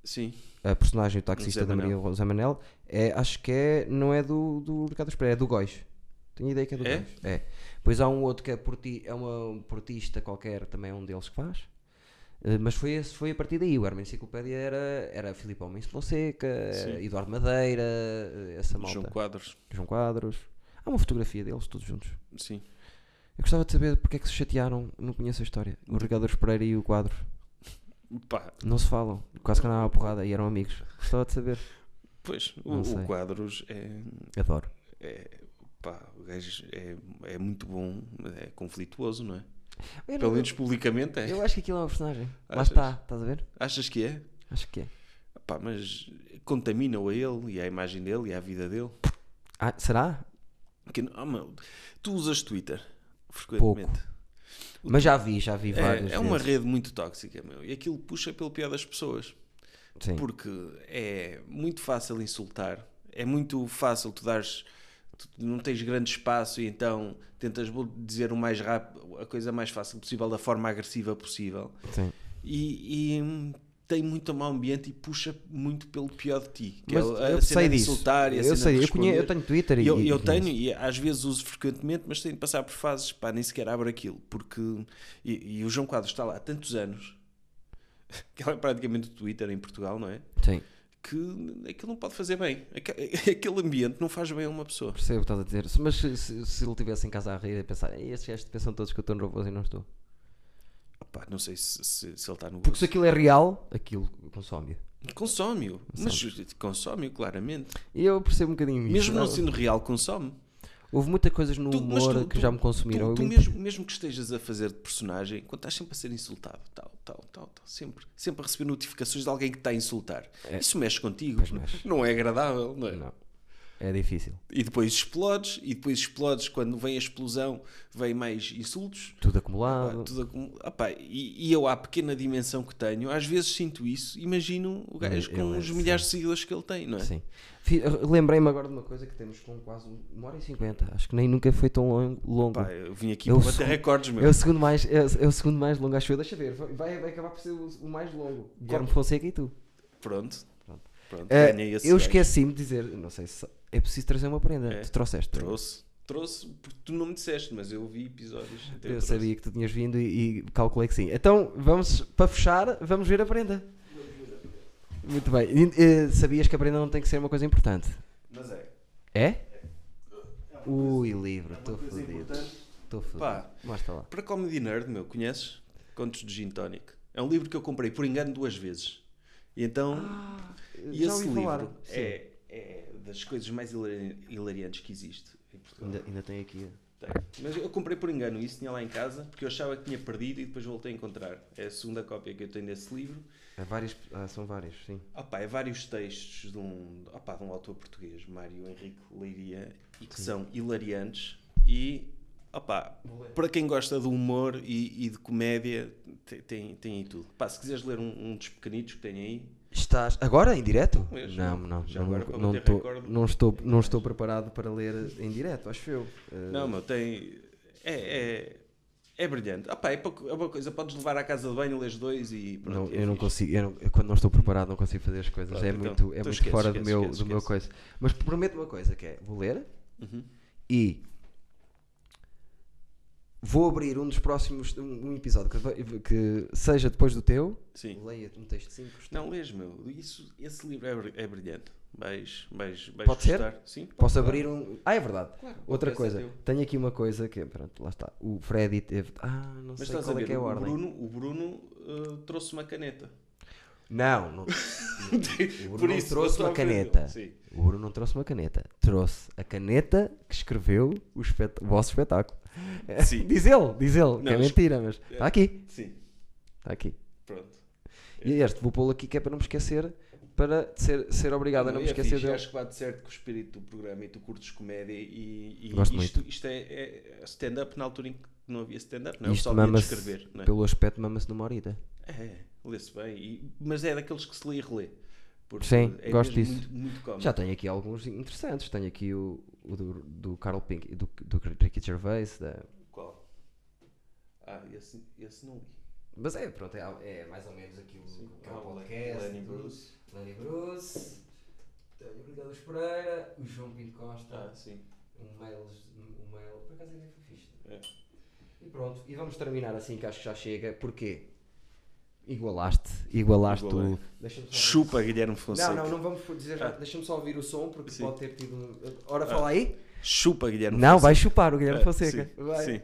Sim, A personagem do taxista da Maria. Rosa Manel é, acho que é, não é do, do Ricardo Alves Pereira, é do Góis. Tenho ideia que é do É? Góis. É. Pois há um outro que é, porti, é uma, um portista qualquer, também é um deles que faz. Eh, mas foi, esse, foi a partir daí. O Herman Enciclopédia era, era Filipe Homens Fonseca, Sim. Eduardo Madeira, eh, essa malta. João Quadros. João Quadros. Há uma fotografia deles todos juntos. Sim. Eu gostava de saber porque é que se chatearam. Não conheço a história. O Ricardo Pereira e o Quadros. Pá, Não se falam. Quase que andavam à porrada e eram amigos. Gostava de saber. pois, o, o Quadros é, Adoro. é, pá, o gajo é, é muito bom, é conflituoso, não é? Eu, Pelo não- menos publicamente é. eu acho que aquilo é uma personagem. Lá Achas? está. Estás a ver? Achas que é? Acho que é. Pá, mas contamina-o a ele e à imagem dele e à vida dele. Ah, será? Que, ah, meu, tu usas Twitter frequentemente. Mas já vi, já vi várias É, é uma vezes. rede muito tóxica, meu. E aquilo puxa pelo pior das pessoas. Sim. Porque é muito fácil insultar. É muito fácil tu dares tu não tens grande espaço e então tentas dizer o mais rápido, a coisa mais fácil possível, da forma agressiva possível. Sim. E, e, tem muito mau ambiente e puxa muito pelo pior de ti. Que Mas é a eu sei disso. insultar eu sei, eu, conheço, eu tenho Twitter e Eu, e eu tenho e às vezes uso frequentemente, mas tenho de passar por fases, pá, nem sequer abro aquilo, porque e, e o João Quadros está lá há tantos anos, <laughs> que ele é praticamente o Twitter em Portugal, não é? Sim, Que aquilo não pode fazer bem. Aque- <laughs> Aquele ambiente não faz bem a uma pessoa. percebo o que estás a dizer. Mas se, se, se ele estivesse em casa a rir e pensar, "Ei, estes gajos pensam todos que eu estou nervoso e não estou. Opá, não sei se, se- se ele está no Porque se aquilo é real, aquilo consome. Consome-o, mas consome-o claramente. Eu percebo um bocadinho isso. Mesmo não sendo real, consome. Houve muitas coisas no Tu- mas humor tu- que tu- já me consumiram. Tu, mesmo, mesmo que estejas a fazer de personagem, quando estás sempre a ser insultado, tal, tal, tal, tal, sempre, sempre a receber notificações de alguém que está a insultar, isso mexe contigo, mexe. não é agradável, não é? Não. É difícil. E depois explodes, e depois explodes quando vem a explosão, vem mais insultos. Tudo Ah, acumulado. tudo acum- Opá, e, e eu, à pequena dimensão que tenho, às vezes sinto isso. Imagino o gajo Ele com é- os milhares de seguidores que ele tem, não é? Sim. Lembrei-me agora de uma coisa que temos com quase uma hora e cinquenta. Acho que nem nunca foi tão long- longo. Pá, eu vim aqui Eu para bater recordes, meu. É o segundo mais, é, é o segundo mais longo, acho eu. Deixa ver. Vai, vai acabar por ser o, o mais longo. Guilherme Fonseca e tu. Pronto. Pronto. Pronto, esse eu esqueci-me de dizer, não sei se é preciso trazer uma prenda. É. Tu trouxeste. é? Trouxe. Trouxe, porque tu não me disseste, mas eu vi episódios. então Eu trouxe. sabia que tu tinhas vindo e, e calculei que sim. Então, vamos, para fechar, vamos ver a prenda. Muito bem. E, eh, sabias que a prenda não tem que ser uma coisa importante? Mas é. É? Ui, livro, É uma estou coisa fodido. Estou fodido. Pá. Mostra lá. Para Comedy Nerd, meu, conheces? Contos de Gin Tonic. É um livro que eu comprei por engano duas vezes. E então. e Ah, já esse ouvi falar. livro Sim. é, é das coisas mais hilari- hilariantes que existe em Portugal. Ainda, ainda tem aqui. Tem. Mas eu comprei por engano isso, tinha lá em casa, porque eu achava que tinha perdido e depois voltei a encontrar. É a segunda cópia que eu tenho desse livro. É vários, ah, são vários, sim. Opa, é vários textos de um, opa, de um autor português, Mário Henrique Leiria, e que são hilariantes. E opa, para quem gosta de humor e, e de comédia, te- tem, tem aí tudo. Pá, se quiseres ler um, um dos pequenitos que tem aí, Estás agora em direto? Mesmo. Não, não, Já não, agora não, tô- não estou, não estou preparado para ler em direto, acho eu. Eh, não, meu, tem. É, é, é brilhante. Opa, é, pouco- é uma coisa, podes levar à casa de banho, lês dois e pronto. não, é eu não consigo, eu não- quando não estou preparado não consigo fazer as coisas, Pronto, é então, muito, é então muito esquece, fora do esquece, meu, esquece, do meu coisa. Mas prometo uma coisa que é, vou ler Uhum. e vou abrir um dos próximos, um, um episódio que, que seja depois do teu, Sim. leia um texto 5 Não, lês, meu. Isso, esse livro é, é brilhante. Vais, vais, vais Pode ser? gostar. Sim, Posso claro. abrir um. Ah, é verdade. Claro, Outra coisa, teu. tenho aqui uma coisa que, pronto, lá está. O Freddy teve. Ah, não Mas sei estás a qual ver, é que é a o ordem. Bruno, o Bruno uh, trouxe uma caneta. Não, não. <laughs> o Bruno Por não isso, trouxe uma caneta. Sim. O Bruno não trouxe uma caneta. Trouxe a caneta que escreveu o, espet- o vosso espetáculo. Sim. diz ele, diz ele, que Não, é es- mentira, mas está aqui. Sim, Está aqui. pronto. E este vou pô-lo aqui que é para não me esquecer, para ser, ser obrigado a não me é esquecer fixe, dele. Acho que bate certo com o espírito do programa e tu curtes comédia e, e Gosto isto, isto é, é stand-up na altura em que não havia stand-up, não é? Isto de escrever, não é? pelo aspecto, mama-se numa horita. É, lê-se bem. E- mas é daqueles que se lê e relê. Porque Sim, é gosto disso. Muito, muito. Já tenho aqui alguns interessantes. Tenho aqui o, o do, do Carl Pink, do, do Ricky Gervais, da, Qual? Ah, esse, esse não li. Mas é, pronto, é, é mais ou menos aquilo que é o podcast. Lenny. Bruce. Lenny Bruce. Tenho o Ricardo Pereira, o João Pinto Costa, Ah, sim. um mail, um mail, por acaso foi fixe. É. E pronto, e vamos terminar assim que acho que já chega, porquê? Igualaste, igualaste Igualei. o... Chupa Guilherme Fonseca. Não, não, não vamos dizer já, Ah. deixa-me só ouvir o som porque Sim. pode ter tido... um- Ora, fala aí. Chupa Guilherme Não, Fonseca. vai chupar o Guilherme Ah, Fonseca. Sim, Vai. sim.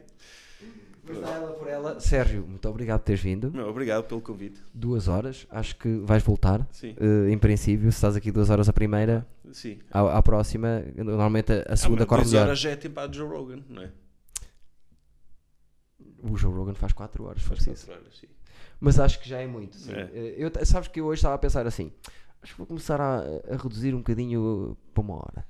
Mas dá ela por ela. Sérgio, muito obrigado por teres vindo. Meu, obrigado pelo convite. Duas horas, acho que vais voltar. Sim. Eh, em princípio, se estás aqui duas horas a primeira, Sim. à, à próxima, normalmente a, a segunda ah, corre duas melhor. horas já é tempo a Joe Rogan, não é? O Joe Rogan faz 4 horas, Faz quatro horas, sim. Mas acho que já é muito. sim. É. Eh, Eu, sabes que eu hoje estava a pensar assim: acho que vou começar a, a reduzir um bocadinho para uma hora.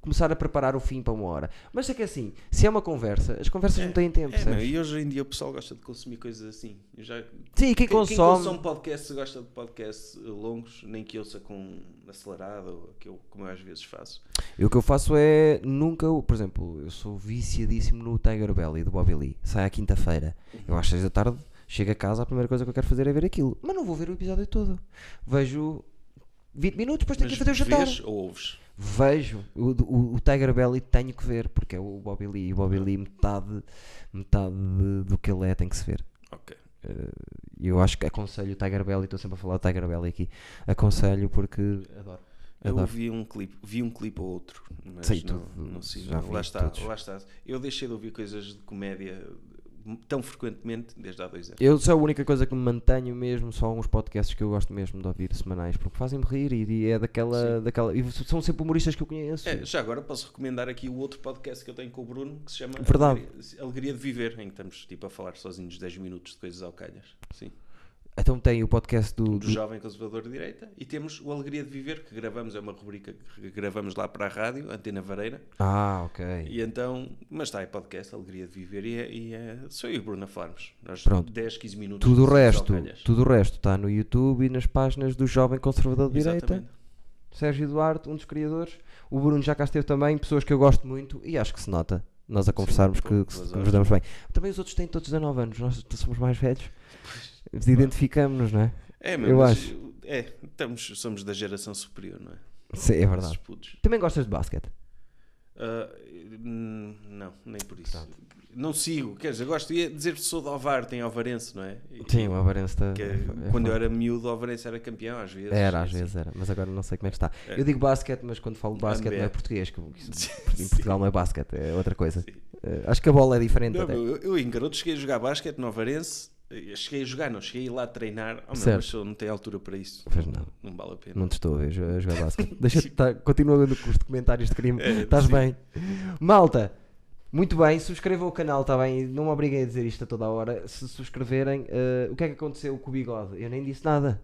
começar a preparar o fim para uma hora. Mas é que assim, se é uma conversa, as conversas não têm tempo, É, percebes? e hoje em dia o pessoal gosta de consumir coisas assim. Eu já, Sim, quem, quem, quem consome. consome podcasts gosta de podcasts longos, nem que ouça com acelerado, ou que eu, como eu às vezes faço. E o que eu faço é nunca, por exemplo, eu sou viciadíssimo no Tiger Belly do Bobby Lee. Sai à quinta-feira. Eu às seis da tarde chego a casa, a primeira coisa que eu quero fazer é ver aquilo. Mas não vou ver o episódio todo. Vejo 20 minutos, depois tenho que ir fazer o jantar. vês ou ouves? Vejo o, o, o Tiger Belly tenho que ver, porque é o Bobby Lee. E o Bobby Lee, metade, metade de- do que ele é, tem que se ver. Ok. E eu acho que aconselho o Tiger Belly, estou sempre a falar do Tiger Belly aqui. Aconselho porque adoro. Eu Adoro. vi um clipe, vi um clipe ou outro, mas Sei, não, tu- não sigo. já lá vi está, todos. lá está. Eu deixei de ouvir coisas de comédia tão frequentemente desde há dois anos. Eu só a única coisa que me mantenho mesmo são alguns podcasts que eu gosto mesmo de ouvir semanais, porque fazem-me rir e, é daquela, daquela. E são sempre humoristas que eu conheço. É, já agora posso recomendar aqui o outro podcast que eu tenho com o Bruno que se chama. Alegria, Alegria de Viver, em que estamos tipo a falar sozinhos 10 minutos de coisas ao calhas. Sim. Então tem o podcast do. Do do- Jovem Conservador de Direita e temos o Alegria de Viver que gravamos, é uma rubrica que gravamos lá para a rádio, Antena Vareira. Ah, ok. E então, mas está aí podcast, Alegria de Viver, e, é, e é- sou eu e Bruno a falarmos. Nós Pronto. 10, 15 minutos. Tudo o resto, tudo o resto está no YouTube e nas páginas do Jovem Conservador de Direita. Exatamente. Sérgio Duarte, um dos criadores. O Bruno já cá esteve também, pessoas que eu gosto muito e acho que se nota. Nós a conversarmos que, boas que, horas. que nos damos bem. Também os outros têm todos 19 anos, nós somos mais velhos. Identificamos-nos, não é? É, meu, Eu mas, acho. É, estamos, somos da geração superior, não é? Sim, é verdade. Também gostas de basquete? Hum, não, nem por isso. Não sigo, quer dizer, gosto de dizer que sou de Ovar, tem Alvarense, não é? E- Sim, o Avarense está. que é- é quando eu era miúdo, o Alvarense era campeão, às vezes. Era, às assim. vezes era, mas agora não sei como é que está. É. Eu digo basquete, mas quando falo de basquete não é NBA. português, que <laughs> em Portugal não é basquete, é outra coisa. Sim. Eh, acho que a bola é diferente Não, eu, eu em garoto cheguei a jogar basquete no Alvarense. Eu Cheguei a jogar, não cheguei a ir lá treinar. Oh, meu, mas não tem altura para isso. Pois não. Não vale a pena. Não te estou a ver a jogar basquete. <laughs> Deixa-te estar, continua com os documentários de crime. É, Estás sim. bem? Malta, muito bem. Subscrevam o canal, está bem? Não me obriguem a dizer isto a toda a hora. Se subscreverem, eh, o que é que aconteceu com o bigode? Eu nem disse nada.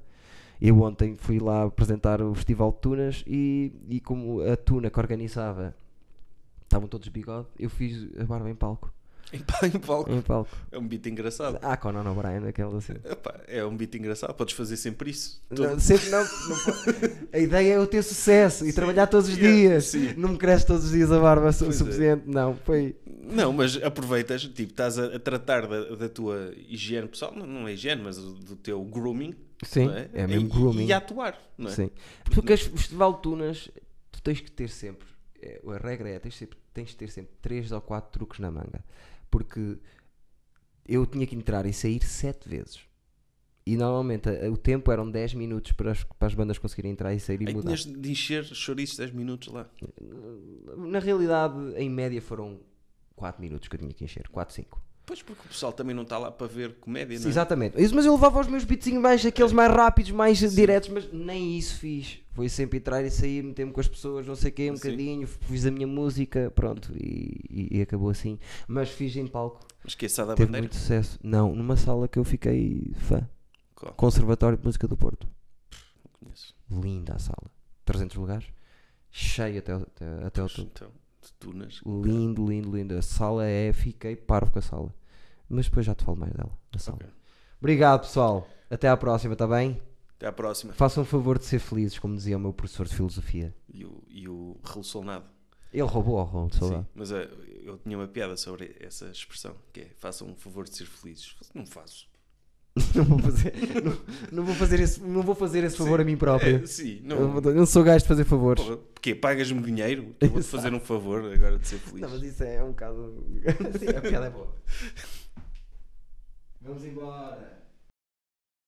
Eu ontem fui lá apresentar o Festival de Tunas e, e como a Tuna que organizava estavam todos de bigode, eu fiz a barba em palco. <laughs> Em, em palco. Em palco. É um beat engraçado. Ah, Conan O'Brien, aquela assim. Epá, é um beat engraçado. Podes fazer sempre isso. Não, sempre não, não <laughs> A ideia é eu ter sucesso e trabalhar todos os Yeah, dias. sim. Não me cresce todos os dias a barba é. suficiente. Não, foi. Não, mas aproveitas, tipo, estás a, a tratar da, da tua higiene pessoal, não, não é higiene, mas do, teu grooming. Sim, é? é mesmo e, grooming. E atuar, não é? Sim. Porque este festival de tunas, tu tens que ter sempre. é, a regra é: tens, sempre, tens de ter sempre 3 ou 4 truques na manga. Porque eu tinha que entrar e sair 7 vezes. E normalmente o tempo eram 10 minutos para as, para as bandas conseguirem entrar e sair e Aí mudar. tinhas de encher chouriços 10 minutos lá. Na realidade, em média foram 4 minutos que eu tinha que encher. 4, 5. Pois porque o pessoal também não está lá para ver comédia, não é? Exatamente. Isso, mas eu levava os meus beatzinhos mais, aqueles mais rápidos, mais diretos, mas nem isso fiz. Foi sempre entrar e sair, meter-me com as pessoas, não sei o quê, um Sim. bocadinho, fiz a minha música, pronto, e, e- e acabou assim. Mas fiz em palco, Esqueça da teve bandeira. muito sucesso. Não, numa sala que eu fiquei fã. Qual? Conservatório de Música do Porto. Conheço. Linda a sala. 300 lugares. Cheio até, o- até, até o topo. então, de tunas. Lindo, lindo, lindo. A sala é, fiquei parvo com a sala. Mas depois já te falo mais dela, da sala. Ok. Obrigado, pessoal. Até à próxima, está bem? Até à próxima. Façam um favor de ser felizes, como dizia o meu professor de filosofia. E o, e o resolucionado. Ele roubou ao Ron, Sim, mas eh, eu tinha uma piada sobre essa expressão, que é façam um favor de ser felizes. Não faço. <laughs> não, vou fazer, não, não vou fazer esse, não vou fazer esse favor a mim próprio. É, sim, Eu não. não, não sou gajo de fazer favores. Porra, Porque pagas-me dinheiro? Eu vou-te fazer um favor agora de ser feliz. Não, mas isso é um bocado. <laughs> Sim, a piada é boa. Vamos embora.